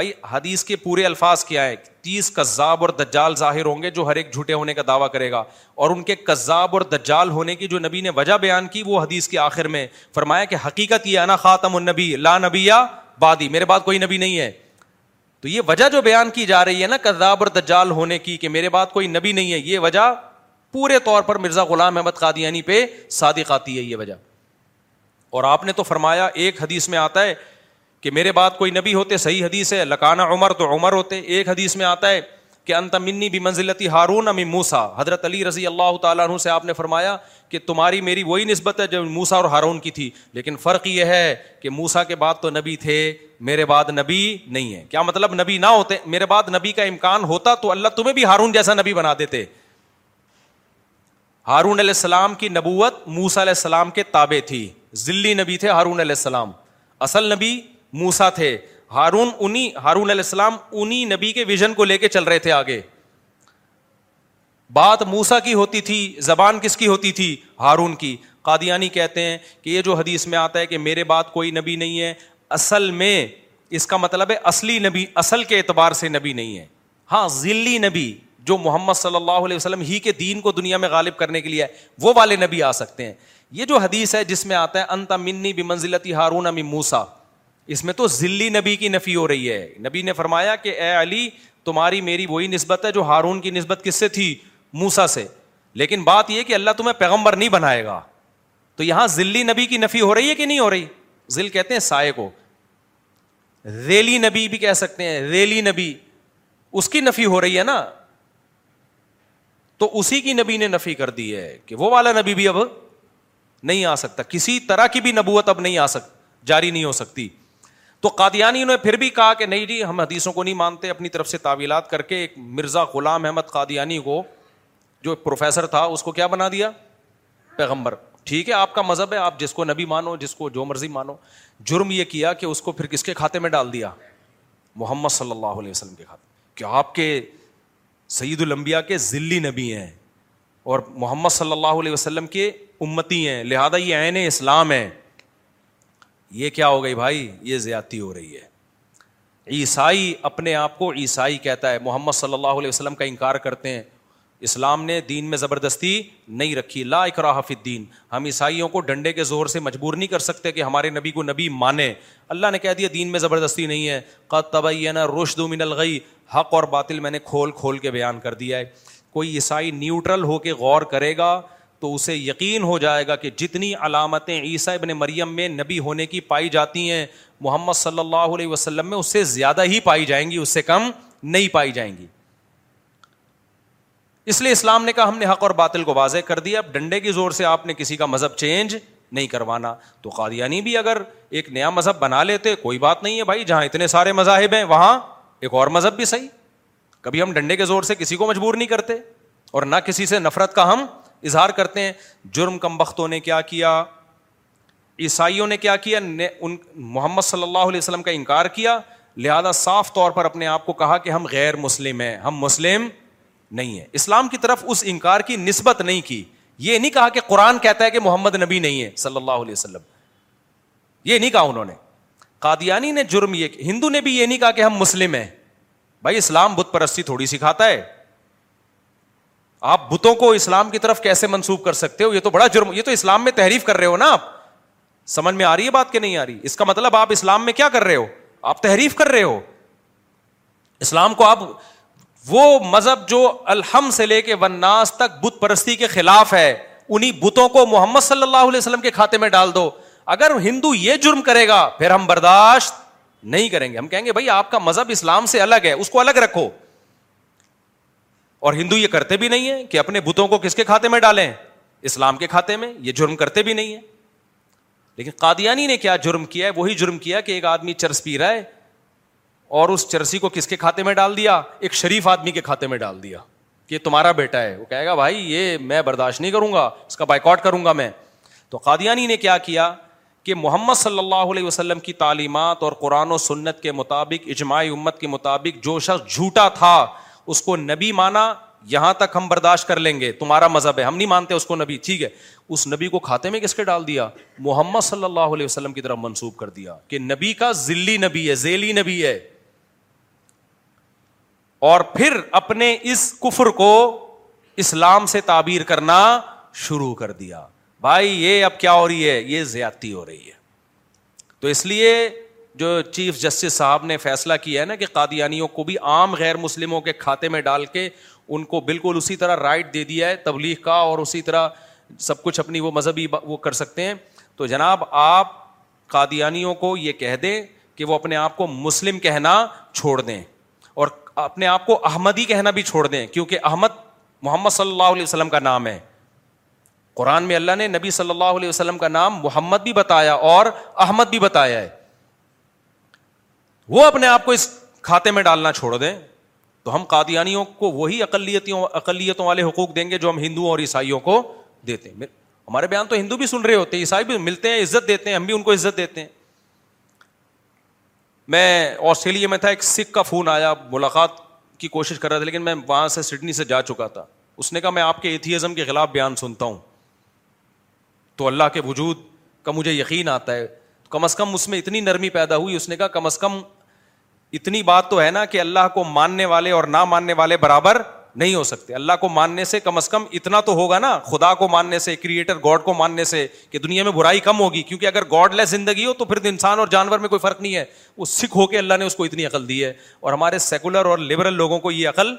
بھائی حدیث کے پورے الفاظ کیا ہے تیس کذاب اور دجال ظاہر ہوں گے جو ہر ایک جھوٹے ہونے کا دعویٰ کرے گا۔ اور ان کے کذاب اور دجال ہونے کی جو نبی نے وجہ بیان کی وہ حدیث کے آخر میں فرمایا کہ حقیقت یہ انا خاتم النبی، لا نبی یا بادی میرے بعد کوئی نبی نہیں ہے۔ تو یہ وجہ جو بیان کی جا رہی ہے نا کذاب اور دجال ہونے کی کہ میرے بعد کوئی نبی نہیں ہے، یہ وجہ پورے طور پر مرزا غلام احمد قادیانی پہ صادق آتی ہے، یہ وجہ۔ اور آپ نے تو فرمایا ایک حدیث میں آتا ہے کہ میرے بعد کوئی نبی ہوتے، صحیح حدیث ہے، لکانا عمر تو عمر ہوتے۔ ایک حدیث میں آتا ہے کہ انت منی بھی منزلتی ہارون امی موسا حضرت علی رضی اللہ تعالیٰ عنہ سے آپ نے فرمایا کہ تمہاری میری وہی نسبت ہے جو موسا اور ہارون کی تھی۔ لیکن فرق یہ ہے کہ موسا کے بعد تو نبی تھے، میرے بعد نبی نہیں ہے۔ کیا مطلب نبی نہ ہوتے؟ میرے بعد نبی کا امکان ہوتا تو اللہ تمہیں بھی ہارون جیسا نبی بنا دیتے۔ ہارون علیہ السلام کی نبوت موسا علیہ السلام کے تابع تھی۔ ذلی نبی تھے ہارون علیہ السلام۔ اصل نبی موسا تھے۔ ہارون انہیں ہارون علیہ السلام انہیں نبی کے ویژن کو لے کے چل رہے تھے آگے۔ بات موسا کی ہوتی تھی، زبان کس کی ہوتی تھی؟ ہارون کی۔ قادیانی کہتے ہیں کہ یہ جو حدیث میں آتا ہے کہ میرے بات کوئی نبی نہیں ہے، اصل میں اس کا مطلب ہے اصلی نبی، اصل کے اعتبار سے نبی نہیں ہے۔ ہاں ذلی نبی جو محمد صلی اللہ علیہ وسلم ہی کے دین کو دنیا میں غالب کرنے کے لیے وہ والے نبی آ سکتے ہیں۔ یہ جو حدیث ہے جس میں آتا ہے انتا منی بھی منزلتی ہارون امی موسا۔ اس میں تو ذلی نبی کی نفی ہو رہی ہے۔ نبی نے فرمایا کہ اے علی، تمہاری میری وہی نسبت ہے جو ہارون کی نسبت کس سے تھی؟ موسا سے۔ لیکن بات یہ کہ اللہ تمہیں پیغمبر نہیں بنائے گا۔ تو یہاں ذلی نبی کی نفی ہو رہی ہے کہ نہیں ہو رہی؟ ذل کہتے ہیں سائے کو۔ ریلی نبی بھی کہہ سکتے ہیں ریلی نبی۔ اس کی نفی ہو رہی ہے نا۔ تو اسی کی نبی نے نفی کر دی ہے کہ وہ والا نبی بھی اب نہیں آ سکتا۔ کسی طرح کی بھی نبوت اب نہیں آ سک، جاری نہیں ہو سکتی۔ تو قادیانی نے پھر بھی کہا کہ نہیں جی ہم حدیثوں کو نہیں مانتے، اپنی طرف سے تعویلات کر کے ایک مرزا غلام احمد قادیانی کو، جو پروفیسر تھا، اس کو کیا بنا دیا؟ پیغمبر۔ ٹھیک ہے، آپ کا مذہب ہے، آپ جس کو نبی مانو، جس کو جو مرضی مانو۔ جرم یہ کیا کہ اس کو پھر کس کے کھاتے میں ڈال دیا؟ محمد صلی اللہ علیہ وسلم کے کھاتے۔ کہ آپ کے سعید الانبیاء کے ذلی نبی ہیں اور محمد صلی اللہ علیہ وسلم کے امتی ہیں، لہذا یہ عین اسلام ہے یہ کیا ہو گئی بھائی؟ یہ زیادتی ہو رہی ہے۔ عیسائی اپنے آپ کو عیسائی کہتا ہے۔ محمد صلی اللہ علیہ وسلم کا انکار کرتے ہیں۔ اسلام نے دین میں زبردستی نہیں رکھی۔ لا اکراہ فی الدین۔ ہم عیسائیوں کو ڈنڈے کے زور سے مجبور نہیں کر سکتے کہ ہمارے نبی کو نبی مانے۔ اللہ نے کہہ دیا، دین میں زبردستی نہیں ہے۔ قد تبین رشد من الغی۔ حق اور باطل میں نے کھول کھول کے بیان کر دیا ہے۔ کوئی عیسائی نیوٹرل ہو کے غور کرے گا تو اسے یقین ہو جائے گا کہ جتنی علامتیں عیسیٰ ابن مریم میں نبی ہونے کی پائی جاتی ہیں، محمد صلی اللہ علیہ وسلم میں اس سے زیادہ ہی پائی جائیں گی، اس سے کم نہیں پائی جائیں گی۔ اس لیے اسلام نے کہا ہم نے حق اور باطل کو واضح کر دیا، اب ڈنڈے کی زور سے آپ نے کسی کا مذہب چینج نہیں کروانا۔ تو قادیانی بھی اگر ایک نیا مذہب بنا لیتے، کوئی بات نہیں ہے بھائی، جہاں اتنے سارے مذاہب ہیں، وہاں ایک اور مذہب بھی صحیح۔ کبھی ہم ڈنڈے کے زور سے کسی کو مجبور نہیں کرتے، اور نہ کسی سے نفرت کا ہم اظہار کرتے ہیں، جرم کم بختوں نے کیا کیا، عیسائیوں نے کیا کیا ان، محمد صلی اللہ علیہ وسلم کا انکار کیا، لہذا صاف طور پر اپنے آپ کو کہا کہ ہم غیر مسلم ہیں، ہم مسلم نہیں ہے اسلام کی طرف اس انکار کی نسبت نہیں کی۔ یہ نہیں کہا کہ قرآن کہتا ہے کہ محمد نبی نہیں ہے صلی اللہ علیہ وسلم۔ یہ نہیں کہا انہوں نے۔ قادیانی نے جرم یہ، ہندو نے بھی یہ نہیں کہا کہ ہم مسلم ہیں۔ بھائی اسلام بت پرستی تھوڑی سکھاتا ہے۔ آپ بتوں کو اسلام کی طرف کیسے منسوخ کر سکتے ہو؟ یہ تو بڑا جرم، یہ تو اسلام میں تحریف کر رہے ہو نا آپ۔ سمجھ میں آ رہی ہے بات کہ نہیں آ رہی؟ اس کا مطلب آپ اسلام میں کیا کر رہے ہو؟ آپ تحریف کر رہے ہو۔ اسلام کو آپ، وہ مذہب جو الحم سے لے کے وناس تک بت پرستی کے خلاف ہے انہیں بتوں کو محمد صلی اللہ علیہ وسلم کے کھاتے میں ڈال دو۔ اگر ہندو یہ جرم کرے گا، پھر ہم برداشت نہیں کریں گے۔ ہم کہیں گے، بھائی آپ کا مذہب اسلام سے الگ ہے، اس کو الگ رکھو۔ اور ہندو یہ کرتے بھی نہیں ہے کہ اپنے بتوں کو کس کے کھاتے میں ڈالیں؟ اسلام کے کھاتے میں یہ جرم کرتے بھی نہیں ہے لیکن قادیانی نے کیا جرم کیا ہے؟ وہی جرم کیا کہ ایک آدمی چرس پی رہا ہے اور اس چرسی کو کس کے کھاتے میں ڈال دیا؟ ایک شریف آدمی کے کھاتے میں ڈال دیا کہ تمہارا بیٹا ہے۔ وہ کہے گا، بھائی، یہ میں برداشت نہیں کروں گا، اس کا بائک آؤٹ کروں گا میں۔ تو قادیانی نے کیا کیا کہ محمد صلی اللہ علیہ وسلم کی تعلیمات اور قرآن و سنت کے مطابق، اجماعی امت کے مطابق جو شخص جھوٹا تھا اس کو نبی مانا، یہاں تک ہم برداشت کر لیں گے، تمہارا مذہب ہے، ہم نہیں مانتے اس کو نبی، ٹھیک ہے۔ اس نبی کو کھاتے میں کس کے ڈال دیا؟ محمد صلی اللہ علیہ وسلم کی طرف منسوخ کر دیا کہ نبی کا ذلی نبی ہے، ذیلی نبی ہے۔ اور پھر اپنے اس کفر کو اسلام سے تعبیر کرنا شروع کر دیا۔ بھائی، یہ اب کیا ہو رہی ہے؟ یہ زیادتی ہو رہی ہے۔ تو اس لیے جو چیف جسٹس صاحب نے فیصلہ کیا ہے نا کہ قادیانیوں کو بھی عام غیر مسلموں کے کھاتے میں ڈال کے ان کو بالکل اسی طرح رائٹ دے دیا ہے، تبلیغ کا اور اسی طرح سب کچھ اپنی وہ مذہبی وہ کر سکتے ہیں۔ تو جناب، آپ قادیانیوں کو یہ کہہ دیں کہ وہ اپنے آپ کو مسلم کہنا چھوڑ دیں اور اپنے آپ کو احمدی کہنا بھی چھوڑ دیں، کیونکہ احمد محمد صلی اللہ علیہ وسلم کا نام ہے۔ قرآن میں اللہ نے نبی صلی اللہ علیہ وسلم کا نام محمد بھی بتایا اور احمد بھی بتایا ہے۔ وہ اپنے آپ کو اس کھاتے میں ڈالنا چھوڑ دیں تو ہم قادیانیوں کو وہی اقلیتوں اقلیتوں والے حقوق دیں گے جو ہم ہندوؤں اور عیسائیوں کو دیتے ہیں۔ ہمارے بیان تو ہندو بھی سن رہے ہوتے ہیں، عیسائی بھی ملتے ہیں، عزت دیتے ہیں، ہم بھی ان کو عزت دیتے ہیں۔ میں آسٹریلیا میں تھا، ایک سکھ کا فون آیا، ملاقات کی کوشش کر رہا تھا، لیکن میں وہاں سے سڈنی سے جا چکا تھا۔ اس نے کہا، میں آپ کے ایتھیزم کے خلاف بیان سنتا ہوں۔ تو اللہ کے وجود کا مجھے یقین آتا ہے۔ کم از کم اس میں اتنی نرمی پیدا ہوئی، اس نے کہا، کم از کم اتنی بات تو ہے نا کہ اللہ کو ماننے والے اور نہ ماننے والے برابر نہیں ہو سکتے۔ اللہ کو ماننے سے کم از کم اتنا تو ہوگا نا، خدا کو ماننے سے کریٹر گاڈ کو ماننے سے کہ دنیا میں برائی کم ہوگی۔ کیونکہ اگر گاڈ لیس زندگی ہو تو پھر انسان اور جانور میں کوئی فرق نہیں ہے۔ وہ سکھ ہو کے اللہ نے اس کو اتنی عقل دی ہے۔ اور ہمارے سیکولر اور لبرل لوگوں کو یہ عقل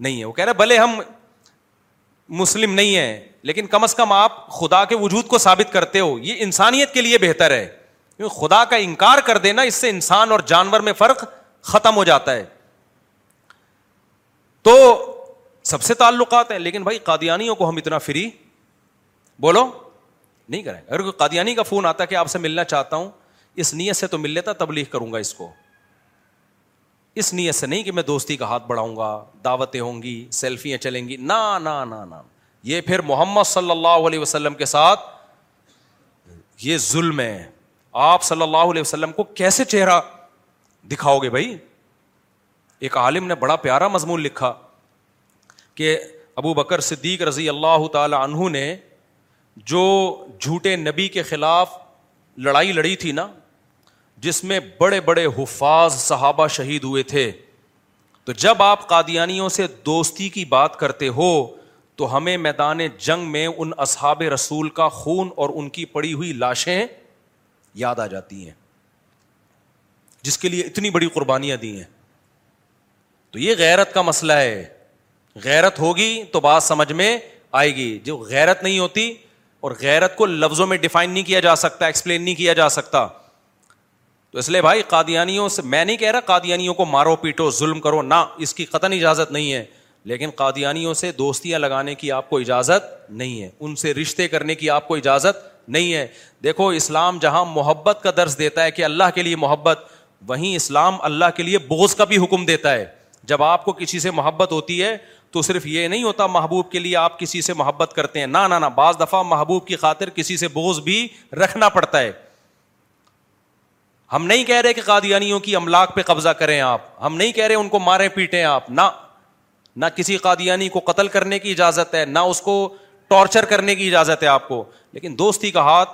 نہیں ہے۔ وہ کہہ رہے بھلے ہم مسلم نہیں ہیں، لیکن کم از کم آپ خدا کے وجود کو ثابت کرتے ہو۔ یہ انسانیت کے لیے بہتر ہے۔ کیونکہ خدا کا انکار کر دینا، اس سے انسان اور جانور میں فرق ختم ہو جاتا ہے۔ تو سب سے تعلقات ہیں، لیکن بھائی قادیانیوں کو ہم اتنا فری بولو، نہیں کریں۔ اگر کوئی قادیانی کا فون آتا کہ آپ سے ملنا چاہتا ہوں، اس نیت سے تو مل لیتا، تبلیغ کروں گا اس کو۔ اس نیت سے نہیں کہ میں دوستی کا ہاتھ بڑھاؤں گا، دعوتیں ہوں گی سیلفیاں چلیں گی۔ نہ نہ نہ یہ پھر محمد صلی اللہ علیہ وسلم کے ساتھ یہ ظلم ہے۔ آپ صلی اللہ علیہ وسلم کو کیسے چہرہ دکھاؤ گے بھائی۔ ایک عالم نے بڑا پیارا مضمون لکھا کہ ابو بکر صدیق رضی اللہ تعالی عنہ نے جو جھوٹے نبی کے خلاف لڑائی لڑی تھی نا، جس میں بڑے بڑے حفاظ صحابہ شہید ہوئے تھے۔ تو جب آپ قادیانیوں سے دوستی کی بات کرتے ہو، تو ہمیں میدان جنگ میں ان اصحاب رسول کا خون اور ان کی پڑی ہوئی لاشیں یاد آ جاتی ہیں۔ جس کے لیے اتنی بڑی قربانیاں دی ہیں۔ تو یہ غیرت کا مسئلہ ہے۔ غیرت ہوگی تو بات سمجھ میں آئے گی۔ جو غیرت نہیں ہوتی اور غیرت کو لفظوں میں ڈیفائن نہیں کیا جا سکتا ایکسپلین نہیں کیا جا سکتا۔ تو اس لیے بھائی قادیانیوں سے، میں نہیں کہہ رہا قادیانیوں کو مارو، پیٹو، ظلم کرو، نہ، اس کی قطن اجازت نہیں ہے۔ لیکن قادیانیوں سے دوستیاں لگانے کی آپ کو اجازت نہیں ہے۔ ان سے رشتے کرنے کی آپ کو اجازت نہیں ہے۔ دیکھو، اسلام جہاں محبت کا درس دیتا ہے کہ اللہ کے لیے محبت وہیں اسلام اللہ کے لیے بوز کا بھی حکم دیتا ہے۔ جب آپ کو کسی سے محبت ہوتی ہے، تو صرف یہ نہیں ہوتا محبوب کے لیے آپ کسی سے محبت کرتے ہیں۔ نہ نہ بعض دفعہ محبوب کی خاطر کسی سے بوز بھی رکھنا پڑتا ہے۔ ہم نہیں کہہ رہے کہ قادیانیوں کی املاک پہ قبضہ کریں آپ۔ ہم نہیں کہہ رہے ان کو مارے پیٹیں آپ۔ نہ نہ کسی قادیانی کو قتل کرنے کی اجازت ہے، نہ اس کو ٹارچر کرنے کی اجازت ہے آپ کو۔ لیکن دوستی کا ہاتھ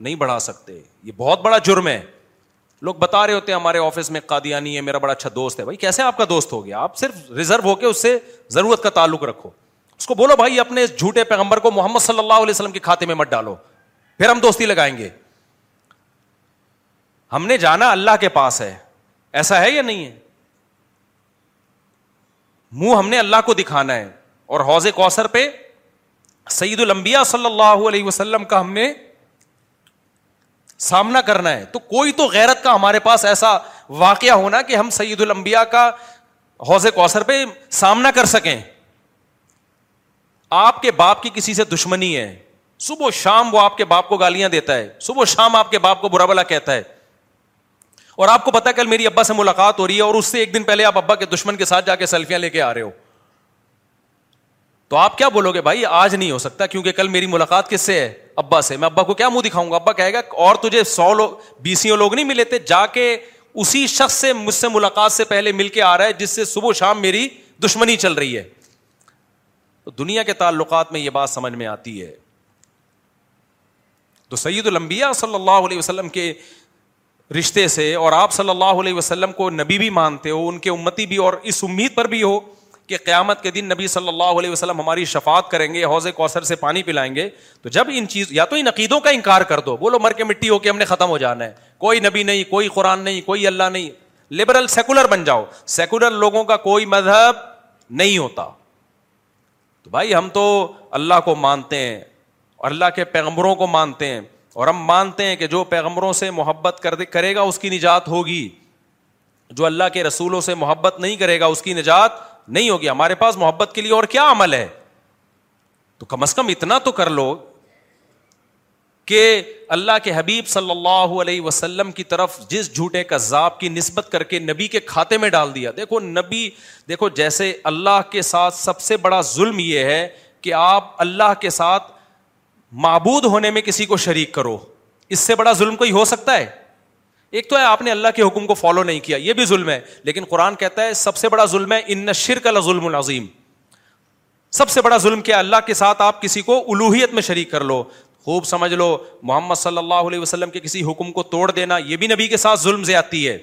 نہیں بڑھا سکتے۔ یہ بہت بڑا جرم ہے۔ لوگ بتا رہے ہوتے ہیں ہمارے آفس میں قادیانی ہے، میرا بڑا اچھا دوست ہے۔ بھائی، کیسے آپ کا دوست ہو گیا؟ آپ صرف ریزرو ہو کے اس سے ضرورت کا تعلق رکھو۔ اس کو بولو بھائی، اپنے جھوٹے پیغمبر کو محمد صلی اللہ علیہ وسلم کے کھاتے میں مت ڈالو، پھر ہم دوستی لگائیں گے۔ ہم نے جانا اللہ کے پاس ہے۔ ایسا ہے یا نہیں ہے؟ منہ ہم نے اللہ کو دکھانا ہے۔ اور حوض کوثر پہ سعید المبیا صلی اللہ علیہ وسلم کا ہم نے سامنا کرنا ہے۔ تو کوئی تو غیرت کا ہمارے پاس ایسا واقعہ ہونا کہ ہم سعید المبیا کا حوض کوثر پہ سامنا کر سکیں۔ آپ کے باپ کی کسی سے دشمنی ہے۔ صبح شام وہ آپ کے باپ کو گالیاں دیتا ہے۔ صبح شام آپ کے باپ کو برا بلا کہتا ہے۔ اور آپ کو پتا کل میری ابا سے ملاقات ہو رہی ہے اور اس سے ایک دن پہلے آپ ابا کے دشمن کے ساتھ جا کے سیلفیاں لے کے آ رہے ہو۔ تو آپ کیا بولو گے؟ بھائی، آج نہیں ہو سکتا، کیونکہ کل میری ملاقات کس سے ہے؟ ابا سے۔ میں ابا کو کیا منہ دکھاؤں گا؟ ابا کہے گا، اور تجھے سو لوگ بیسوں لوگ نہیں ملے تھے؟ جا کے اسی شخص سے، مجھ سے ملاقات سے پہلے مل کے آ رہا ہے، جس سے صبح شام میری دشمنی چل رہی ہے۔ تو دنیا کے تعلقات میں یہ بات سمجھ میں آتی ہے۔ تو سعید المبیا صلی اللہ علیہ وسلم کے رشتے سے، اور آپ صلی اللہ علیہ وسلم کو نبی بھی مانتے ہو، ان کے امتی بھی، اور اس امید پر بھی ہو کہ قیامت کے دن نبی صلی اللہ علیہ وسلم ہماری شفات کریں گے، حوض کوثر سے پانی پلائیں گے۔ تو جب ان چیز، یا تو ان عقیدوں کا انکار کر دو، بولو مر کے مٹی ہو کے ہم نے ختم ہو جانا ہے۔ کوئی نبی نہیں، کوئی قرآن نہیں، کوئی اللہ نہیں۔ لبرل سیکولر بن جاؤ۔ سیکولر لوگوں کا کوئی مذہب نہیں ہوتا۔ تو بھائی ہم تو اللہ کو مانتے ہیں اور اللہ کے پیغمبروں کو مانتے ہیں۔ اور ہم مانتے ہیں کہ جو پیغمبروں سے محبت کرے گا، اس کی نجات ہوگی۔ جو اللہ کے رسولوں سے محبت نہیں کرے گا، اس کی نجات نہیں ہوگی۔ ہمارے پاس محبت کے لیے اور کیا عمل ہے؟ تو کم از کم اتنا تو کر لو کہ اللہ کے حبیب صلی اللہ علیہ وسلم کی طرف جس جھوٹے کذاب کی نسبت کر کے نبی کے کھاتے میں ڈال دیا۔ دیکھو نبی، دیکھو جیسے اللہ کے ساتھ سب سے بڑا ظلم یہ ہے کہ آپ اللہ کے ساتھ معبود ہونے میں کسی کو شریک کرو۔ اس سے بڑا ظلم کوئی ہو سکتا ہے؟ ایک تو ہے، آپ نے اللہ کے حکم کو فالو نہیں کیا، یہ بھی ظلم ہے۔ لیکن قرآن کہتا ہے، سب سے بڑا ظلم ہے، ان شرک اللہ ظلم العظیم۔ سب سے بڑا ظلم کیا، اللہ کے ساتھ آپ کسی کو الوحیت میں شریک کر لو۔ خوب سمجھ لو، محمد صلی اللہ علیہ وسلم کے کسی حکم کو توڑ دینا، یہ بھی نبی کے ساتھ ظلم زیادتی ہے۔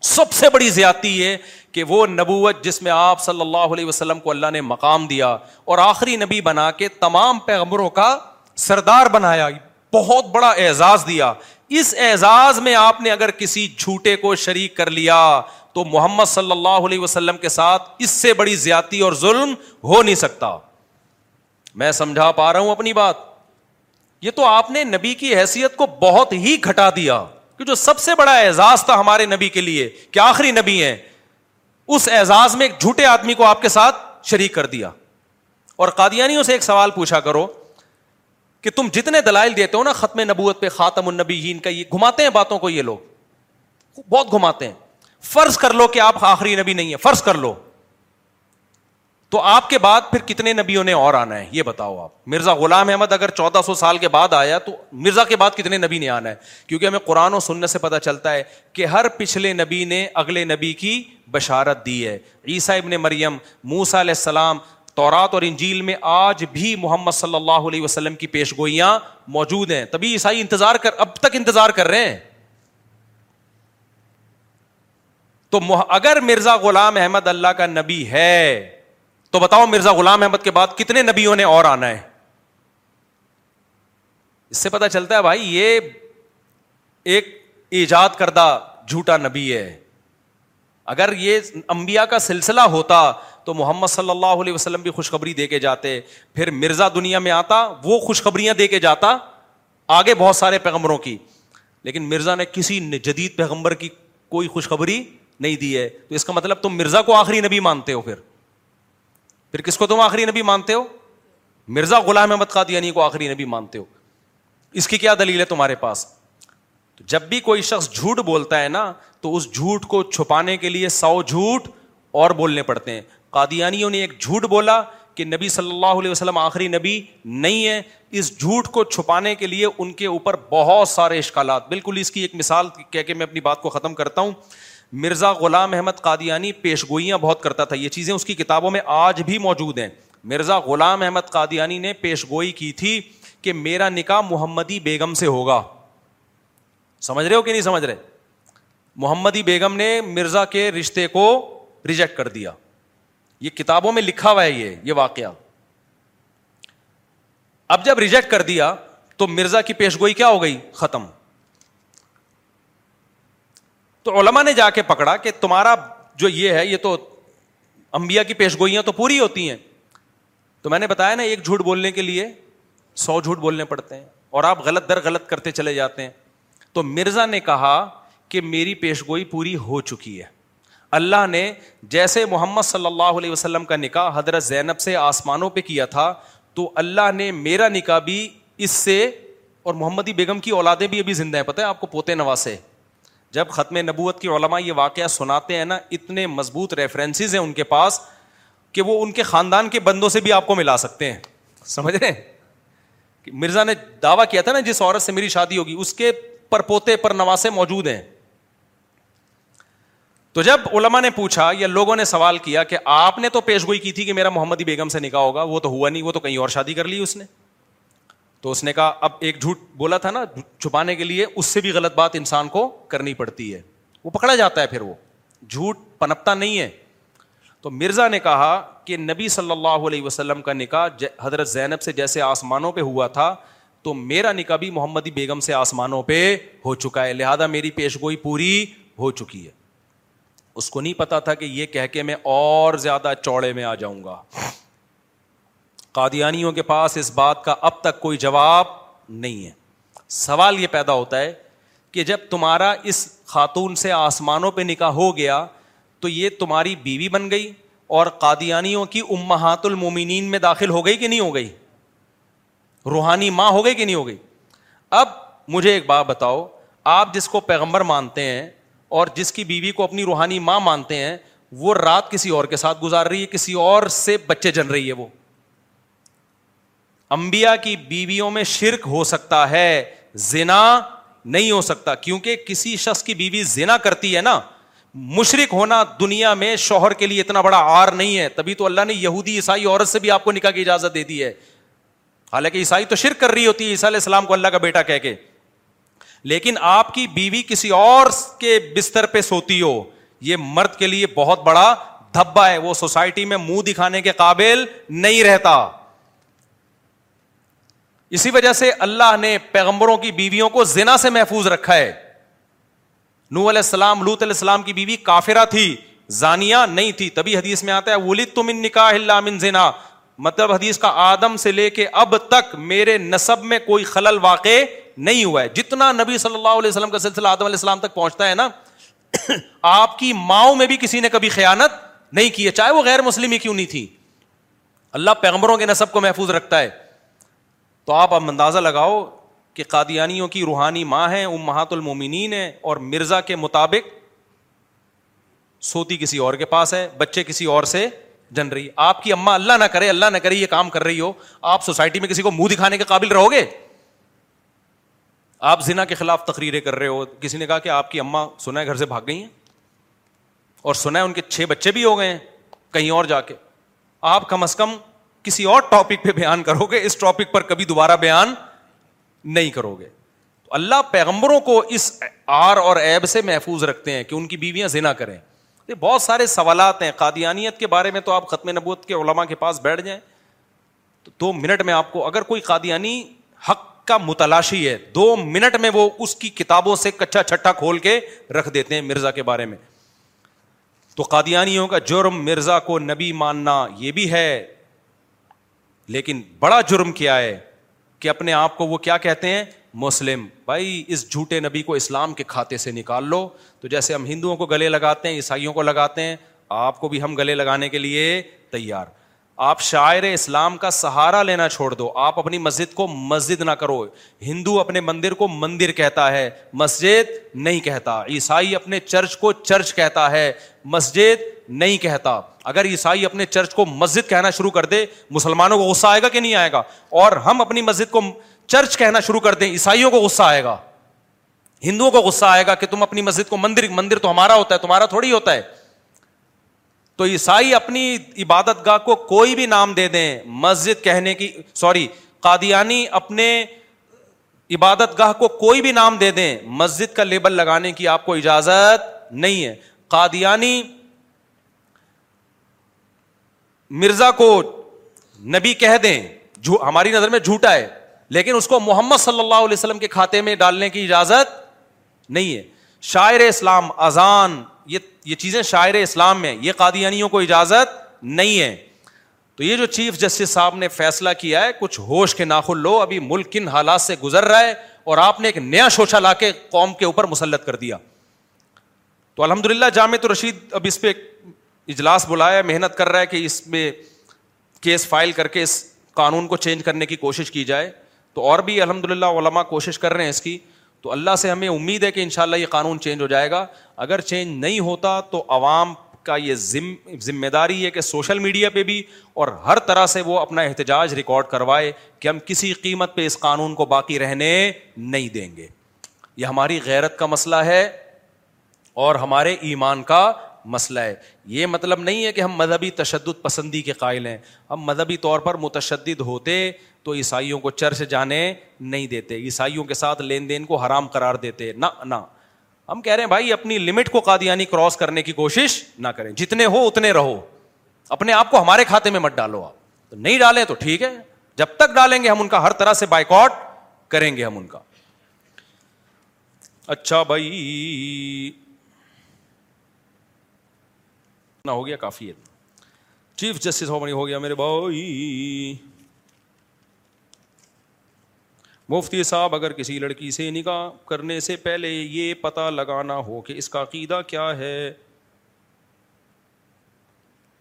سب سے بڑی زیادتی ہے کہ وہ نبوت جس میں آپ صلی اللہ علیہ وسلم کو اللہ نے مقام دیا اور آخری نبی بنا کے تمام پیغمبروں کا سردار بنایا، بہت بڑا اعزاز دیا۔ اس اعزاز میں آپ نے اگر کسی جھوٹے کو شریک کر لیا تو محمد صلی اللہ علیہ وسلم کے ساتھ اس سے بڑی زیادتی اور ظلم ہو نہیں سکتا۔ میں سمجھا پا رہا ہوں اپنی بات۔ یہ تو آپ نے نبی کی حیثیت کو بہت ہی گھٹا دیا کہ جو سب سے بڑا اعزاز تھا ہمارے نبی کے لیے کہ آخری نبی ہے اس اعزاز میں ایک جھوٹے آدمی کو آپ کے ساتھ شریک کر دیا۔ اور قادیانیوں سے ایک سوال پوچھا کرو کہ تم جتنے دلائل دیتے ہو نا ختم نبوت پہ خاتم النبی کا، یہ گھماتے ہیں باتوں کو یہ لوگ۔ بہت گھماتے ہیں۔ فرض کر لو کہ آپ آخری نبی نہیں ہے فرض کر لو۔ تو آپ کے بعد پھر کتنے نبیوں نے اور آنا ہے؟ یہ بتاؤ آپ۔ مرزا غلام احمد اگر چودہ سو سال کے بعد آیا تو مرزا کے بعد کتنے نبی نے آنا ہے؟ کیونکہ ہمیں قرآن و سننے سے پتا چلتا ہے کہ ہر پچھلے نبی نے اگلے نبی کی بشارت دی ہے۔ عیسیٰ ابن مریم موسا علیہ السلام تورات اور انجیل میں آج بھی محمد صلی اللہ علیہ وسلم کی پیش گوئیاں موجود ہیں۔ تبھی عیسائی انتظار کر، اب تک انتظار کر رہے ہیں۔ تو اگر مرزا غلام احمد اللہ کا نبی ہے، تو بتاؤ مرزا غلام احمد کے بعد کتنے نبیوں نے اور آنا ہے؟ اس سے پتا چلتا ہے بھائی، یہ ایک ایجاد کردہ جھوٹا نبی ہے۔ اگر یہ انبیاء کا سلسلہ ہوتا تو محمد صلی اللہ علیہ وسلم بھی خوشخبری دے کے جاتے، پھر مرزا دنیا میں آتا، وہ خوشخبریاں دے کے جاتا آگے بہت سارے پیغمبروں کی۔ لیکن مرزا نے کسی جدید پیغمبر کی کوئی خوشخبری نہیں دی ہے۔ تو اس کا مطلب تم مرزا کو آخری نبی مانتے ہو پھر۔ پھر کس کو تم آخری نبی مانتے ہو؟ مرزا غلام احمد قادیانی کو آخری نبی مانتے ہو۔ اس کی کیا دلیل ہے تمہارے پاس؟ جب بھی کوئی شخص جھوٹ بولتا ہے نا تو اس جھوٹ کو چھپانے کے لیے سو جھوٹ اور بولنے پڑتے ہیں۔ قادیانیوں نے ایک جھوٹ بولا کہ نبی صلی اللہ علیہ وسلم آخری نبی نہیں ہے اس جھوٹ کو چھپانے کے لیے ان کے اوپر بہت سارے اشکالات۔ بالکل اس کی ایک مثال کہہ کے میں اپنی بات کو ختم کرتا ہوں۔ مرزا غلام احمد قادیانی پیش گوئیاں بہت کرتا تھا۔ یہ چیزیں اس کی کتابوں میں آج بھی موجود ہیں۔ مرزا غلام احمد قادیانی نے پیش گوئی کی تھی کہ میرا نکاح محمدی بیگم سے ہوگا۔ سمجھ رہے ہو کہ نہیں سمجھ رہے؟ محمدی بیگم نے مرزا کے رشتے کو ریجیکٹ کر دیا۔ یہ کتابوں میں لکھا ہوا ہے یہ یہ واقعہ۔ اب جب ریجیکٹ کر دیا تو مرزا کی پیش گوئی کیا ہو گئی؟ ختم۔ تو علما نے جا کے پکڑا کہ تمہارا جو یہ ہے، یہ تو امبیا کی پیش گوئیاں تو پوری ہوتی ہیں۔ تو میں نے بتایا نا، ایک جھوٹ بولنے کے لیے سو جھوٹ بولنے پڑتے ہیں اور آپ غلط در غلط کرتے چلے جاتے ہیں۔ تو مرزا نے کہا کہ میری پیش گوئی پوری ہو چکی ہے۔ اللہ نے جیسے محمد صلی اللہ علیہ وسلم کا نکاح حضرت زینب سے آسمانوں پہ کیا تھا، تو اللہ نے میرا نکاح بھی اس سے اور محمدی بیگم کی اولادیں بھی ابھی زندہ ہیں۔ پتہ ہے آپ کو پوتے نواسے جب ختم نبوت کی علماء یہ واقعہ سناتے ہیں نا، اتنے مضبوط ریفرنسز ہیں ان کے پاس کہ وہ ان کے خاندان کے بندوں سے بھی آپ کو ملا سکتے ہیں۔ سمجھ رہے ہیں؟ مرزا نے دعویٰ کیا تھا نا، جس عورت سے میری شادی ہوگی، اس کے پر پوتے پر نواسے موجود ہیں۔ تو جب علما نے پوچھا یا لوگوں نے سوال کیا کہ آپ نے تو پیش گوئی کی تھی کہ میرا محمدی بیگم سے نکاح ہوگا، وہ تو ہوا نہیں، وہ تو کہیں اور شادی کر لی اس نے۔ تو اس نے کہا، اب ایک جھوٹ بولا تھا نا، چھپانے کے لیے، اس سے بھی غلط بات انسان کو کرنی پڑتی ہے۔ وہ پکڑا جاتا ہے پھر وہ۔ جھوٹ پنپتا نہیں ہے۔ تو مرزا نے کہا کہ نبی صلی اللہ علیہ وسلم کا نکاح حضرت زینب سے جیسے آسمانوں پہ ہوا تھا، تو میرا نکاح بھی محمدی بیگم سے آسمانوں پہ ہو چکا ہے، لہذا میری پیش گوئی پوری ہو چکی ہے۔ اس کو نہیں پتا تھا کہ یہ کہہ کے میں اور زیادہ چوڑے میں آ جاؤں گا۔ قادیانیوں کے پاس اس بات کا اب تک کوئی جواب نہیں ہے۔ سوال یہ پیدا ہوتا ہے کہ جب تمہارا اس خاتون سے آسمانوں پہ نکاح ہو گیا تو یہ تمہاری بیوی بن گئی اور قادیانیوں کی امہات المومنین میں داخل ہو گئی کہ نہیں ہو گئی؟ روحانی ماں ہو گئی کہ نہیں ہو گئی؟ اب مجھے ایک بات بتاؤ، آپ جس کو پیغمبر مانتے ہیں اور جس کی بیوی کو اپنی روحانی ماں مانتے ہیں، وہ رات کسی اور کے ساتھ گزار رہی ہے، کسی اور سے بچے جن رہی ہے وہ۔ انبیاء کی بیویوں میں شرک ہو سکتا ہے، زنا نہیں ہو سکتا، کیونکہ کسی شخص کی بیوی زنا کرتی ہے نا۔ مشرق ہونا دنیا میں شوہر کے لیے اتنا بڑا آر نہیں ہے، تبھی تو اللہ نے یہودی، عیسائی عورت سے بھی آپ کو نکاح کی اجازت دے دی ہے۔ حالانکہ عیسائی تو شرک کر رہی ہوتی ہے، عیسیٰ علیہ السلام کو اللہ کا بیٹا کہہ کے۔ لیکن آپ کی بیوی کسی اور کے بستر پہ سوتی ہو، یہ مرد کے لیے بہت بڑا دھبا ہے، وہ سوسائٹی میں منہ دکھانے کے قابل نہیں رہتا۔ اسی وجہ سے اللہ نے پیغمبروں کی بیویوں کو زنا سے محفوظ رکھا ہے۔ نو علیہ السلام لوت علیہ السلام کی بیوی کافرا تھی زانیا نہیں تھی۔ تبھی حدیث میں آتا ہے ولید تم ان نکاح اللہ من زنا۔ مطلب حدیث کا آدم سے لے کے اب تک میرے نصب میں کوئی خلل واقع نہیں ہوا ہے۔ جتنا نبی صلی اللہ علیہ وسلم کا سلسلہ آدم علیہ السلام تک پہنچتا ہے نا، (clears throat) آپ کی ماؤں میں بھی کسی نے کبھی خیانت نہیں کی ہے۔ چاہے وہ غیر مسلم ہی کیوں نہیں تھی۔ اللہ پیغمبروں کے نصب کو محفوظ رکھتا ہے۔ تو آپ اب اندازہ لگاؤ کہ قادیانیوں کی روحانی ماں ہے ام محات المومنین ہے اور مرزا کے مطابق سوتی کسی اور کے پاس ہے، بچے کسی اور سے جن رہی۔ آپ کی اما اللہ نہ کرے، اللہ نہ کرے یہ کام کر رہی ہو۔ آپ سوسائٹی میں کسی کو منہ دکھانے کے قابل رہو گے؟ آپ زنا کے خلاف تقریریں کر رہے ہو، کسی نے کہا کہ آپ کی اما سنا ہے گھر سے بھاگ گئی ہیں؟ اور سنا ہے ان کے چھ بچے بھی ہو گئے ہیں کہیں اور جا کے۔ آپ کم از کم کسی اور ٹاپک پہ بیان کرو گے، اس ٹاپک پر کبھی دوبارہ بیان نہیں کرو گے۔ تو اللہ پیغمبروں کو اس آر اور ایب سے محفوظ رکھتے ہیں کہ ان کی بیویاں زنا کریں۔ یہ بہت سارے سوالات ہیں۔ قادیانیت کے بارے میں تو آپ ختم نبوت کے علماء کے پاس بیٹھ جائیں۔ تو دو منٹ میں آپ کو، اگر کوئی قادیانی حق کا متلاشی ہے۔ دو منٹ میں وہ اس کی کتابوں سے کچا چھٹا کھول کے رکھ دیتے ہیں مرزا کے بارے میں۔ تو قادیانیوں کا جرم مرزا کو نبی ماننا یہ بھی ہے، لیکن بڑا جرم کیا ہے کہ اپنے آپ کو وہ کیا کہتے ہیں؟ مسلم۔ بھائی، اس جھوٹے نبی کو اسلام کے کھاتے سے نکال لو۔ تو جیسے ہم ہندوؤں کو گلے لگاتے ہیں، عیسائیوں کو لگاتے ہیں، آپ کو بھی ہم گلے لگانے کے لیے تیار۔ آپ شاعر اسلام کا سہارا لینا چھوڑ دو، آپ اپنی مسجد کو مسجد نہ کرو۔ ہندو اپنے مندر کو مندر کہتا ہے، مسجد نہیں کہتا۔ عیسائی اپنے چرچ کو چرچ کہتا ہے، مسجد نہیں کہتا۔ اگر عیسائی اپنے چرچ کو مسجد کہنا شروع کر دے، مسلمانوں کو غصہ آئے گا کہ نہیں آئے گا؟ اور ہم اپنی مسجد کو چرچ کہنا شروع کر دیں، عیسائیوں کو غصہ آئے گا۔ ہندوؤں کو غصہ آئے گا کہ تم اپنی مسجد کو مندر مندر تو ہمارا ہوتا ہے، تمہارا تھوڑی ہوتا ہے۔ تو عیسائی اپنی عبادت گاہ کو کوئی بھی نام دے دیں، مسجد کہنے کی، سوری، قادیانی اپنے عبادت گاہ کو کوئی بھی نام دے دیں، مسجد کا لیبل لگانے کی آپ کو اجازت نہیں ہے۔ قادیانی مرزا کو نبی کہہ دیں ہماری نظر میں جھوٹا ہے، لیکن اس کو محمد صلی اللہ علیہ وسلم کے کھاتے میں ڈالنے کی اجازت نہیں ہے۔ شاعر اسلام اذان یہ چیزیں شاعر اسلام میں یہ قادیانیوں کو اجازت نہیں ہے۔ تو یہ جو چیف جسٹس صاحب نے فیصلہ کیا ہے، کچھ ہوش کے ناخل لو، ابھی ملک کن حالات سے گزر رہا ہے اور آپ نے ایک نیا شوشا لا کے قوم کے اوپر مسلط کر دیا۔ تو الحمد للہ جامع رشید اب اس پہ اجلاس بلایا محنت کر رہا ہے کہ اس میں کیس فائل کر کے اس قانون کو چینج کرنے کی کوشش کی جائے۔ تو اور بھی الحمد للہ علما کوشش کر رہے ہیں اس کی۔ تو اللہ سے ہمیں امید ہے کہ ان شاء اللہ یہ قانون چینج ہو جائے گا۔ اگر چینج نہیں ہوتا تو عوام کا یہ ذمہ داری ہے کہ سوشل میڈیا پہ بھی اور ہر طرح سے وہ اپنا احتجاج ریکارڈ کروائے کہ ہم کسی قیمت پہ اس قانون کو باقی رہنے نہیں دیں گے۔ یہ ہماری غیرت کا مسئلہ ہے اور ہمارے ایمان کا مسئلہ ہے۔ یہ مطلب نہیں ہے کہ ہم مذہبی تشدد پسندی کے قائل ہیں۔ ہم مذہبی طور پر متشدد ہوتے تو عیسائیوں کو چرچ جانے نہیں دیتے۔ عیسائیوں کے ساتھ لین دین کو حرام قرار دیتے۔ نہ نہ۔ ہم کہہ رہے ہیں، بھائی، اپنی لمٹ کو قادیانی کراس کرنے کی کوشش نہ کریں۔ جتنے ہو، اتنے رہو۔ اپنے آپ کو ہمارے کھاتے میں مت ڈالو آپ۔ تو نہیں ڈالیں تو ٹھیک ہے۔ جب تک ڈالیں گے ہم ان کا، ہر طرح سے بائیکاٹ کریں گے ہم ان کا۔ اچھا بھائی نہ ہو گیا کافی ہے۔ چیف جسٹس ہو گیا میرے بھائی۔ مفتی صاحب، اگر کسی لڑکی سے نکاح کرنے سے پہلے یہ پتا لگانا ہو کہ اس کا عقیدہ کیا ہے،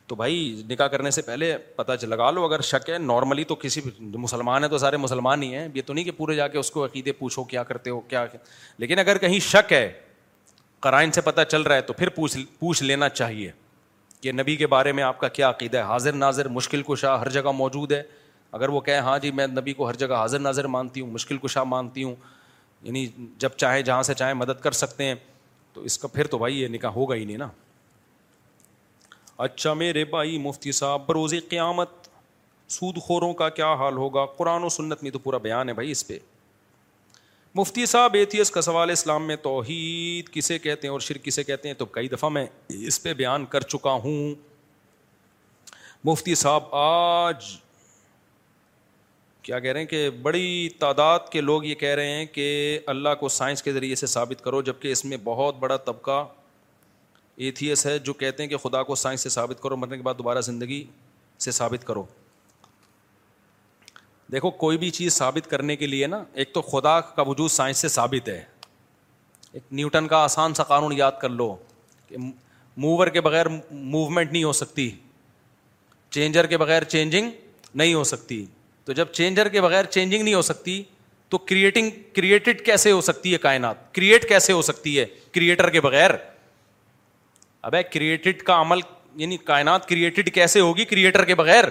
تو بھائی نکاح کرنے سے پہلے پتہ لگا لو۔ اگر شک ہے نارملی تو کسی مسلمان ہے تو سارے مسلمان ہی ہیں۔ یہ تو نہیں کہ پورے جا کے اس کو عقیدے پوچھو کیا کرتے ہو کیا۔ لیکن اگر کہیں شک ہے، قرائن سے پتہ چل رہا ہے تو پھر پوچھ پوچھ لینا چاہیے۔ کہ نبی کے بارے میں آپ کا کیا عقیدہ ہے؟ حاضر ناظر مشکل کشا ہر جگہ موجود ہے۔ اگر وہ کہیں ہاں جی میں نبی کو ہر جگہ حاضر ناظر مانتی ہوں، مشکل کشا مانتی ہوں یعنی جب چاہے جہاں سے چاہیں مدد کر سکتے ہیں، تو اس کا پھر تو بھائی یہ نکاح ہوگا ہی نہیں نا۔ اچھا میرے بھائی مفتی صاحب بروز قیامت سود خوروں کا کیا حال ہوگا؟ قرآن و سنت میں تو پورا بیان ہے بھائی اس پہ۔ مفتی صاحب ایتھیس کا سوال اسلام میں توحید کسے کہتے ہیں اور شرک کسے کہتے ہیں؟ تو کئی دفعہ میں اس پہ بیان کر چکا ہوں۔ مفتی صاحب، آج کیا کہہ رہے ہیں کہ بڑی تعداد کے لوگ یہ کہہ رہے ہیں کہ اللہ کو سائنس کے ذریعے سے ثابت کرو جبکہ اس میں بہت بڑا طبقہ ایتھیس ہے جو کہتے ہیں کہ خدا کو سائنس سے ثابت کرو، مرنے کے بعد دوبارہ زندگی سے ثابت کرو۔ دیکھو، کوئی بھی چیز ثابت کرنے کے لیے نا، ایک تو خدا کا وجود سائنس سے ثابت ہے۔ ایک نیوٹن کا آسان سا قانون یاد کر لو کہ موور کے بغیر موومنٹ نہیں ہو سکتی۔ چینجر کے بغیر چینجنگ نہیں ہو سکتی۔ تو جب چینجر کے بغیر چینجنگ نہیں ہو سکتی، تو کریٹنگ کریٹڈ کیسے ہو سکتی ہے کائنات؟ کریٹ کیسے ہو سکتی ہے کریٹر کے بغیر؟ اب کریٹڈ کا عمل یعنی کائنات کریٹڈ کیسے ہوگی کریٹر کے بغیر؟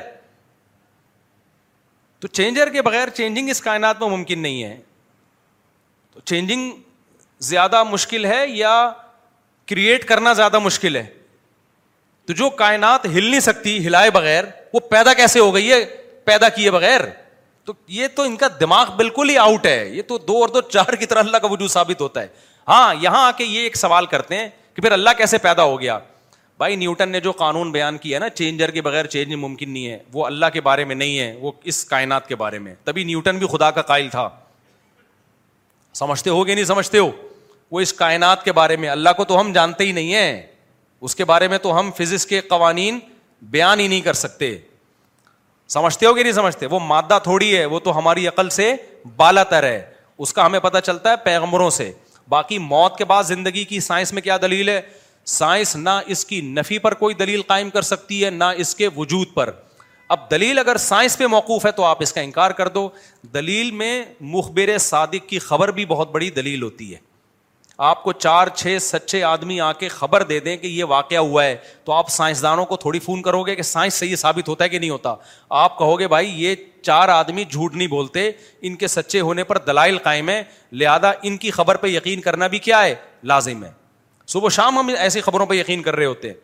تو چینجر کے بغیر چینجنگ اس کائنات میں ممکن نہیں ہے۔ تو چینجنگ زیادہ مشکل ہے یا کریٹ کرنا زیادہ مشکل ہے؟ تو جو کائنات ہل نہیں سکتی ہلائے بغیر، وہ پیدا کیسے ہو گئی ہے؟ پیدا کیے بغیر۔ تو یہ تو ان کا دماغ بالکل ہی آؤٹ ہے۔ یہ تو دو اور دو چار کی طرح اللہ کا وجود ثابت ہوتا ہے۔ ہاں یہاں آ کے یہ ایک سوال کرتے ہیں کہ پھر اللہ کیسے پیدا ہو گیا؟ بھائی نیوٹن نے جو قانون بیان کیا نا، چینجر کے بغیر چینج ممکن نہیں ہے، وہ اللہ کے بارے میں نہیں ہے، وہ اس کائنات کے بارے میں۔ تبھی نیوٹن بھی خدا کا قائل تھا۔ سمجھتے ہو گے نہیں؟ سمجھتے ہو۔ وہ اس کائنات کے بارے میں، اللہ کو تو ہم جانتے ہی نہیں ہیں۔ اس کے بارے میں تو ہم فزکس کے قوانین بیان ہی نہیں کر سکتے۔ سمجھتے ہو گے نہیں؟ سمجھتے۔ وہ مادہ تھوڑی ہے، وہ تو ہماری عقل سے بالا تر ہے۔ اس کا ہمیں پتا چلتا ہے پیغمبروں سے۔ باقی موت کے بعد زندگی کی سائنس میں کیا دلیل ہے؟ سائنس نہ اس کی نفی پر کوئی دلیل قائم کر سکتی ہے، نہ اس کے وجود پر۔ اب دلیل اگر سائنس پہ موقوف ہے تو آپ اس کا انکار کر دو۔ دلیل میں مخبر صادق کی خبر بھی بہت بڑی دلیل ہوتی ہے۔ آپ کو چار، چھ سچے آدمی آ کے خبر دے دیں کہ یہ واقعہ ہوا ہے، تو آپ سائنسدانوں کو تھوڑی فون کرو گے کہ سائنس سے یہ ثابت ہوتا ہے کہ نہیں ہوتا۔ آپ کہو گے، بھائی یہ چار آدمی جھوٹ نہیں بولتے، ان کے سچے ہونے پر دلائل قائم ہے لہذا ان کی خبر پہ یقین کرنا بھی کیا ہے؟ لازم ہے۔ صبح شام ہم ایسی خبروں پہ یقین کر رہے ہوتے ہیں۔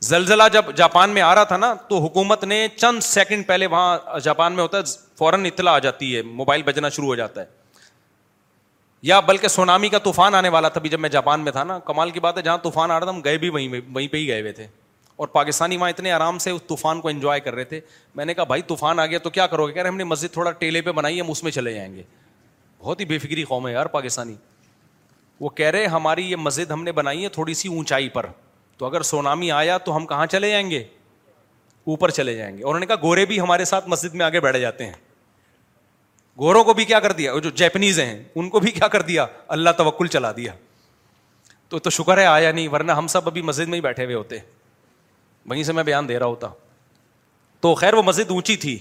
زلزلہ جب جاپان میں آ رہا تھا نا، تو حکومت نے چند سیکنڈ پہلے وہاں جاپان میں ہوتا ہے، فوراً اطلاع آ جاتی ہے، موبائل بجنا شروع ہو جاتا ہے۔ یا بلکہ سونامی کا طوفان آنے والا تھا بھی جب میں جاپان میں تھا نا، کمال کی بات ہے، جہاں طوفان آ رہا تھا، ہم گئے بھی وہیں وہیں پہ ہی گئے ہوئے تھے۔ اور پاکستانی وہاں اتنے آرام سے اس طوفان کو انجوائے کر رہے تھے۔ میں نے کہا، بھائی، طوفان آ گیا تو کیا کرو گے؟ کہہ رہے، ہم نے مسجد تھوڑا ٹیلے پہ بنائی ہم اس میں چلے جائیں گے۔ بہت ہی بے فکری قوم ہے یار پاکستانی۔ وہ کہہ رہے ہماری یہ مسجد ہم نے بنائی ہے تھوڑی سی اونچائی پر۔ تو اگر سونامی آیا تو ہم کہاں چلے جائیں گے؟ اوپر چلے جائیں گے۔ اور انہوں نے کہا گورے بھی ہمارے ساتھ مسجد میں آگے بیٹھ جاتے ہیں۔ گوروں کو بھی کیا کر دیا؟ جو جیپنیز ہیں، ان کو بھی کیا کر دیا؟ اللہ توکل چلا دیا۔ تو تو شکر ہے، آیا نہیں، ورنہ ہم سب ابھی مسجد میں ہی بیٹھے ہوئے ہوتے۔ وہیں سے میں بیان دے رہا ہوتا۔ تو خیر، وہ مسجد اونچی تھی۔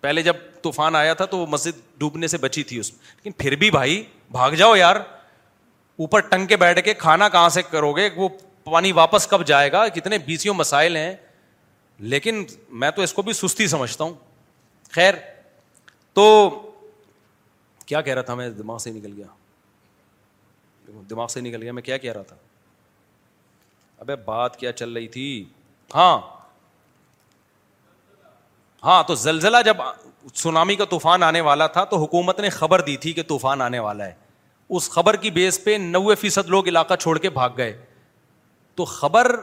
پہلے جب طوفان آیا تھا تو وہ مسجد ڈوبنے سے بچی تھی اس میں۔ لیکن پھر بھی بھائی، بھاگ جاؤ یار۔ اوپر ٹنگ کے بیٹھ کے کھانا کہاں سے کرو گے؟ وہ پانی واپس کب جائے گا؟ کتنے بیسیوں مسائل ہیں۔ لیکن میں تو اس کو بھی سستی سمجھتا ہوں۔ خیر، تو کیا کہہ رہا تھا میں؟ دماغ سے نکل گیا۔ دماغ سے نکل گیا۔ میں کیا کہہ رہا تھا؟ ابے بات کیا چل رہی تھی؟ ہاں۔ ہاں تو زلزلہ جب سونامی کا طوفان آنے والا تھا تو حکومت نے خبر دی تھی کہ طوفان آنے والا ہے۔ اس خبر کی بیس پہ نوے فیصد لوگ علاقہ چھوڑ کے بھاگ گئے۔ تو خبر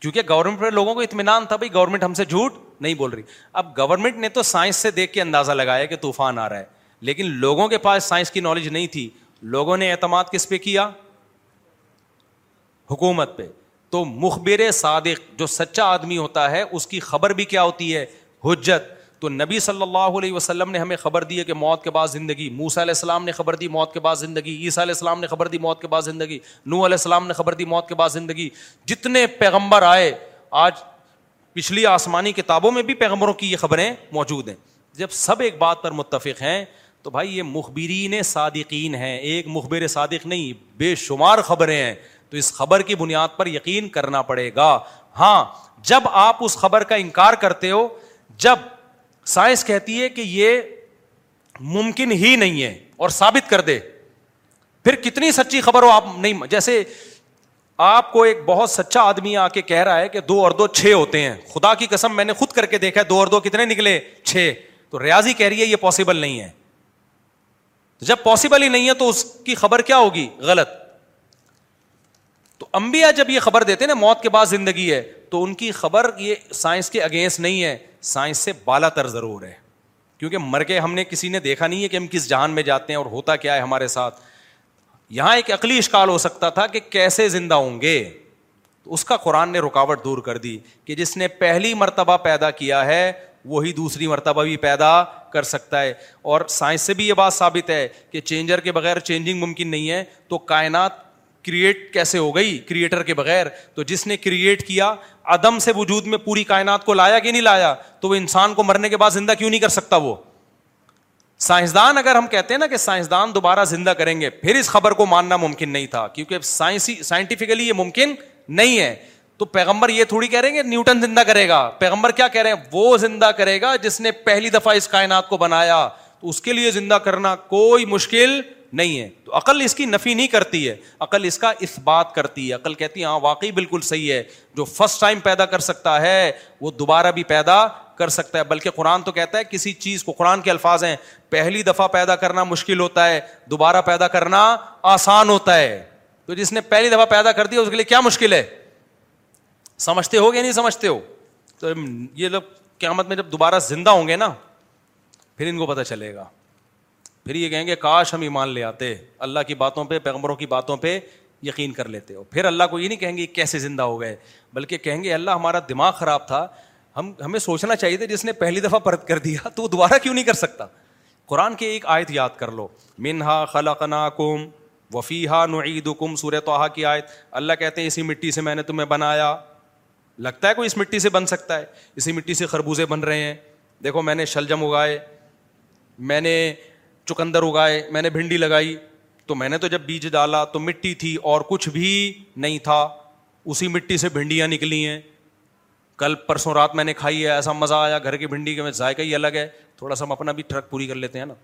کیونکہ گورنمنٹ پہ لوگوں کو اطمینان تھا، بھائی گورنمنٹ ہم سے جھوٹ نہیں بول رہی۔ اب گورنمنٹ نے تو سائنس سے دیکھ کے اندازہ لگایا کہ طوفان آ رہا ہے، لیکن لوگوں کے پاس سائنس کی نالج نہیں تھی۔ لوگوں نے اعتماد کس پہ کیا؟ حکومت پہ۔ تو مخبر صادق جو سچا آدمی ہوتا ہے، اس کی خبر بھی کیا ہوتی ہے؟ حجت۔ تو نبی صلی اللہ علیہ وسلم نے ہمیں خبر دی ہے کہ موت کے بعد زندگی موسا علیہ السلام نے خبر دی موت کے بعد زندگی، عیسیٰ علیہ السلام نے خبر دی موت کے بعد زندگی نو علیہ السلام نے خبر دی موت کے بعد زندگی۔ جتنے پیغمبر آئے، آج پچھلی آسمانی کتابوں میں بھی پیغمبروں کی یہ خبریں موجود ہیں۔ جب سب ایک بات پر متفق ہیں، تو بھائی یہ مخبرین صادقین ہیں۔ ایک مخبر صادق نہیں، بے شمار خبریں ہیں۔ تو اس خبر کی بنیاد پر یقین کرنا پڑے گا۔ ہاں جب آپ اس خبر کا انکار کرتے ہو، جب سائنس کہتی ہے کہ یہ ممکن ہی نہیں ہے اور ثابت کر دے۔ پھر کتنی سچی خبر ہو آپ نہیں جیسے آپ کو ایک بہت سچا آدمی آ کے کہہ رہا ہے کہ دو اور دو چھ ہوتے ہیں۔ خدا کی قسم میں نے خود کر کے دیکھا دو اور دو کتنے نکلے؟ چھ۔ تو ریاضی کہہ رہی ہے یہ پاسبل نہیں ہے۔ جب پاسبل ہی نہیں ہے تو اس کی خبر کیا ہوگی؟ غلط۔ تو امبیا جب یہ خبر دیتے نا موت کے بعد زندگی ہے، تو ان کی خبر یہ سائنس کے اگینسٹ نہیں ہے، سائنس سے بالا تر ضرور ہے۔ کیونکہ مر کے ہم نے کسی نے دیکھا نہیں ہے کہ ہم کس جہان میں جاتے ہیں اور ہوتا کیا ہے ہمارے ساتھ۔ یہاں ایک عقلی اشکال ہو سکتا تھا کہ کیسے زندہ ہوں گے۔ تو اس کا قرآن نے رکاوٹ دور کر دی کہ جس نے پہلی مرتبہ پیدا کیا ہے، وہی دوسری مرتبہ بھی پیدا کر سکتا ہے۔ اور سائنس سے بھی یہ بات ثابت ہے کہ چینجر کے بغیر چینجنگ ممکن نہیں ہے۔ تو کائنات کریٹ کیسے ہو گئی کریٹر کے بغیر؟ تو جس نے کریٹ کیا، عدم سے وجود میں پوری کائنات کو لایا کہ نہیں لایا؟ تو وہ انسان کو مرنے کے بعد زندہ کیوں نہیں کر سکتا وہ؟ سائنسدان اگر ہم کہتے ہیں نا کہ سائنسدان دوبارہ زندہ کریں گے، پھر اس خبر کو ماننا ممکن نہیں تھا، کیونکہ سائنسی سائنٹیفکلی یہ ممکن نہیں ہے۔ تو پیغمبر یہ تھوڑی کہہ رہے ہیں کہ نیوٹن زندہ کرے گا۔ پیغمبر کیا کہہ رہے ہیں؟ وہ زندہ کرے گا جس نے پہلی دفعہ اس کائنات کو بنایا۔ تو اس کے لیے زندہ کرنا کوئی مشکل نہیں ہے۔ تو عقل اس کی نفی نہیں کرتی ہے۔ عقل اس کا اس بات کرتی ہے۔ عقل کہتی ہے ہاں واقعی بالکل صحیح ہے۔ جو فرسٹ ٹائم پیدا کر سکتا ہے، وہ دوبارہ بھی پیدا کر سکتا ہے۔ بلکہ قرآن تو کہتا ہے، کسی چیز کو، قرآن کے الفاظ ہیں، پہلی دفعہ پیدا کرنا مشکل ہوتا ہے، دوبارہ پیدا کرنا آسان ہوتا ہے۔ تو جس نے پہلی دفعہ پیدا کر دیا، اس کے لیے کیا مشکل ہے؟ سمجھتے ہو گیا نہیں سمجھتے ہو؟ تو یہ لوگ قیامت میں جب دوبارہ زندہ ہوں گے نا، پھر ان کو پتہ چلے گا۔ پھر یہ کہیں گے، کاش ہم ایمان لے آتے، اللہ کی باتوں پہ، پیغمبروں کی باتوں پہ یقین کر لیتے۔ ہو پھر اللہ کو یہ نہیں کہیں گے کیسے زندہ ہو گئے، بلکہ کہیں گے، اللہ ہمارا دماغ خراب تھا، ہم، ہمیں سوچنا چاہیے تھا جس نے پہلی دفعہ پرت کر دیا، تو وہ دوبارہ کیوں نہیں کر سکتا؟ قرآن کی ایک آیت یاد کر لو، منہا خلقنا کم وفیحا نعید کم سورہ توحا کی آیت۔ اللہ کہتے ہیں، اسی مٹی سے میں نے تمہیں بنایا۔ لگتا ہے کوئی اس مٹی سے بن سکتا ہے، اسی مٹی سے خربوزے بن رہے ہیں۔ دیکھو، میں نے شلجم اگائے، میں نے چکندر اگائے، میں نے بھنڈی لگائی، تو میں نے تو جب بیج ڈالا تو مٹی تھی اور کچھ بھی نہیں تھا۔ اسی مٹی سے بھنڈیاں نکلی ہیں۔ کل پرسوں رات میں نے کھائی ہے، ایسا مزہ آیا گھر کی بھنڈی کے میں، ذائقہ ہی الگ ہے۔ تھوڑا سا ہم اپنا بھی ٹرک پوری کر لیتے ہیں نا۔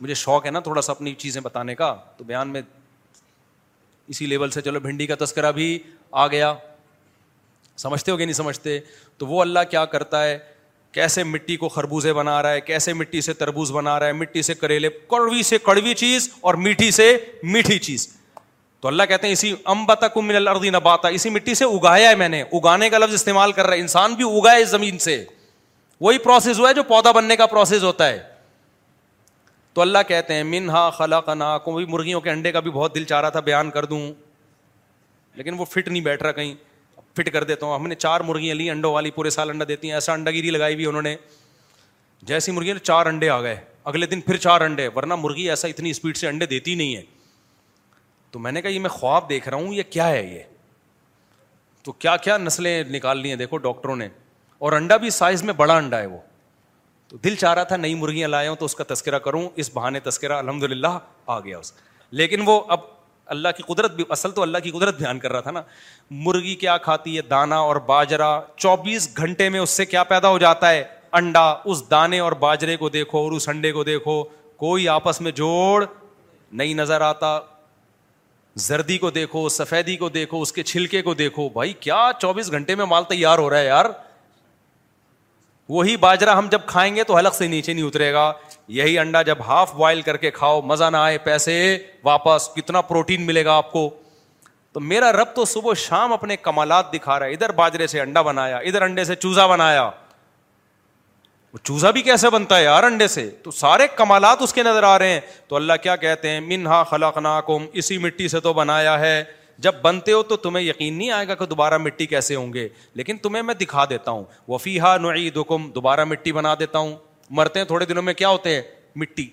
مجھے شوق ہے نا تھوڑا سا اپنی چیزیں بتانے کا۔ تو بیان میں اسی لیول سے چلو، بھنڈی کا تذکرہ بھی آ گیا۔ سمجھتے ہو گے نہیں سمجھتے؟ تو وہ اللہ کیا کرتا ہے؟ کیسے مٹی کو خربوزے بنا رہا ہے، کیسے مٹی سے تربوز بنا رہا ہے، مٹی سے کریلے، کڑوی سے کڑوی چیز اور میٹھی سے میٹھی چیز۔ تو اللہ کہتے ہیں اسی امبتا من الارض نباتا، اسی مٹی سے اگایا ہے میں نے۔ اگانے کا لفظ استعمال کر رہا ہے، انسان بھی اگا ہے زمین سے۔ وہی پروسیس ہوا ہے جو پودا بننے کا پروسیس ہوتا ہے۔ تو اللہ کہتے ہیں، منہا خلا قنا کوئی مرغیوں کے انڈے کا بھی بہت دل چاہ رہا تھا، بیان کر دوں۔ لیکن وہ فٹ نہیں بیٹھ رہا کہیں۔ فٹ کر دیتا ہوں۔ ہم نے چار مرغیاں لی انڈوں والی پورے سال انڈا دیتی ہیں۔ ایسا انڈا گیری لگائی ہوئی انہوں نے۔ جیسی مرغیاں چار انڈے آ گئے۔ اگلے دن پھر چار انڈے، ورنہ مرغی ایسا اتنی اسپیڈ سے انڈے دیتی نہیں ہے۔ تو میں نے کہا، یہ میں خواب دیکھ رہا ہوں، یہ کیا ہے یہ؟ تو کیا کیا نسلیں نکال لی ہیں؟ دیکھو ڈاکٹروں نے۔ اور انڈا بھی سائز میں بڑا انڈا ہے وہ۔ تو دل چاہ رہا تھا نئی مرغیاں لائے ہوں تو اس کا تذکرہ کروں۔ اس بہانے تذکرہ الحمد للہ آ گیا اس۔ لیکن وہ اب اللہ کی قدرت بھی اصل تو اللہ کی قدرت بیان کر رہا تھا نا۔ مرغی کیا کھاتی ہے؟ دانا اور باجرا۔ چوبیس گھنٹے میں اس سے کیا پیدا ہو جاتا ہے؟ انڈا۔ اس دانے اور باجرے کو دیکھو اور اس انڈے کو دیکھو۔ کوئی آپس میں جوڑ نہیں نظر آتا۔ زردی کو دیکھو، سفیدی کو دیکھو، اس کے چھلکے کو دیکھو۔ بھائی، کیا چوبیس گھنٹے میں مال تیار ہو رہا ہے یار؟ وہی باجرا ہم جب کھائیں گے تو حلق سے نیچے نہیں اترے گا۔ یہی انڈا جب ہاف بوائل کر کے کھاؤ، مزہ نہ آئے پیسے، واپس کتنا پروٹین ملے گا آپ کو؟ تو میرا رب تو صبح شام اپنے کمالات دکھا رہا ہے۔ ادھر باجرے سے انڈا بنایا، ادھر انڈے سے چوزا بنایا۔ وہ چوزا بھی کیسے بنتا ہے یار انڈے سے؟ تو سارے کمالات اس کے نظر آ رہے ہیں۔ تو اللہ کیا کہتے ہیں؟ منہا خلق ناکم اسی مٹی سے تو بنایا ہے۔ جب بنتے ہو تو تمہیں یقین نہیں آئے گا کہ دوبارہ مٹی کیسے ہوں گے، لیکن تمہیں میں دکھا دیتا ہوں۔ وفیحا نعید حکم دوبارہ مٹی بنا دیتا ہوں۔ مرتے ہیں، تھوڑے دنوں میں کیا ہوتے ہیں؟ مٹی۔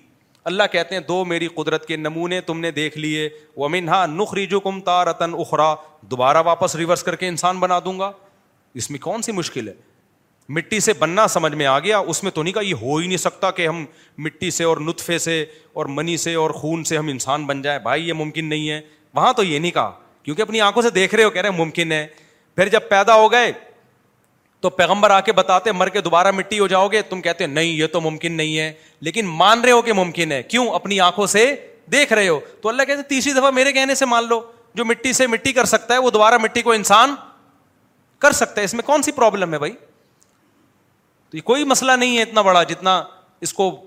اللہ کہتے ہیں، دو میری قدرت کے نمونے تم نے دیکھ لیے۔ وہ منہا نخری جو کم تارتن اخرا۔ دوبارہ واپس ریورس کر کے انسان بنا دوں گا۔ اس میں کون سی مشکل ہے؟ مٹی سے بننا سمجھ میں آ گیا۔ اس میں تو نہیں کہا، یہ ہو ہی نہیں سکتا کہ ہم مٹی سے اور نطفے سے اور منی سے اور خون سے ہم انسان بن جائیں۔ بھائی، یہ ممکن نہیں ہے۔ وہاں تو یہ نہیں کہا۔ کیونکہ اپنی آنکھوں سے دیکھ رہے ہو، کہہ رہے ممکن ہے۔ پھر جب پیدا ہو گئے، تو پیغمبر آ کے بتاتے، مر کے دوبارہ مٹی ہو جاؤ گے۔ تم کہتے نہیں، یہ تو ممکن نہیں ہے۔ لیکن مان رہے ہو کہ ممکن ہے۔ کیوں؟ اپنی آنکھوں سے دیکھ رہے ہو۔ تو اللہ کہتے تیسری دفعہ میرے کہنے سے مان لو، جو مٹی سے مٹی کر سکتا ہے، وہ دوبارہ مٹی کو انسان کر سکتا ہے۔ اس میں کون سی پرابلم ہے بھائی؟ تو یہ کوئی مسئلہ نہیں ہے اتنا بڑا جتنا اس کو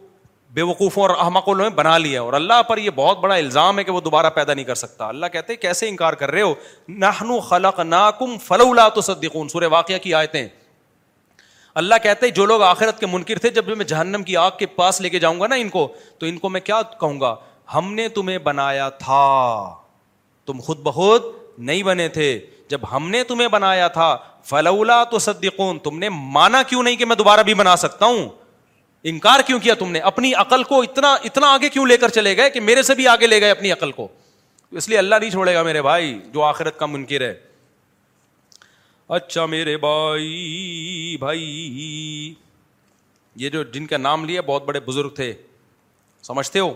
بے وقوفوں اور احمقوں نے بنا لیا اور اللہ پر یہ بہت بڑا الزام ہے کہ وہ دوبارہ پیدا نہیں کر سکتا۔ اللہ کہتے کیسے انکار کر رہے ہو؟ نہنو خلق ناکم فلولا تو صدقون سورہ واقعہ کی آیتیں۔ اللہ کہتے جو لوگ آخرت کے منکر تھے، جب میں جہنم کی آگ کے پاس لے کے جاؤں گا نا ان کو، تو ان کو میں کیا کہوں گا؟ ہم نے تمہیں بنایا تھا۔ تم خود بخود نہیں بنے تھے۔ جب ہم نے تمہیں بنایا تھا، فلولا تو صدقون تم نے مانا کیوں نہیں کہ میں دوبارہ بھی بنا سکتا ہوں؟ انکار کیوں کیا تم نے؟ اپنی عقل کو اتنا اتنا آگے کیوں لے کر چلے گئے کہ میرے سے بھی آگے لے گئے اپنی عقل کو؟ اس لیے اللہ نہیں چھوڑے گا میرے بھائی، جو آخرت کا منکر ہے۔ اچھا میرے بھائی بھائی، یہ جو جن کا نام لیا، بہت بڑے بزرگ تھے۔ سمجھتے ہو؟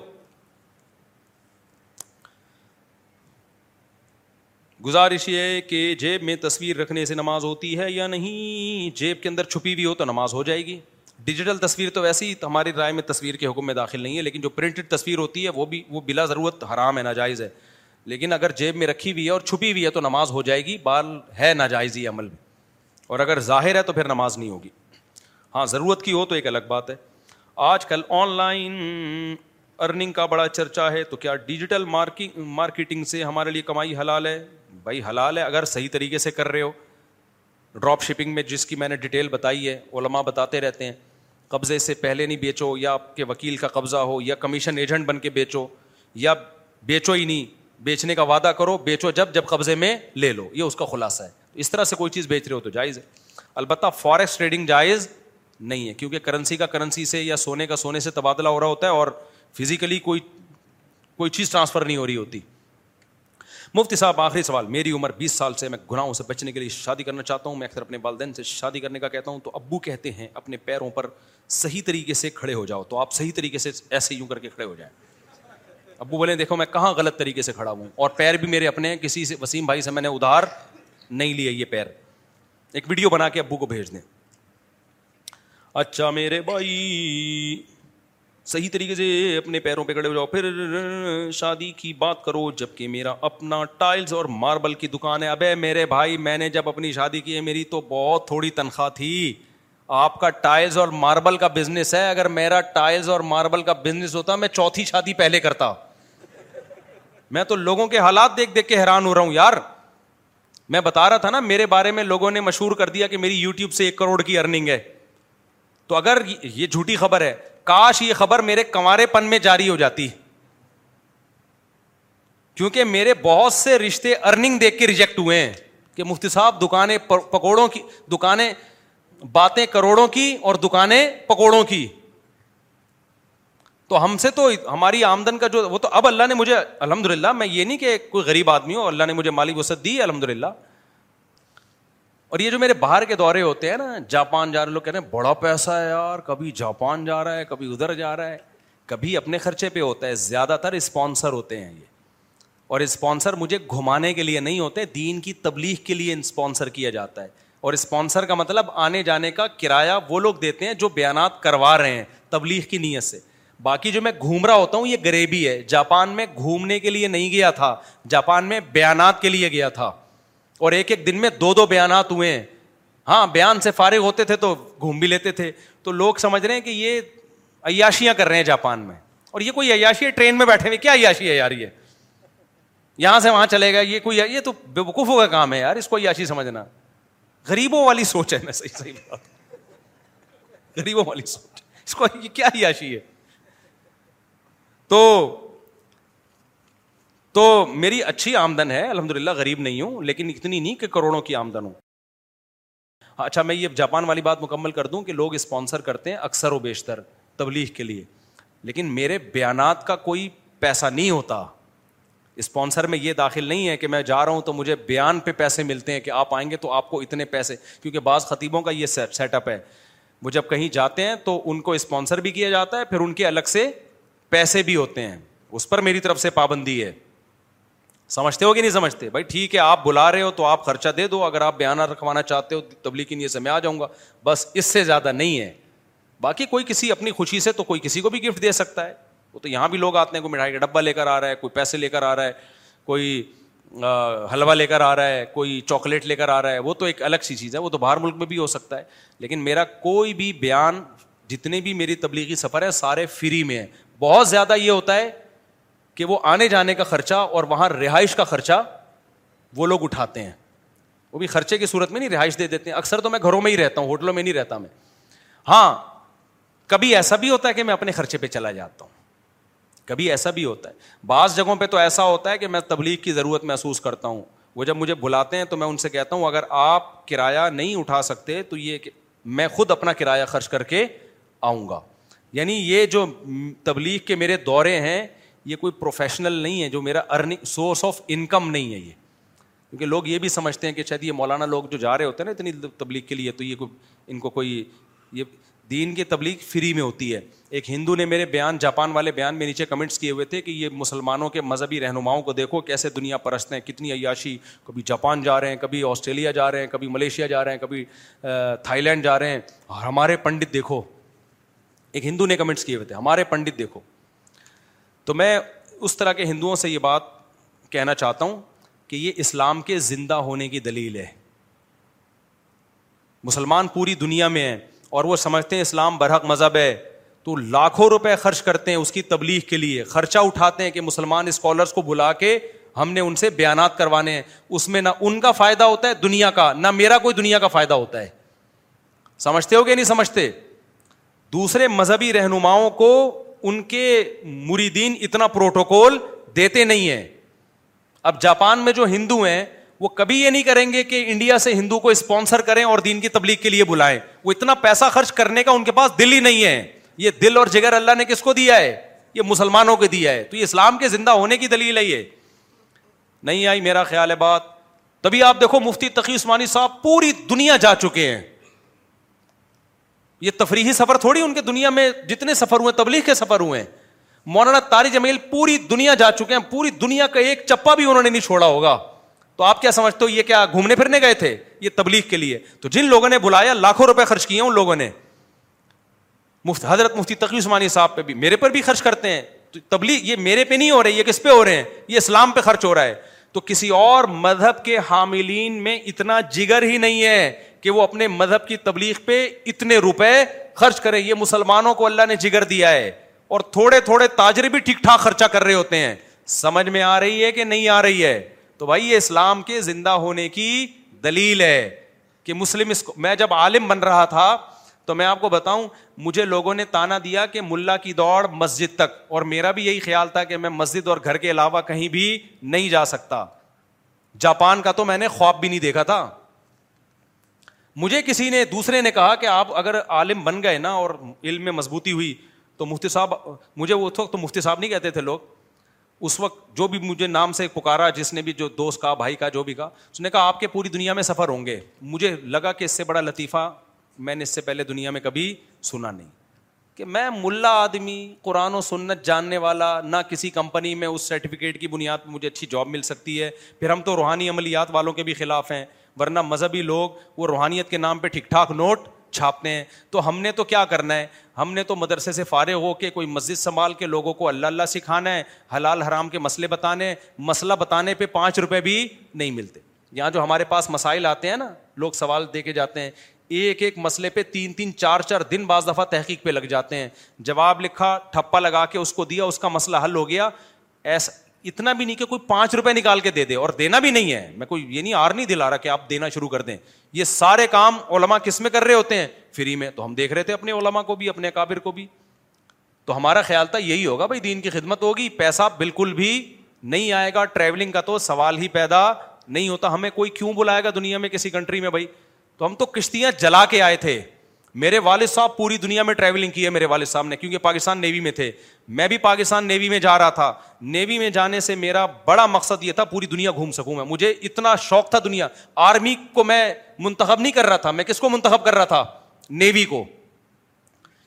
گزارش یہ کہ جیب میں تصویر رکھنے سے نماز ہوتی ہے یا نہیں؟ جیب کے اندر چھپی ہوئی ہو تو نماز ہو جائے گی۔ ڈیجیٹل تصویر تو ویسی ہماری رائے میں تصویر کے حکم میں داخل نہیں ہے، لیکن جو پرنٹڈ تصویر ہوتی ہے، وہ بھی وہ بلا ضرورت حرام ہے، ناجائز ہے۔ لیکن اگر جیب میں رکھی ہوئی ہے اور چھپی ہوئی ہے تو نماز ہو جائے گی، بال ہے ناجائز ہی عمل میں۔ اور اگر ظاہر ہے تو پھر نماز نہیں ہوگی۔ ہاں ضرورت کی ہو تو ایک الگ بات ہے۔ آج کل آن لائن ارننگ کا بڑا چرچا ہے، تو کیا ڈیجیٹل مارکیٹنگ سے ہمارے لیے کمائی حلال ہے؟ بھائی، حلال ہے اگر صحیح طریقے سے کر رہے ہو۔ ڈراپ شپنگ میں جس کی میں نے ڈیٹیل بتائی ہے، علماء بتاتے رہتے ہیں۔ قبضے سے پہلے نہیں بیچو، یا آپ کے وکیل کا قبضہ ہو، یا کمیشن ایجنٹ بن کے بیچو، یا بیچو ہی نہیں، بیچنے کا وعدہ کرو، بیچو جب جب قبضے میں لے لو، یہ اس کا خلاصہ ہے۔ اس طرح سے کوئی چیز بیچ رہے ہو تو جائز ہے۔ البتہ فارسٹ ٹریڈنگ جائز نہیں ہے، کیونکہ کرنسی کا کرنسی سے یا سونے کا سونے سے تبادلہ ہو رہا ہوتا ہے اور فزیکلی کوئی کوئی چیز ٹرانسفر نہیں ہو رہی ہوتی۔ مفتی صاحب، آخری سوال، میری عمر بیس سال سے میں گناہوں سے بچنے کے لیے شادی کرنا چاہتا ہوں، میں اکثر اپنے والدین سے شادی کرنے کا کہتا ہوں، تو ابو کہتے ہیں، اپنے پیروں پر صحیح طریقے سے کھڑے ہو جاؤ، تو آپ صحیح طریقے سے ایسے یوں کر کے کھڑے ہو جائیں۔ ابو بولے، دیکھو میں کہاں غلط طریقے سے کھڑا ہوں، اور پیر بھی میرے اپنے کسی سے، وسیم بھائی سے میں نے ادھار نہیں لیے یہ پیر۔ ایک ویڈیو بنا کے ابو کو بھیج دیں۔ اچھا میرے بھائی صحیح طریقے سے اپنے پیروں پہ کھڑے ہو جاؤ۔ پھر شادی کی بات کرو جبکہ میرا اپنا ٹائلز اور ماربل کی دکان ہے۔ ابے میرے بھائی، میں نے جب اپنی شادی کی ہے، میری تو بہت تھوڑی تنخواہ تھی۔ آپ کا ٹائلز اور ماربل کا بزنس ہے۔ اگر میرا ٹائلز اور ماربل کا بزنس ہوتا، میں چوتھی شادی پہلے کرتا۔ میں تو لوگوں کے حالات دیکھ دیکھ کے حیران ہو رہا ہوں۔ یار، میں بتا رہا تھا نا، میرے بارے میں لوگوں نے مشہور کر دیا کہ میری یوٹیوب سے ایک کروڑ کی ارننگ ہے۔ تو اگر یہ جھوٹی خبر ہے کاش یہ خبر میرے کنوارے پن میں جاری ہو جاتی۔ کیونکہ میرے بہت سے رشتے ارننگ دیکھ کے ریجیکٹ ہوئے ہیں کہ مفتی صاحب دکانیں پکوڑوں کی دکانیں باتیں کروڑوں کی اور دکانیں پکوڑوں کی۔ تو ہم سے تو ہماری آمدن کا جو وہ تو اب اللہ نے مجھے الحمد للہ میں یہ نہیں کہ کوئی غریب آدمی ہوں اللہ نے مجھے مالی وسعت دی الحمد للہ اور یہ جو میرے باہر کے دورے ہوتے ہیں نا، جاپان جا رہے لوگ کہہ رہے ہیں، بڑا پیسہ ہے یار، کبھی جاپان جا رہا ہے، کبھی ادھر جا رہا ہے، کبھی اپنے خرچے پہ ہوتا ہے، زیادہ تر اسپانسر ہوتے ہیں یہ۔ اور اسپانسر مجھے گھمانے کے لیے نہیں ہوتے، دین کی تبلیغ کے لیے اسپانسر کیا جاتا ہے۔ اور اسپانسر کا مطلب آنے جانے کا کرایہ وہ لوگ دیتے ہیں جو بیانات کروا رہے ہیں، تبلیغ کی نیت سے۔ باقی جو میں گھوم رہا ہوتا ہوں، یہ غریبی ہے۔ جاپان میں گھومنے کے لیے نہیں گیا تھا، جاپان میں بیانات کے لیے گیا تھا۔ اور ایک ایک دن میں دو دو بیانات ہوئے ہیں۔ ہاں بیان سے فارغ ہوتے تھے تو گھوم بھی لیتے تھے۔ تو لوگ سمجھ رہے ہیں کہ یہ عیاشیاں کر رہے ہیں جاپان میں۔ اور یہ کوئی عیاشی ہے ٹرین میں بیٹھے ہوئے، کیا عیاشی ہے یار یہ؟ یہاں سے وہاں چلے گا یہ کوئی یہ تو بے وقوفوں کا کام ہے یار، اس کو عیاشی سمجھنا۔ غریبوں والی سوچ ہے، میں صحیح صحیح بات۔ غریبوں والی سوچ۔ اس کو یہ کیا عیاشی ہے؟ تو تو میری اچھی آمدن ہے الحمد للہ غریب نہیں ہوں، لیکن اتنی نہیں کہ کروڑوں کی آمدن ہوں۔ ہاں، اچھا میں یہ جاپان والی بات مکمل کر دوں کہ لوگ اسپانسر کرتے ہیں اکثر و بیشتر تبلیغ کے لیے۔ لیکن میرے بیانات کا کوئی پیسہ نہیں ہوتا۔ اسپانسر میں یہ داخل نہیں ہے کہ میں جا رہا ہوں تو مجھے بیان پہ پیسے ملتے ہیں کہ آپ آئیں گے تو آپ کو اتنے پیسے، کیونکہ بعض خطیبوں کا یہ سیٹ اپ ہے۔ وہ جب کہیں جاتے ہیں تو ان کو اسپانسر بھی کیا جاتا ہے، پھر ان کے الگ سے پیسے بھی ہوتے ہیں۔ اس پر میری طرف سے پابندی ہے۔ سمجھتے ہو کہ نہیں سمجھتے؟ بھائی ٹھیک ہے، آپ بلا رہے ہو تو آپ خرچہ دے دو، اگر آپ بیانہ رکھوانا چاہتے ہو، تبلیغ کی نیت سے میں آ جاؤں گا۔ بس اس سے زیادہ نہیں ہے۔ باقی کوئی کسی اپنی خوشی سے تو کوئی کسی کو بھی گفٹ دے سکتا ہے۔ وہ تو یہاں بھی لوگ آتے ہیں، کوئی مٹھائی کا ڈبہ لے کر آ رہا ہے، کوئی پیسے لے کر آ رہا ہے، کوئی حلوہ لے کر آ رہا ہے، کوئی چاکلیٹ لے کر آ رہا ہے۔ وہ تو ایک الگ سی چیز ہے، وہ تو باہر ملک میں بھی ہو سکتا ہے۔ لیکن میرا کوئی بھی بیان، جتنے بھی میری تبلیغی سفر ہے سارے فری میں ہے بہت زیادہ یہ ہوتا ہے کہ وہ آنے جانے کا خرچہ اور وہاں رہائش کا خرچہ وہ لوگ اٹھاتے ہیں۔ وہ بھی خرچے کی صورت میں نہیں، رہائش دے دیتے ہیں۔ اکثر تو میں گھروں میں ہی رہتا ہوں، ہوٹلوں میں نہیں رہتا میں۔ ہاں کبھی ایسا بھی ہوتا ہے کہ میں اپنے خرچے پہ چلا جاتا ہوں۔ کبھی ایسا بھی ہوتا ہے۔ بعض جگہوں پہ تو ایسا ہوتا ہے کہ میں تبلیغ کی ضرورت محسوس کرتا ہوں۔ وہ جب مجھے بلاتے ہیں تو میں ان سے کہتا ہوں، اگر آپ کرایہ نہیں اٹھا سکتے تو یہ کہ میں خود اپنا کرایہ خرچ کر کے آؤں گا۔ یعنی یہ جو تبلیغ کے میرے دورے ہیں یہ کوئی پروفیشنل نہیں ہے جو میرا ارننگ سورس آف انکم نہیں ہے یہ۔ کیونکہ لوگ یہ بھی سمجھتے ہیں کہ شاید یہ مولانا لوگ جو جا رہے ہوتے ہیں نا اتنی تبلیغ کے لیے تو یہ کوئی ان کو کوئی یہ دین کی تبلیغ فری میں ہوتی ہے۔ ایک ہندو نے میرے بیان جاپان والے بیان میں نیچے کمنٹس کیے ہوئے تھے کہ یہ مسلمانوں کے مذہبی رہنماؤں کو دیکھو کیسے دنیا پرست ہیں، کتنی عیاشی کبھی جاپان جا رہے ہیں، کبھی آسٹریلیا جا رہے ہیں، کبھی ملیشیا جا رہے ہیں، کبھی تھائی لینڈ جا رہے ہیں۔ اور ہمارے پنڈت دیکھو۔ ایک ہندو نے کمنٹس کیے ہوئے تھے، ہمارے پنڈت دیکھو۔ تو میں اس طرح کے ہندوؤں سے یہ بات کہنا چاہتا ہوں کہ یہ اسلام کے زندہ ہونے کی دلیل ہے۔ مسلمان پوری دنیا میں ہیں اور وہ سمجھتے ہیں اسلام برحق مذہب ہے، تو لاکھوں روپے خرچ کرتے ہیں اس کی تبلیغ کے لیے۔ خرچہ اٹھاتے ہیں کہ مسلمان اسکالرس کو بلا کے ہم نے ان سے بیانات کروانے ہیں۔ اس میں نہ ان کا فائدہ ہوتا ہے دنیا کا، نہ میرا کوئی دنیا کا فائدہ ہوتا ہے۔ سمجھتے ہو کہ نہیں سمجھتے؟ دوسرے مذہبی رہنماؤں کو ان کے مریدین اتنا پروٹوکول دیتے نہیں ہیں۔ اب جاپان میں جو ہندو ہیں، وہ کبھی یہ نہیں کریں گے کہ انڈیا سے ہندو کو اسپانسر کریں اور دین کی تبلیغ کے لیے بلائیں۔ وہ اتنا پیسہ خرچ کرنے کا ان کے پاس دل ہی نہیں ہے۔ یہ دل اور جگر اللہ نے کس کو دیا ہے؟ یہ مسلمانوں کو دیا ہے۔ تو یہ اسلام کے زندہ ہونے کی دلیل ہے یہ۔ نہیں آئی، میرا خیال ہے بات۔ تبھی آپ دیکھو مفتی تقی عثمانی صاحب پوری دنیا جا چکے ہیں۔ یہ تفریحی سفر تھوڑی ان کے دنیا میں جتنے سفر ہوئے، تبلیغ کے سفر ہوئے ہیں۔ مولانا تاری جمیل پوری دنیا جا چکے ہیں، پوری دنیا کا ایک چپا بھی انہوں نے نہیں چھوڑا ہوگا۔ تو آپ کیا سمجھتے ہو یہ کیا گھومنے پھرنے گئے تھے؟ یہ تبلیغ کے لیے۔ تو جن لوگوں نے بلایا، لاکھوں روپے خرچ کیے ان لوگوں نے۔ مفت حضرت مفتی تقی عثمانی صاحب پہ بھی میرے پر بھی خرچ کرتے ہیں۔ تبلیغ یہ میرے پہ نہیں ہو رہے یہ کس پہ ہو رہے ہیں؟ یہ اسلام پہ خرچ ہو رہا ہے۔ تو کسی اور مذہب کے حاملین میں اتنا جگر ہی نہیں ہے۔ کہ وہ اپنے مذہب کی تبلیغ پہ اتنے روپے خرچ کرے یہ مسلمانوں کو اللہ نے جگر دیا ہے۔ اور تھوڑے تھوڑے تاجر بھی ٹھیک ٹھاک خرچہ کر رہے ہوتے ہیں۔ سمجھ میں آ رہی ہے کہ نہیں آ رہی ہے؟ تو بھائی، یہ اسلام کے زندہ ہونے کی دلیل ہے کہ مسلم اس کو، میں جب عالم بن رہا تھا تو میں آپ کو بتاؤں، مجھے لوگوں نے تانا دیا کہ ملا کی دوڑ مسجد تک۔ اور میرا بھی یہی خیال تھا کہ میں مسجد اور گھر کے علاوہ کہیں بھی نہیں جا سکتا۔ جاپان کا تو میں نے خواب بھی نہیں دیکھا تھا۔ مجھے کسی نے، دوسرے نے کہا کہ آپ اگر عالم بن گئے نا اور علم میں مضبوطی ہوئی، تو مفتی صاحب، مجھے وہ تو مفتی صاحب نہیں کہتے تھے لوگ۔ اس وقت جو بھی مجھے نام سے پکارا، جس نے بھی جو دوست کا بھائی کا، جو بھی کہا، اس نے کہا آپ کے پوری دنیا میں سفر ہوں گے۔ مجھے لگا کہ اس سے بڑا لطیفہ میں نے اس سے پہلے دنیا میں کبھی سنا نہیں۔ کہ میں ملا آدمی، قرآن و سنت جاننے والا، نہ کسی کمپنی میں اس سرٹیفکیٹ کی بنیاد پہ مجھے اچھی جاب مل سکتی ہے۔ پھر ہم تو روحانی عملیات والوں کے بھی خلاف ہیں۔ ورنہ مذہبی لوگ وہ روحانیت کے نام پہ ٹھیک ٹھاک نوٹ چھاپتے ہیں۔ تو ہم نے تو کیا کرنا ہے؟ ہم نے تو مدرسے سے فارغ ہو کے کوئی مسجد سنبھال کے لوگوں کو اللہ اللہ سکھانا ہے، حلال حرام کے مسئلے بتانے، مسئلہ بتانے پہ پانچ روپے بھی نہیں ملتے۔ یہاں جو ہمارے پاس مسائل آتے ہیں نا، لوگ سوال دے کے جاتے ہیں۔ ایک ایک مسئلے پہ تین تین چار چار دن بعض دفعہ تحقیق پہ لگ جاتے ہیں۔ جواب لکھا، ٹھپا لگا کے اس کو دیا، اس کا مسئلہ حل ہو گیا۔ ایسا اتنا بھی نہیں کہ کوئی پانچ روپے نکال کے دے دے اور دینا بھی نہیں ہے۔ میں کوئی یہ نہیں آر نہیں دلا رہا کہ آپ دینا شروع کر دیں۔ یہ سارے کام علما کس میں کر رہے ہوتے ہیں؟ فری میں۔ تو ہم دیکھ رہے تھے اپنے علما کو بھی، اپنے کابر کو بھی۔ تو ہمارا خیال تھا یہی ہوگا بھائی، دین کی خدمت ہوگی۔ پیسہ بالکل بھی نہیں آئے گا۔ ٹریولنگ کا تو سوال ہی پیدا نہیں ہوتا۔ ہمیں کوئی کیوں بلائے گا دنیا میں کسی کنٹری میں بھائی؟ تو ہم تو کشتیاں جلا کے آئے تھے۔ میرے والد صاحب پوری دنیا میں ٹریولنگ کی ہے میرے والد صاحب نے، کیونکہ پاکستان نیوی میں تھے۔ میں بھی پاکستان نیوی میں جا رہا تھا۔ نیوی میں جانے سے میرا بڑا مقصد یہ تھا پوری دنیا گھوم سکوں میں۔ مجھے اتنا شوق تھا دنیا۔ آرمی کو میں منتخب نہیں کر رہا تھا۔ میں کس کو منتخب کر رہا تھا؟ نیوی کو۔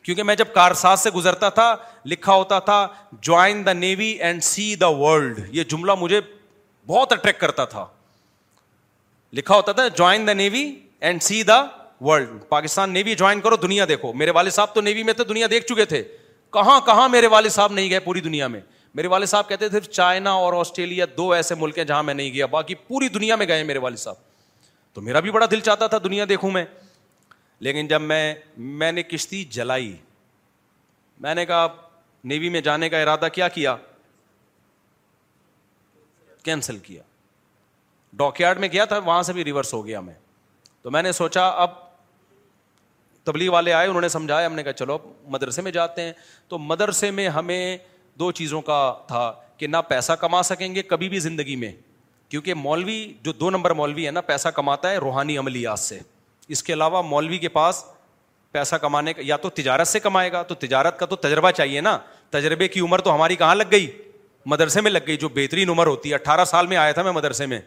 کیونکہ میں جب کارساز سے گزرتا تھا، لکھا ہوتا تھا join the navy and see the world یہ جملہ مجھے بہت اٹریکٹ کرتا تھا۔ لکھا ہوتا تھا join the navy and see the world Pakistan navy join کرو، دنیا دیکھو۔ میرے والد صاحب تو نیوی میں تھے، دنیا دیکھ چکے تھے۔ کہاں کہاں میرے والد صاحب نہیں گئے؟ پوری دنیا میں۔ میرے والد صاحب کہتے تھے، چائنا اور آسٹریلیا دو ایسے ملک ہیں جہاں میں نہیں گیا، باقی پوری دنیا میں گئے میرے والد صاحب۔ تو میرا بھی بڑا دل چاہتا تھا دنیا دیکھوں میں۔ لیکن جب میں میں نے کشتی جلائی۔ میں نے کہا نیوی میں جانے کا ارادہ کیا کیا؟ کینسل کیا۔ ڈاک یارڈ میں گیا تھا، وہاں سے بھی ریورس ہو گیا میں۔ تو میں نے سوچا، اب تبلیغ والے آئے، انہوں نے سمجھایا، ہم نے کہا چلو، مدرسے میں جاتے ہیں۔ تو مدرسے میں ہمیں دو چیزوں کا تھا کہ نہ پیسہ کما سکیں گے کبھی بھی زندگی میں، کیونکہ مولوی، جو دو نمبر مولوی ہے نا، پیسہ کماتا ہے روحانی عملیات سے۔ اس کے علاوہ مولوی کے پاس پیسہ کمانے کا، یا تو تجارت سے کمائے گا، تو تجارت کا تو تجربہ چاہیے نا۔ تجربے کی عمر تو ہماری کہاں لگ گئی؟ مدرسے میں لگ گئی، جو بہترین عمر ہوتی ہے۔ اٹھارہ سال میں آیا تھا میں مدرسے میں۔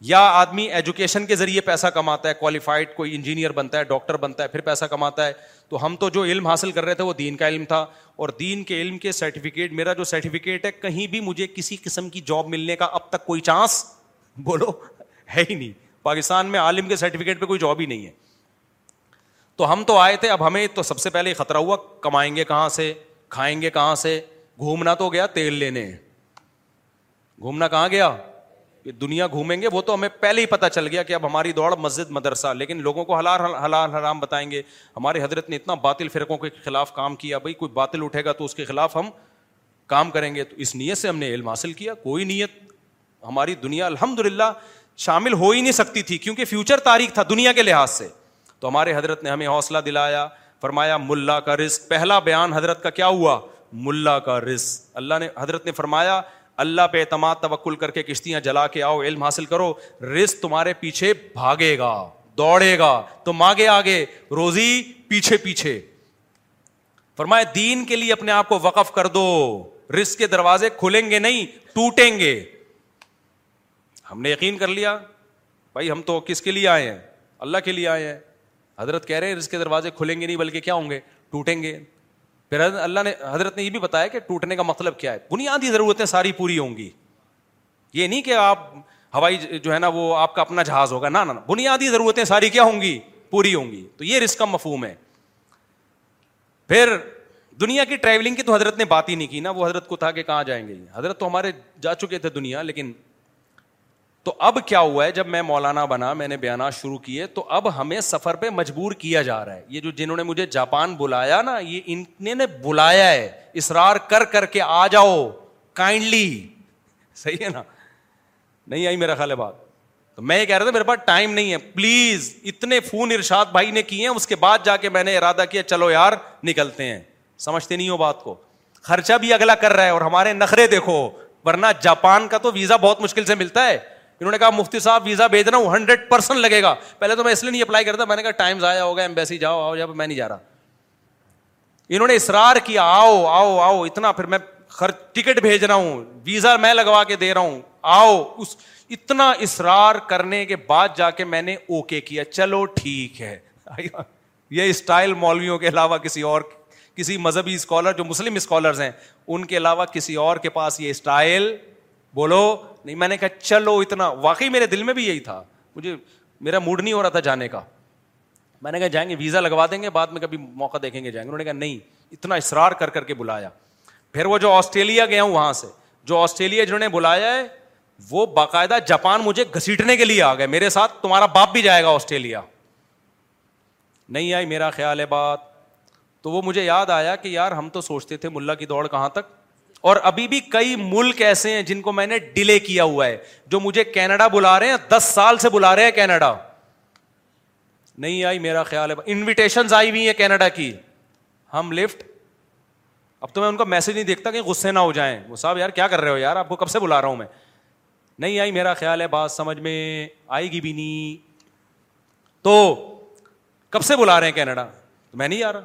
یا آدمی ایجوکیشن کے ذریعے پیسہ کماتا ہے کوالیفائڈ کوئی انجینئر بنتا ہے ڈاکٹر بنتا ہے، پھر پیسہ کماتا ہے۔ تو ہم تو جو علم حاصل کر رہے تھے وہ دین کا علم تھا۔ اور دین کے علم کے سرٹیفکیٹ میرا جو سرٹیفکیٹ ہے، کہیں بھی مجھے کسی قسم کی جاب ملنے کا اب تک کوئی چانس (laughs) بولو ہے ہی نہیں۔ پاکستان میں عالم کے سرٹیفکیٹ پہ کوئی جاب ہی نہیں ہے۔ تو ہم تو آئے تھے، اب ہمیں تو سب سے پہلے خطرہ ہوا، کمائیں گے کہاں سے، کھائیں گے کہاں سے، گھومنا تو گیا تیل لینے۔ گھومنا کہاں گیا؟ دنیا گھومیں گے، وہ تو ہمیں پہلے ہی پتا چل گیا کہ اب ہماری دوڑ مسجد، مدرسہ، لیکن لوگوں کو حلال حلال حرام بتائیں گے۔ ہمارے حضرت نے اتنا باطل فرقوں کے خلاف کام کیا، بھائی کوئی باطل اٹھے گا تو اس کے خلاف ہم کام کریں گے۔ تو اس نیت سے ہم نے علم حاصل کیا، کوئی نیت ہماری دنیا الحمد للہ شامل ہو ہی نہیں سکتی تھی، کیونکہ فیوچر تاریخ تھا دنیا کے لحاظ سے۔ تو ہمارے حضرت نے ہمیں حوصلہ دلایا، فرمایا، ملا کا رزق۔ پہلا بیان حضرت کا کیا ہوا؟ ملا کا رزق۔ اللہ نے، حضرت نے فرمایا اللہ پہ اعتماد توکل کر کے کشتیاں جلا کے آؤ، علم حاصل کرو، رزق تمہارے پیچھے بھاگے گا، دوڑے گا، تم آگے آگے، روزی پیچھے پیچھے۔ فرمائے دین کے لیے اپنے آپ کو وقف کر دو، رزق کے دروازے کھلیں گے نہیں، ٹوٹیں گے۔ ہم نے یقین کر لیا، بھائی، ہم تو کس کے لیے آئے ہیں؟ اللہ کے لیے آئے ہیں۔ حضرت کہہ رہے ہیں، رزق کے دروازے کھلیں گے نہیں، بلکہ کیا ہوں گے؟ ٹوٹیں گے۔ پھر اللہ نے حضرت نے یہ بھی بتایا کہ ٹوٹنے کا مطلب کیا ہے۔ بنیادی ضرورتیں ساری پوری ہوں گی۔ یہ نہیں کہ آپ ہوائی جو ہے نا وہ آپ کا اپنا جہاز ہوگا۔ نا بنیادی ضرورتیں ساری کیا ہوں گی؟ پوری ہوں گی۔ تو یہ رسک کا مفہوم ہے۔ پھر دنیا کی ٹریولنگ کی تو حضرت نے بات ہی نہیں کی نا۔ وہ حضرت کو تھا کہ کہاں جائیں گے؟ حضرت تو ہمارے جا چکے تھے دنیا، لیکن تو اب کیا ہوا ہے؟ جب میں مولانا بنا، میں نے بیانات شروع کیے، تو اب ہمیں سفر پہ مجبور کیا جا رہا ہے۔ یہ جو جنہوں نے مجھے جاپان بلایا نا، یہ ان نے بلایا ہے۔ اسرار کر کر کے آ جاؤ، کائنڈلی۔ صحیح ہے نا؟ نہیں آئی میرا خیال ہے بات۔ تو میں یہ کہہ رہا تھا، میرے پاس ٹائم نہیں ہے۔ پلیز، اتنے فون ارشاد بھائی نے کیے ہیں، اس کے بعد جا کے میں نے ارادہ کیا، چلو یار، نکلتے ہیں۔ سمجھتے نہیں ہو بات کو۔ خرچہ بھی اگلا کر رہا ہے اور ہمارے نخرے دیکھو، ورنہ جاپان کا تو ویزا بہت مشکل سے ملتا ہے۔ انہوں نے کہا، مفتی صاحب ویزا بھیجنا ہوں ہنڈریڈ پرسینٹ لگے گا. پہلے تو میں اس لیے نہیں اپلائی کرتا، میں نے کہا ٹائم ضائع ہوگا ایمبیسی جاؤ، آؤ، جب میں نہیں جا رہا. انہوں نے اصرار کیا، آؤ آؤ آؤ، اتنا پھر میں ٹکٹ بھیج رہا ہوں ویزا میں لگوا کے دے رہا ہوں، آؤ. اس اتنا اصرار کرنے کے بعد جا کے میں نے اوکے کیا، چلو ٹھیک ہے. (laughs) یہ اسٹائل مولویوں کے علاوہ کسی اور، کسی مذہبی اسکالر جو مسلم اسکالرز ہیں، ان کے علاوہ کسی اور کے پاس یہ اسٹائل بولو، نہیں، میں نے کہا، چلو، اتنا، واقعی میرے دل میں بھی یہی تھا۔ مجھے میرا موڈ نہیں ہو رہا تھا جانے کا۔ میں نے کہا، جائیں گے ویزا لگوا دیں گے، بعد میں کبھی موقع دیکھیں گے، جائیں گے۔ انہوں نے کہا، نہیں، اتنا اصرار کر کر کے بلایا۔ پھر وہ جو آسٹریلیا گیا ہوں وہاں سے، جو آسٹریلیا جنہوں نے بلایا ہے، وہ باقاعدہ جاپان مجھے گھسیٹنے کے لیے آ گئے۔ میرے ساتھ تمہارا باپ بھی جائے گا آسٹریلیا۔ نہیں آئی، میرا خیال ہے بات۔ تو وہ مجھے یاد آیا کہ یار، ہم تو سوچتے تھے، ملا کی دوڑ کہاں تک؟ اور ابھی بھی کئی ملک ایسے ہیں جن کو میں نے ڈیلے کیا ہوا ہے، جو مجھے کینیڈا بلا رہے ہیں، دس سال سے بلا رہے ہیں کینیڈا۔ نہیں آئی، میرا خیال ہے۔ انویٹیشن آئی ہوئی ہیں کینیڈا کی۔ ہم لفٹ۔ اب تو میں ان کا میسج نہیں دیکھتا کہ غصے نہ ہو جائیں۔ وہ صاحب، یار، کیا کر رہے ہو یار؟ آپ کو کب سے بلا رہا ہوں میں؟ نہیں آئی، میرا خیال ہے، بات سمجھ میں آئے گی بھی نہیں۔ تو کب سے بلا رہے ہیں کینیڈا؟ تو میں نہیں آ رہا۔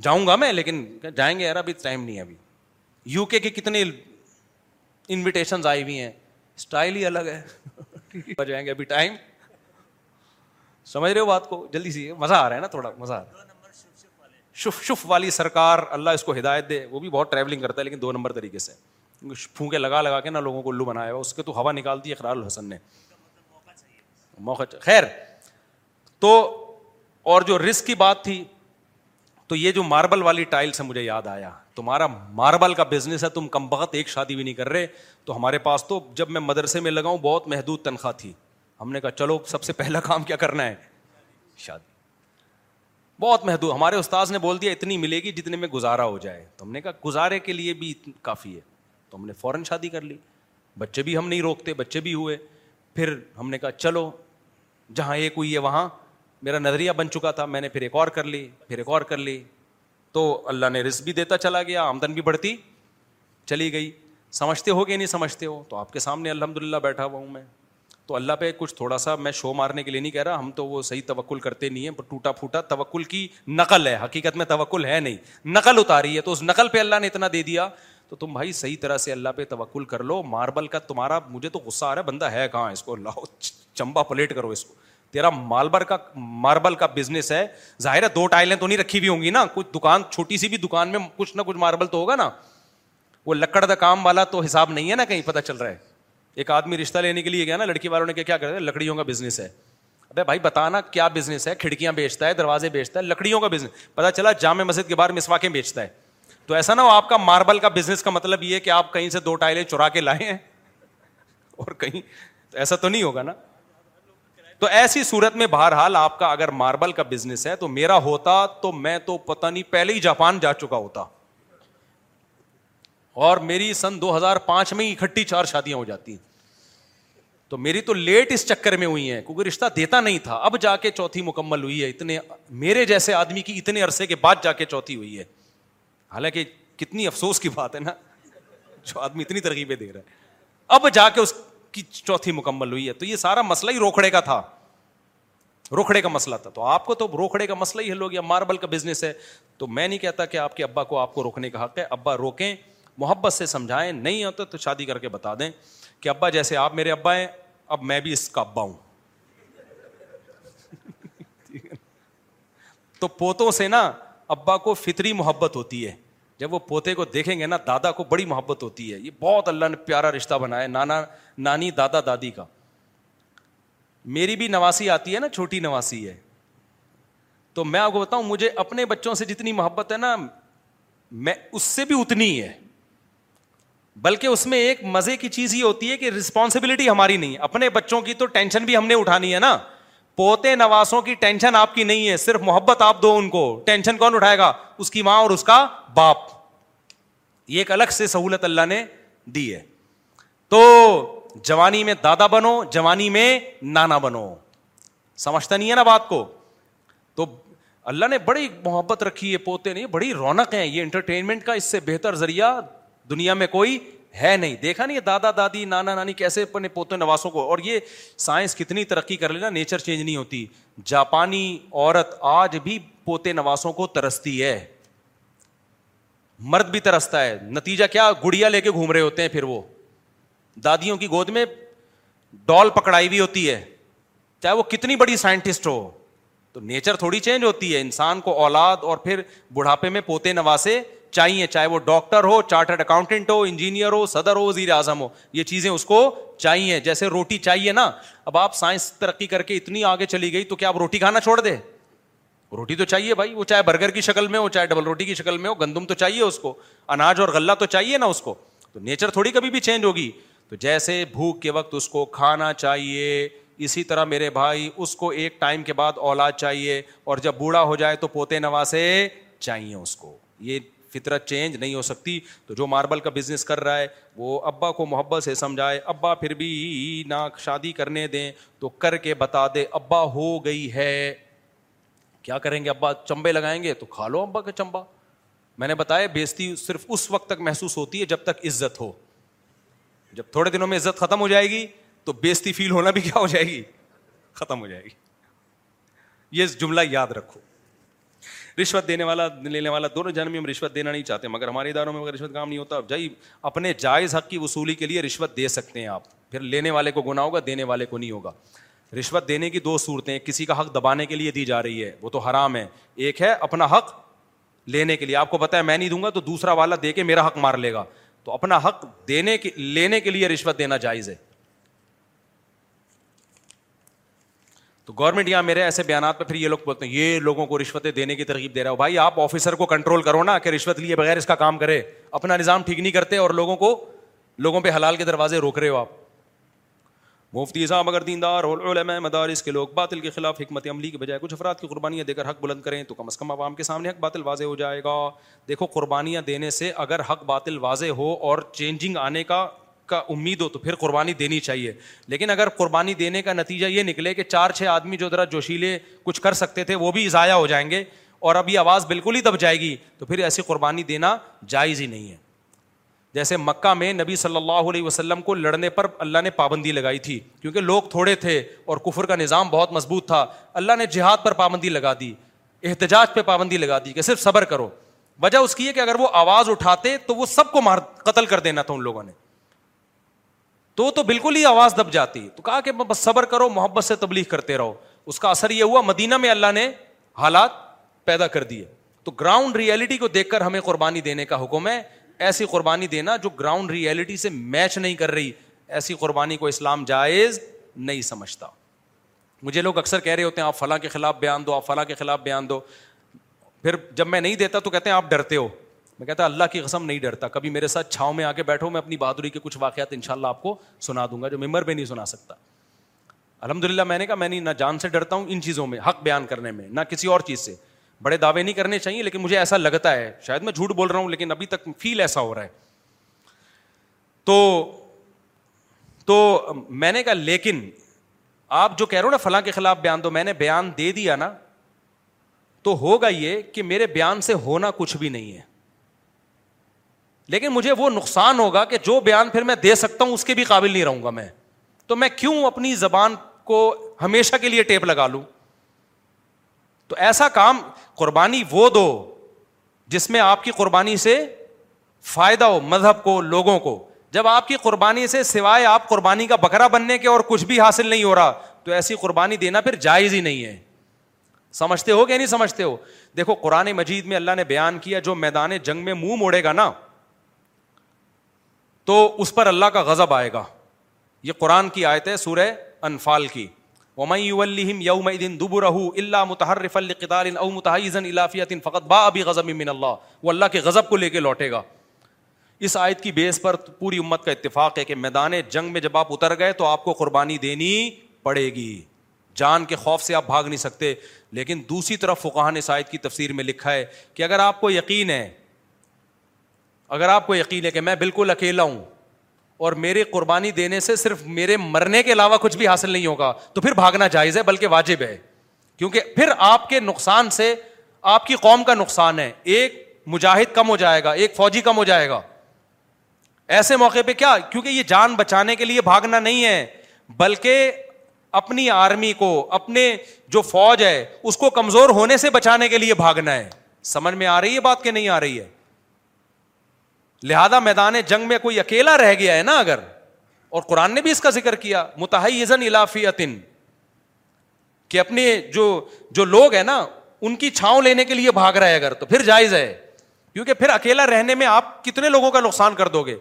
جاؤں گا میں، لیکن جائیں گے یار، ابھی ٹائم نہیں ہے ابھی۔ یو کے کتنے انویٹیشن آئی ہوئی ہیں؟ اسٹائل ہی الگ ہے۔ (laughs) جائیں گے ابھی ٹائم سمجھ رہے ہو بات کو؟ جلدی سی مزہ آ رہا ہے نا تھوڑا مزہ آ رہا ہے۔ شف شف والی سرکار اللہ اس کو ہدایت دے۔ وہ بھی بہت ٹریولنگ کرتا ہے لیکن دو نمبر طریقے سے۔ پھونکے لگا لگا کے نا لوگوں کو الو بنایا ہوا اس کے تو ہوا نکالتی ہے اقرار الحسن نے۔ موقع خیر تو اور جو رسک کی بات تھی تو یہ جو ماربل والی ٹائل سے مجھے یاد آیا۔ تمہارا ماربل کا بزنس ہے، تم کم بخت ایک شادی بھی نہیں کر رہے۔ تو ہمارے پاس تو جب میں مدرسے میں لگاؤں بہت محدود تنخواہ تھی۔ ہم نے کہا، چلو سب سے پہلا کام کیا کرنا ہے؟ شادی۔ بہت محدود۔ ہمارے استاذ نے بول دیا، اتنی ملے گی جتنے میں گزارا ہو جائے۔ تو ہم نے کہا، گزارے کے لیے بھی کافی ہے۔ تو ہم نے فوراً شادی کر لی۔ بچے بھی ہم نہیں روکتے، بچے بھی ہوئے۔ پھر ہم نے کہا، چلو، جہاں ایک ہوئی ہے، وہاں۔ میرا نظریہ بن چکا تھا، میں نے پھر ایک اور کر لی، پھر ایک اور کر لی۔ تو اللہ نے رزق بھی دیتا چلا گیا، آمدن بھی بڑھتی چلی گئی۔ سمجھتے ہو کہ نہیں سمجھتے ہو، تو آپ کے سامنے الحمد للہ بیٹھا ہوا ہوں میں۔ تو اللہ پہ کچھ تھوڑا سا میں شو مارنے کے لیے نہیں کہہ رہا، ہم تو وہ صحیح توکل کرتے نہیں ہیں ٹوٹا پھوٹا توکل کی نقل ہے۔ حقیقت میں توکل ہے نہیں، نقل اتاری ہے۔ تو اس نقل پہ اللہ نے اتنا دے دیا، تو تم بھائی صحیح طرح سے اللہ پہ توکل کر لو۔ ماربل کا تمہارا، مجھے تو غصہ آ رہا ہے، بندہ ہے کہاں اس کو؟ لاؤ چمبا پلیٹ کرو اس کو۔ تیرا مالبر کا ماربل کا بزنس ہے۔ ظاہر ہے دو ٹائلیں تو نہیں رکھی ہوئی ہوں گی نا۔ کچھ دکان چھوٹی سی بھی دکان میں کچھ نہ کچھ ماربل تو ہوگا نا۔ وہ لکڑ دا کام والا تو حساب نہیں ہے نا کہیں پتہ چل رہا ہے۔ ایک آدمی رشتہ لینے کے لیے گیا نا، لڑکی والوں نے کیا کر لکڑیوں کا بزنس ہے۔ ابھی بھائی بتانا کیا بزنس ہے؟ کھڑکیاں بیچتا ہے، دروازے بیچتا ہے، لکڑیوں کا بزنس پتا چلا جامع مسجد کے باہر مسواکیں بیچتا ہے۔ تو ایسا نہ ہو آپ کا ماربل کا بزنس کا مطلب یہ کہ آپ کہیں سے دو ٹائلیں چرا کے لائے ہیں۔ اور کہیں ایسا تو نہیں ہوگا نا۔ تو ایسی صورت میں بہرحال آپ کا اگر ماربل کا بزنس ہے تو میرا ہوتا تو میں تو پتہ نہیں پہلے ہی جاپان جا چکا ہوتا۔ اور میری سن دو ہزار پانچ میں اکٹھی چار شادیاں ہو جاتی ہیں۔ تو میری تو لیٹ اس چکر میں ہوئی ہیں، کیونکہ رشتہ دیتا نہیں تھا۔ اب جا کے چوتھی مکمل ہوئی ہے، اتنے میرے جیسے آدمی کی اتنے عرصے کے بعد جا کے چوتھی ہوئی ہے۔ حالانکہ کتنی افسوس کی بات ہے نا، جو آدمی اتنی ترغیبیں دے رہا ہے۔ اب جا کے اس کی چوتھی مکمل ہوئی ہے تو یہ سارا مسئلہ ہی روکڑے کا تھا۔ روکڑے کا مسئلہ تھا۔ تو آپ کو تو روکڑے کا مسئلہ ہی حل ہو گیا۔ ماربل کا بزنس ہے۔ تو میں نہیں کہتا کہ آپ کے ابا کو آپ کو روکنے کا حق ہے۔ ابا روکیں۔ محبت سے سمجھائیں۔ نہیں ہوتا تو شادی کر کے بتا دیں کہ ابا جیسے آپ میرے ابا ہیں، اب میں بھی اس کا ابا ہوں۔ تو پوتوں سے نا ابا کو فطری محبت ہوتی ہے۔ جب وہ پوتے کو دیکھیں گے نا، دادا کو بڑی محبت ہوتی ہے۔ یہ بہت اللہ نے پیارا رشتہ بنایا، نانا، نانی، دادا، دادی کا۔ میری بھی نواسی آتی ہے نا، چھوٹی نواسی ہے۔ تو میں آپ کو بتاؤں، مجھے اپنے بچوں سے جتنی محبت ہے نا، میں اس سے بھی اتنی ہے۔ بلکہ اس میں ایک مزے کی چیز یہ ہوتی ہے کہ رسپانسبلٹی ہماری نہیں اپنے بچوں کی تو ٹینشن بھی ہم نے اٹھانی ہے نا۔ پوتے نواسوں کی ٹینشن آپ کی نہیں ہے، صرف محبت آپ دو ان کو۔ ٹینشن کون اٹھائے گا؟ اس کی ماں اور اس کا باپ۔ یہ ایک الگ سے سہولت اللہ نے دی ہے۔ تو جوانی میں دادا بنو، جوانی میں نانا بنو۔ سمجھتا نہیں ہے نا بات کو؟ تو اللہ نے بڑی محبت رکھی ہے، پوتے نہیں بڑی رونق ہے یہ انٹرٹینمنٹ کا اس سے بہتر ذریعہ دنیا میں کوئی ہے نہیں۔ دیکھا نہیں دادا، دادی، نانا، نانی کیسے اپنے پوتے نواسوں کو اور یہ سائنس کتنی ترقی کر لینا، نیچر چینج نہیں ہوتی۔ جاپانی عورت آج بھی پوتے نواسوں کو ترستی ہے۔ مرد بھی ترستا ہے۔ نتیجہ کیا؟ گڑیا لے کے گھوم رہے ہوتے ہیں پھر وہ۔ دادیوں کی گود میں ڈال پکڑائی بھی ہوتی ہے۔ چاہے وہ کتنی بڑی سائنٹسٹ ہو۔ تو نیچر تھوڑی چینج ہوتی ہے۔ انسان کو اولاد اور پھر بڑھاپے میں پوتے نواسے چاہیے، چاہے وہ ڈاکٹر ہو، چارٹرڈ اکاؤنٹنٹ ہو، انجینئر ہو، صدر ہو، وزیر اعظم ہو، یہ چیزیں اس کو چاہیے۔ جیسے روٹی چاہیے نا، اب آپ سائنس ترقی کر کے اتنی آگے چلی گئی تو کیا آپ روٹی کھانا چھوڑ دے؟ روٹی تو چاہیے بھائی، وہ چاہے برگر کی شکل میں ہو، چاہے ڈبل روٹی کی شکل میں ہو، گندم تو چاہیے اس کو، اناج اور غلہ تو چاہیے نا اس کو۔ تو نیچر تھوڑی کبھی بھی چینج ہوگی۔ تو جیسے بھوک کے وقت اس کو کھانا چاہیے، اسی طرح میرے بھائی، اس کو ایک ٹائم کے بعد اولاد چاہیے، اور جب بوڑھا ہو جائے تو پوتے نواسے چاہیے اس کو۔ یہ فطرت چینج نہیں ہو سکتی، تو جو ماربل کا بزنس کر رہا ہے، وہ ابا کو محبت سے سمجھائے، ابا پھر بھی نہ شادی کرنے دیں، تو کر کے بتا دے، ابا ہو گئی ہے۔ کیا کریں گے ابا؟ چمبے لگائیں گے، تو کھا لو ابا کا چمبا۔ میں نے بتایا بیزتی صرف اس وقت تک محسوس ہوتی ہے جب تک عزت ہو۔ جب تھوڑے دنوں میں عزت ختم ہو جائے گی، تو بیزتی فیل ہونا بھی کیا ہو جائے گی؟ ختم ہو جائے گی۔ یہ جملہ یاد رکھو۔ رشوت دینے والا، لینے والا دونوں جنم میں ہم رشوت دینا نہیں چاہتے، مگر ہمارے اداروں میں رشوت کام نہیں ہوتا جائی، اپنے جائز حق کی وصولی کے لیے رشوت دے سکتے ہیں آپ۔ پھر لینے والے کو گنا ہوگا، دینے والے کو نہیں ہوگا۔ رشوت دینے کی دو صورتیں کسی کا حق دبانے کے لیے دی جا رہی ہے، وہ تو حرام ہے۔ ایک ہے اپنا حق لینے کے لیے، آپ کو پتا ہے، میں نہیں دوں گا تو دوسرا والا دے کے میرا حق مار لے گا۔ تو اپنا حق دینے کے، لینے کے لیے رشوت دینا جائز ہے۔ تو گورنمنٹ یہاں میرے ایسے بیانات پہ پھر یہ لوگ بولتے ہیں، یہ لوگوں کو رشوتیں دینے کی ترغیب دے رہا ہو بھائی، آپ آفیسر کو کنٹرول کرو نا کہ رشوت لیے بغیر اس کا کام کرے۔ اپنا نظام ٹھیک نہیں کرتے اور لوگوں کو، لوگوں پہ حلال کے دروازے روک رہے ہو آپ۔ مفتی صاحب اگر دیندار علماء مدارس کے لوگ باطل کے خلاف حکمت عملی کے بجائے کچھ افراد کی قربانیاں دے کر حق بلند کریں تو کم از کم عوام کے سامنے حق باطل واضح ہو جائے گا۔ دیکھو، قربانیاں دینے سے اگر حق باطل واضح ہو اور چینجنگ آنے کا کا امید ہو تو پھر قربانی دینی چاہیے۔ لیکن اگر قربانی دینے کا نتیجہ یہ نکلے کہ چار چھ آدمی جو ذرا جوشیلے کچھ کر سکتے تھے وہ بھی ضائع ہو جائیں گے اور اب یہ آواز بالکل ہی دب جائے گی تو پھر ایسی قربانی دینا جائز ہی نہیں ہے۔ جیسے مکہ میں نبی صلی اللہ علیہ وسلم کو لڑنے پر اللہ نے پابندی لگائی تھی، کیونکہ لوگ تھوڑے تھے اور کفر کا نظام بہت مضبوط تھا، اللہ نے جہاد پر پابندی لگا دی، احتجاج پہ پابندی لگا دی کہ صرف صبر کرو۔ وجہ اس کی ہے کہ اگر وہ آواز اٹھاتے تو وہ سب کو مار، قتل کر دینا تھا ان لوگوں نے۔ تو تو بالکل ہی آواز دب جاتی۔ تو کہا کہ بس صبر کرو، محبت سے تبلیغ کرتے رہو۔ اس کا اثر یہ ہوا، مدینہ میں اللہ نے حالات پیدا کر دیے۔ تو گراؤنڈ ریئلٹی کو دیکھ کر ہمیں قربانی دینے کا حکم ہے۔ ایسی قربانی دینا جو گراؤنڈ ریئلٹی سے میچ نہیں کر رہی، ایسی قربانی کو اسلام جائز نہیں سمجھتا۔ مجھے لوگ اکثر کہہ رہے ہوتے ہیں، آپ فلاں کے خلاف بیان دو، آپ فلاں کے خلاف بیان دو۔ پھر جب میں نہیں دیتا تو کہتے ہیں آپ ڈرتے ہو۔ میں کہتا اللہ کی قسم نہیں ڈرتا، کبھی میرے ساتھ چھاؤں میں آ کے بیٹھو، میں اپنی بہادری کے کچھ واقعات ان شاء اللہ آپ کو سنا دوں گا جو ممبر میں نہیں سنا سکتا۔ الحمد للہ میں نے کہا، میں نہیں، نہ جان سے ڈرتا ہوں ان چیزوں میں، حق بیان کرنے میں، نہ کسی اور چیز سے۔ بڑے دعوے نہیں کرنے چاہیے، لیکن مجھے ایسا لگتا ہے، شاید میں جھوٹ بول رہا ہوں، لیکن ابھی تک فیل ایسا ہو رہا ہے۔ تو تو میں نے کہا، لیکن آپ جو کہہ رہے ہو نا، فلاں کے خلاف بیان دو میں نے بیان دے دیا نا، تو ہوگا یہ کہ میرے بیان سے ہونا کچھ بھی نہیں ہے۔ لیکن مجھے وہ نقصان ہوگا کہ جو بیان پھر میں دے سکتا ہوں اس کے بھی قابل نہیں رہوں گا میں۔ تو میں کیوں اپنی زبان کو ہمیشہ کے لیے ٹیپ لگا لوں؟ تو ایسا کام قربانی وہ دو جس میں آپ کی قربانی سے فائدہ ہو، مذہب کو، لوگوں کو۔ جب آپ کی قربانی سے سوائے آپ قربانی کا بکرا بننے کے اور کچھ بھی حاصل نہیں ہو رہا، تو ایسی قربانی دینا پھر جائز ہی نہیں ہے۔ سمجھتے ہو کہ نہیں سمجھتے ہو؟ دیکھو، قرآن مجید میں اللہ نے بیان کیا جو میدان جنگ میں منہ موڑے گا نا۔ تو اس پر اللہ کا غضب آئے گا۔ یہ قرآن کی آیت ہے، سورہ انفال کی۔ یوم دب رہو اللہ متحر او متحزن فقط با ابھی غزب من اللہ وہ اللہ کے غضب کو لے کے لوٹے گا۔ اس آیت کی بیس پر پوری امت کا اتفاق ہے کہ میدان جنگ میں جب آپ اتر گئے تو آپ کو قربانی دینی پڑے گی۔ جان کے خوف سے آپ بھاگ نہیں سکتے۔ لیکن دوسری طرف فقان اس آیت کی تفسیر میں لکھا ہے کہ اگر آپ کو یقین ہے اگر آپ کو یقین ہے کہ میں بالکل اکیلا ہوں اور میری قربانی دینے سے صرف میرے مرنے کے علاوہ کچھ بھی حاصل نہیں ہوگا، تو پھر بھاگنا جائز ہے، بلکہ واجب ہے۔ کیونکہ پھر آپ کے نقصان سے آپ کی قوم کا نقصان ہے۔ ایک مجاہد کم ہو جائے گا، ایک فوجی کم ہو جائے گا۔ ایسے موقع پہ کیا؟ کیونکہ یہ جان بچانے کے لیے بھاگنا نہیں ہے، بلکہ اپنی آرمی کو، اپنے جو فوج ہے، اس کو کمزور ہونے سے بچانے کے لیے بھاگنا ہے۔ سمجھ میں آ رہی ہے بات کہ نہیں آ رہی ہے؟ لہذا میدان جنگ میں کوئی اکیلا رہ گیا ہے نا اگر؟ اور قرآن نے بھی اس کا ذکر کیا متحزن الافیتن کہ اپنے جو جو لوگ ہیں نا، ان کی چھاؤں لینے کے لیے بھاگ رہے اگر، تو پھر جائز ہے۔ کیونکہ پھر اکیلا رہنے میں آپ کتنے لوگوں کا نقصان کر دو گے؟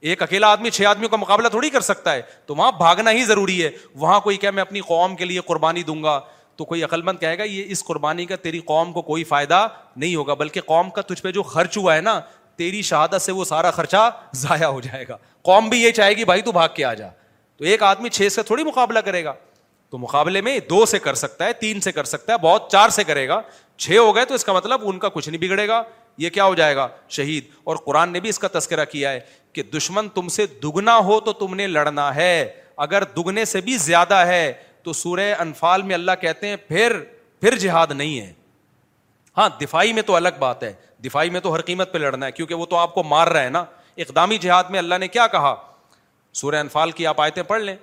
ایک اکیلا آدمی، چھ آدمیوں کا مقابلہ تھوڑی کر سکتا ہے، تو وہاں بھاگنا ہی ضروری ہے۔ وہاں کوئی کیا میں اپنی قوم کے لیے قربانی دوں گا، تو کوئی عقل مند کہے گا، یہ اس قربانی کا، تیری قوم کو کوئی فائدہ نہیں ہوگا، بلکہ قوم کا تجھ پہ جو خرچ ہوا ہے نا تیری شہادت سے وہ سارا خرچہ ضائع ہو جائے گا۔ قوم بھی یہ چاہے گی، بھائی تو بھاگ کے آ جا۔ تو ایک آدمی چھ سے تھوڑی مقابلہ کرے گا۔ تو مقابلے میں دو سے کر سکتا ہے، تین سے کر سکتا ہے، بہت چار سے کرے گا۔ چھ ہو گئے تو اس کا مطلب ان کا کچھ نہیں بگڑے گا۔ یہ کیا ہو جائے گا؟ شہید۔ اور قرآن نے بھی اس کا تذکرہ کیا ہے کہ دشمن تم سے دگنا ہو تو تم نے لڑنا ہے۔ اگر دگنے سے بھی زیادہ ہے تو سورہ انفال میں اللہ کہتے ہیں، پھر پھر جہاد نہیں ہے۔ ہاں دفاعی میں تو الگ بات ہے۔ دفاعی میں تو ہر قیمت پہ لڑنا ہے، کیونکہ وہ تو آپ کو مار رہا ہے نا۔ اقدامی جہاد میں اللہ نے کیا کہا؟ سورہ انفال کی آپ آیتیں پڑھ لیں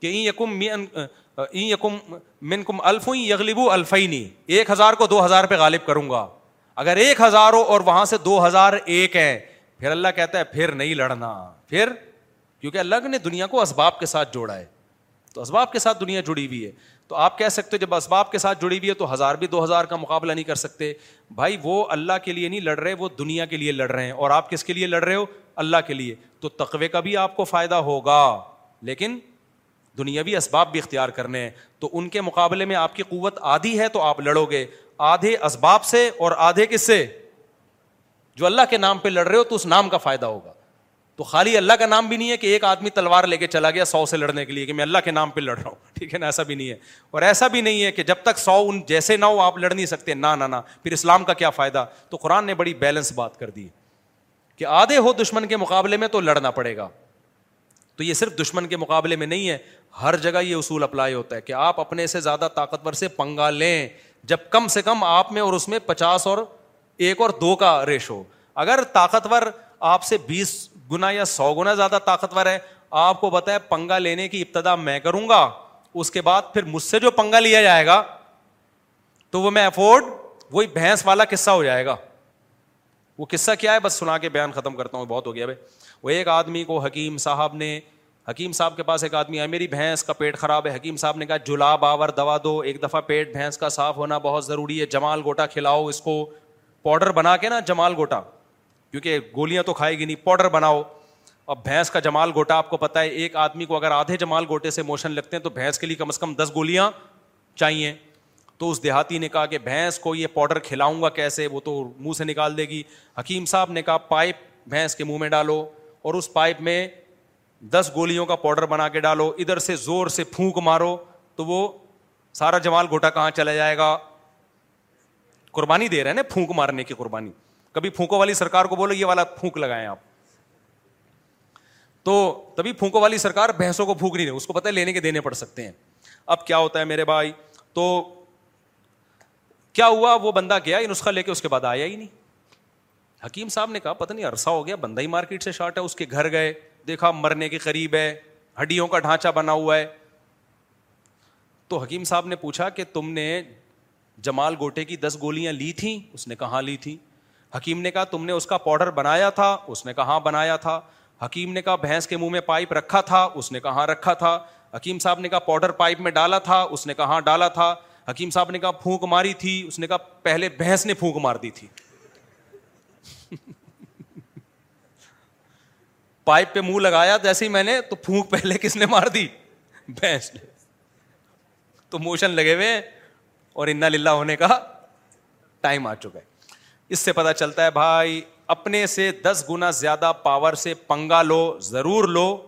کہ این یکم یکم من کم الف یغلب الفینی ایک ہزار کو دو ہزار پہ غالب کروں گا۔ اگر ایک ہزار ہو اور وہاں سے دو ہزار ایک ہے پھر اللہ کہتا ہے، پھر نہیں لڑنا۔ پھر، کیونکہ اللہ نے دنیا کو اسباب کے ساتھ جوڑا ہے۔ تو اسباب کے ساتھ دنیا جڑی ہوئی ہے۔ تو آپ کہہ سکتے ہو جب اسباب کے ساتھ جڑی ہوئی ہے تو ہزار بھی دو ہزار کا مقابلہ نہیں کر سکتے۔ بھائی وہ اللہ کے لیے نہیں لڑ رہے، وہ دنیا کے لیے لڑ رہے ہیں۔ اور آپ کس کے لیے لڑ رہے ہو؟ اللہ کے لیے۔ تو تقوے کا بھی آپ کو فائدہ ہوگا۔ لیکن دنیاوی اسباب بھی اختیار کرنے ہیں۔ تو ان کے مقابلے میں آپ کی قوت آدھی ہے تو آپ لڑو گے۔ آدھے اسباب سے اور آدھے کس سے؟ جو اللہ کے نام پہ لڑ رہے ہو تو اس نام کا فائدہ ہوگا۔ تو خالی اللہ کا نام بھی نہیں ہے کہ ایک آدمی تلوار لے کے چلا گیا سو سے لڑنے کے لیے کہ میں اللہ کے نام پہ لڑ رہا ہوں۔ (laughs) ٹھیک ہے نا؟ ایسا بھی نہیں ہے۔ اور ایسا بھی نہیں ہے کہ جب تک سو ان جیسے نہ ہو آپ لڑ نہیں سکتے۔ نہ نہ پھر اسلام کا کیا فائدہ؟ تو قرآن نے بڑی بیلنس بات کر دی کہ آدھے ہو دشمن کے مقابلے میں تو لڑنا پڑے گا۔ تو یہ صرف دشمن کے مقابلے میں نہیں ہے، ہر جگہ یہ اصول اپلائی ہوتا ہے کہ آپ اپنے سے زیادہ طاقتور سے پنگا لیں۔ جب کم سے کم آپ میں اور اس میں پچاس اور ایک اور دو کا ریش ہو۔ اگر طاقتور آپ سے بیس گنا یا سو گنا زیادہ طاقتور ہے۔ آپ کو بتایا پنگا لینے کی ابتدا میں کروں گا، اس کے بعد پھر مجھ سے جو پنگا لیا جائے گا، تو وہ میں افورڈ، وہی بھینس والا قصہ ہو جائے گا۔ وہ قصہ کیا ہے؟ بس سنا کے بیان ختم کرتا ہوں، بہت ہو گیا بھائی۔ وہ ایک آدمی کو حکیم صاحب نے، حکیم صاحب کے پاس ایک آدمی ہے میری بھینس کا پیٹ خراب ہے۔ حکیم صاحب نے کہا جلا باور دوا دو، ایک دفعہ پیٹ بھینس کا صاف ہونا بہت ضروری ہے۔ جمال گوٹا کھلاؤ اس کو۔ پاؤڈر بنا کے نا، جمال گوٹا۔ کیونکہ گولیاں تو کھائے گی نہیں، پاؤڈر بناؤ۔ اب بھینس کا جمال گوٹا آپ کو پتا ہے، ایک آدمی کو اگر آدھے جمال گوٹے سے موشن لگتے ہیں تو بھینس کے لیے کم از کم دس گولیاں چاہیے۔ تو اس دیہاتی نے کہا کہ بھینس کو یہ پاؤڈر کھلاؤں گا کیسے؟ وہ تو منہ سے نکال دے گی۔ حکیم صاحب نے کہا، پائپ بھینس کے منہ میں ڈالو اور اس پائپ میں دس گولیوں کا پاؤڈر بنا کے ڈالو۔ ادھر سے زور سے پھونک مارو تو وہ سارا جمال گوٹا کہاں چلا جائے گا؟ قربانی دے رہے ہیں نا پھونک مارنے کی قربانی۔ کبھی پھونکو والی سرکار کو بولو، یہ والا پھونک لگائیں آپ۔ تو تبھی پھونکو والی سرکار بھینسوں کو پھونک نہیں رہے اس کو پتہ لینے کے دینے پڑ سکتے ہیں۔ اب کیا ہوتا ہے میرے بھائی؟ تو کیا ہوا؟ وہ بندہ گیا، یہ نسخہ لے کے اس کے بعد آیا ہی نہیں۔ حکیم صاحب نے کہا، پتہ نہیں، عرصہ ہو گیا، بندہ ہی مارکیٹ سے شارٹ ہے، اس کے گھر گئے۔ دیکھا، مرنے کے قریب ہے، ہڈیوں کا ڈھانچہ بنا ہوا ہے۔ تو حکیم صاحب نے پوچھا کہ تم نے جمال گوٹے کی دس گولیاں لی تھیں؟ اس نے کہاں لی تھی حکیم نے کہا، تم نے اس کا پاؤڈر بنایا تھا، اس نے کہاں بنایا تھا؟ حکیم نے کہا، بھینس کے منہ میں پائپ رکھا تھا، اس نے کہاں رکھا تھا؟ حکیم صاحب نے کہا، پاؤڈر پائپ میں ڈالا تھا، اس نے کہاں ڈالا تھا؟ حکیم صاحب نے کہا، پھونک ماری تھی، اس نے کہا، پہلے بھینس نے پھونک مار دی تھی۔ پائپ پہ منہ لگایا جیسے ہی میں نے، تو پھونک پہلے کس نے مار دی؟ بھینس نے۔ تو موشن لگے ہوئے اور انا للہ ہونے کا ٹائم آ چکا ہے۔ اس سے پتا چلتا ہے، بھائی، اپنے سے دس گنا زیادہ پاور سے پنگا لو، ضرور لو،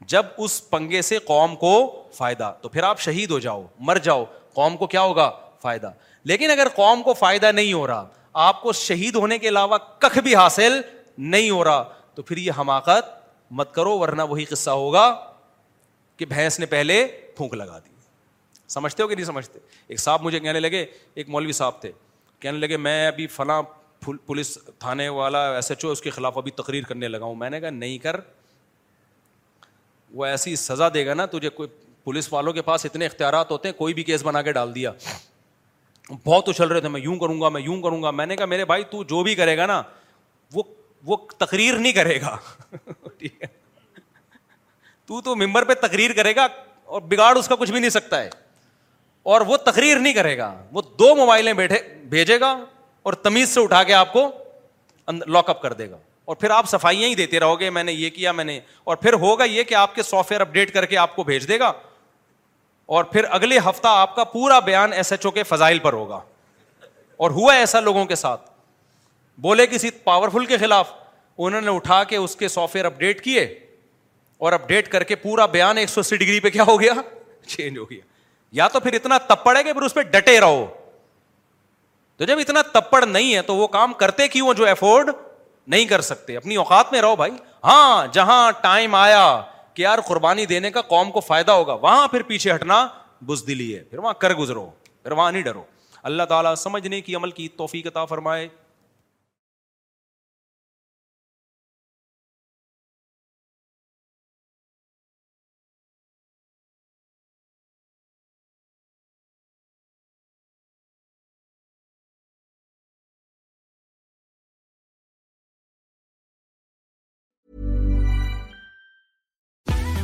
جب اس پنگے سے قوم کو فائدہ۔ تو پھر آپ شہید ہو جاؤ، مر جاؤ، قوم کو کیا ہوگا؟ فائدہ۔ لیکن اگر قوم کو فائدہ نہیں ہو رہا، آپ کو شہید ہونے کے علاوہ کخ بھی حاصل نہیں ہو رہا، تو پھر یہ حماقت مت کرو، ورنہ وہی قصہ ہوگا کہ بھینس نے پہلے پھونک لگا دی۔ سمجھتے ہو کہ نہیں سمجھتے؟ ایک صاحب مجھے کہنے لگے، ایک مولوی صاحب تھے کہنے لگے میں ابھی فلاں پولیس تھانے والا ایس ایچ او اس کے خلاف ابھی تقریر کرنے لگا ہوں۔ میں نے کہا نہیں کر، وہ ایسی سزا دے گا نا تجھے، کوئی پولیس والوں کے پاس اتنے اختیارات ہوتے ہیں، کوئی بھی کیس بنا کے ڈال دیا۔ بہت اچھل رہے تھے، میں یوں کروں گا، میں یوں کروں گا۔ میں نے کہا میرے بھائی، تو جو بھی کرے گا نا، وہ وہ تقریر نہیں کرے گا۔ (laughs) ٹھیک ہے۔ تو تو ممبر پہ تقریر کرے گا اور بگاڑ اس کا کچھ بھی نہیں سکتا ہے۔ اور وہ تقریر نہیں کرے گا۔ وہ دو موبائلیں بیٹھے بھیجے گا اور تمیز سے اٹھا کے آپ کو لاک اپ کر دے گا۔ اور پھر آپ صفائیاں ہی دیتے رہو گے، میں نے یہ کیا، میں نے اور پھر ہوگا یہ کہ آپ کے سافٹ ویئر اپڈیٹ کر کے آپ کو بھیج دے گا۔ اور پھر اگلے ہفتہ آپ کا پورا بیان ایس ایچ او کے فضائل پر ہوگا۔ اور ہوا ایسا لوگوں کے ساتھ۔ بولے کسی پاورفل کے خلاف، انہوں نے اٹھا کے اس کے سافٹ ویئر اپڈیٹ کیے اور اپڈیٹ کر کے پورا بیان ایک سو اسی ڈگری پہ کیا ہو گیا؟ (laughs) چینج ہو گیا۔ یا تو پھر اتنا تب پڑے گا پھر اس پہ ڈٹے رہو۔ تو جب اتنا تپڑ نہیں ہے تو وہ کام کرتے کیوں جو افورڈ نہیں کر سکتے؟ اپنی اوقات میں رہو بھائی۔ ہاں جہاں ٹائم آیا کہ یار قربانی دینے کا قوم کو فائدہ ہوگا، وہاں پھر پیچھے ہٹنا بزدلی ہے۔ پھر وہاں کر گزرو، پھر وہاں نہیں ڈرو۔ اللہ تعالیٰ سمجھنے کی عمل کی توفیق عطا فرمائے۔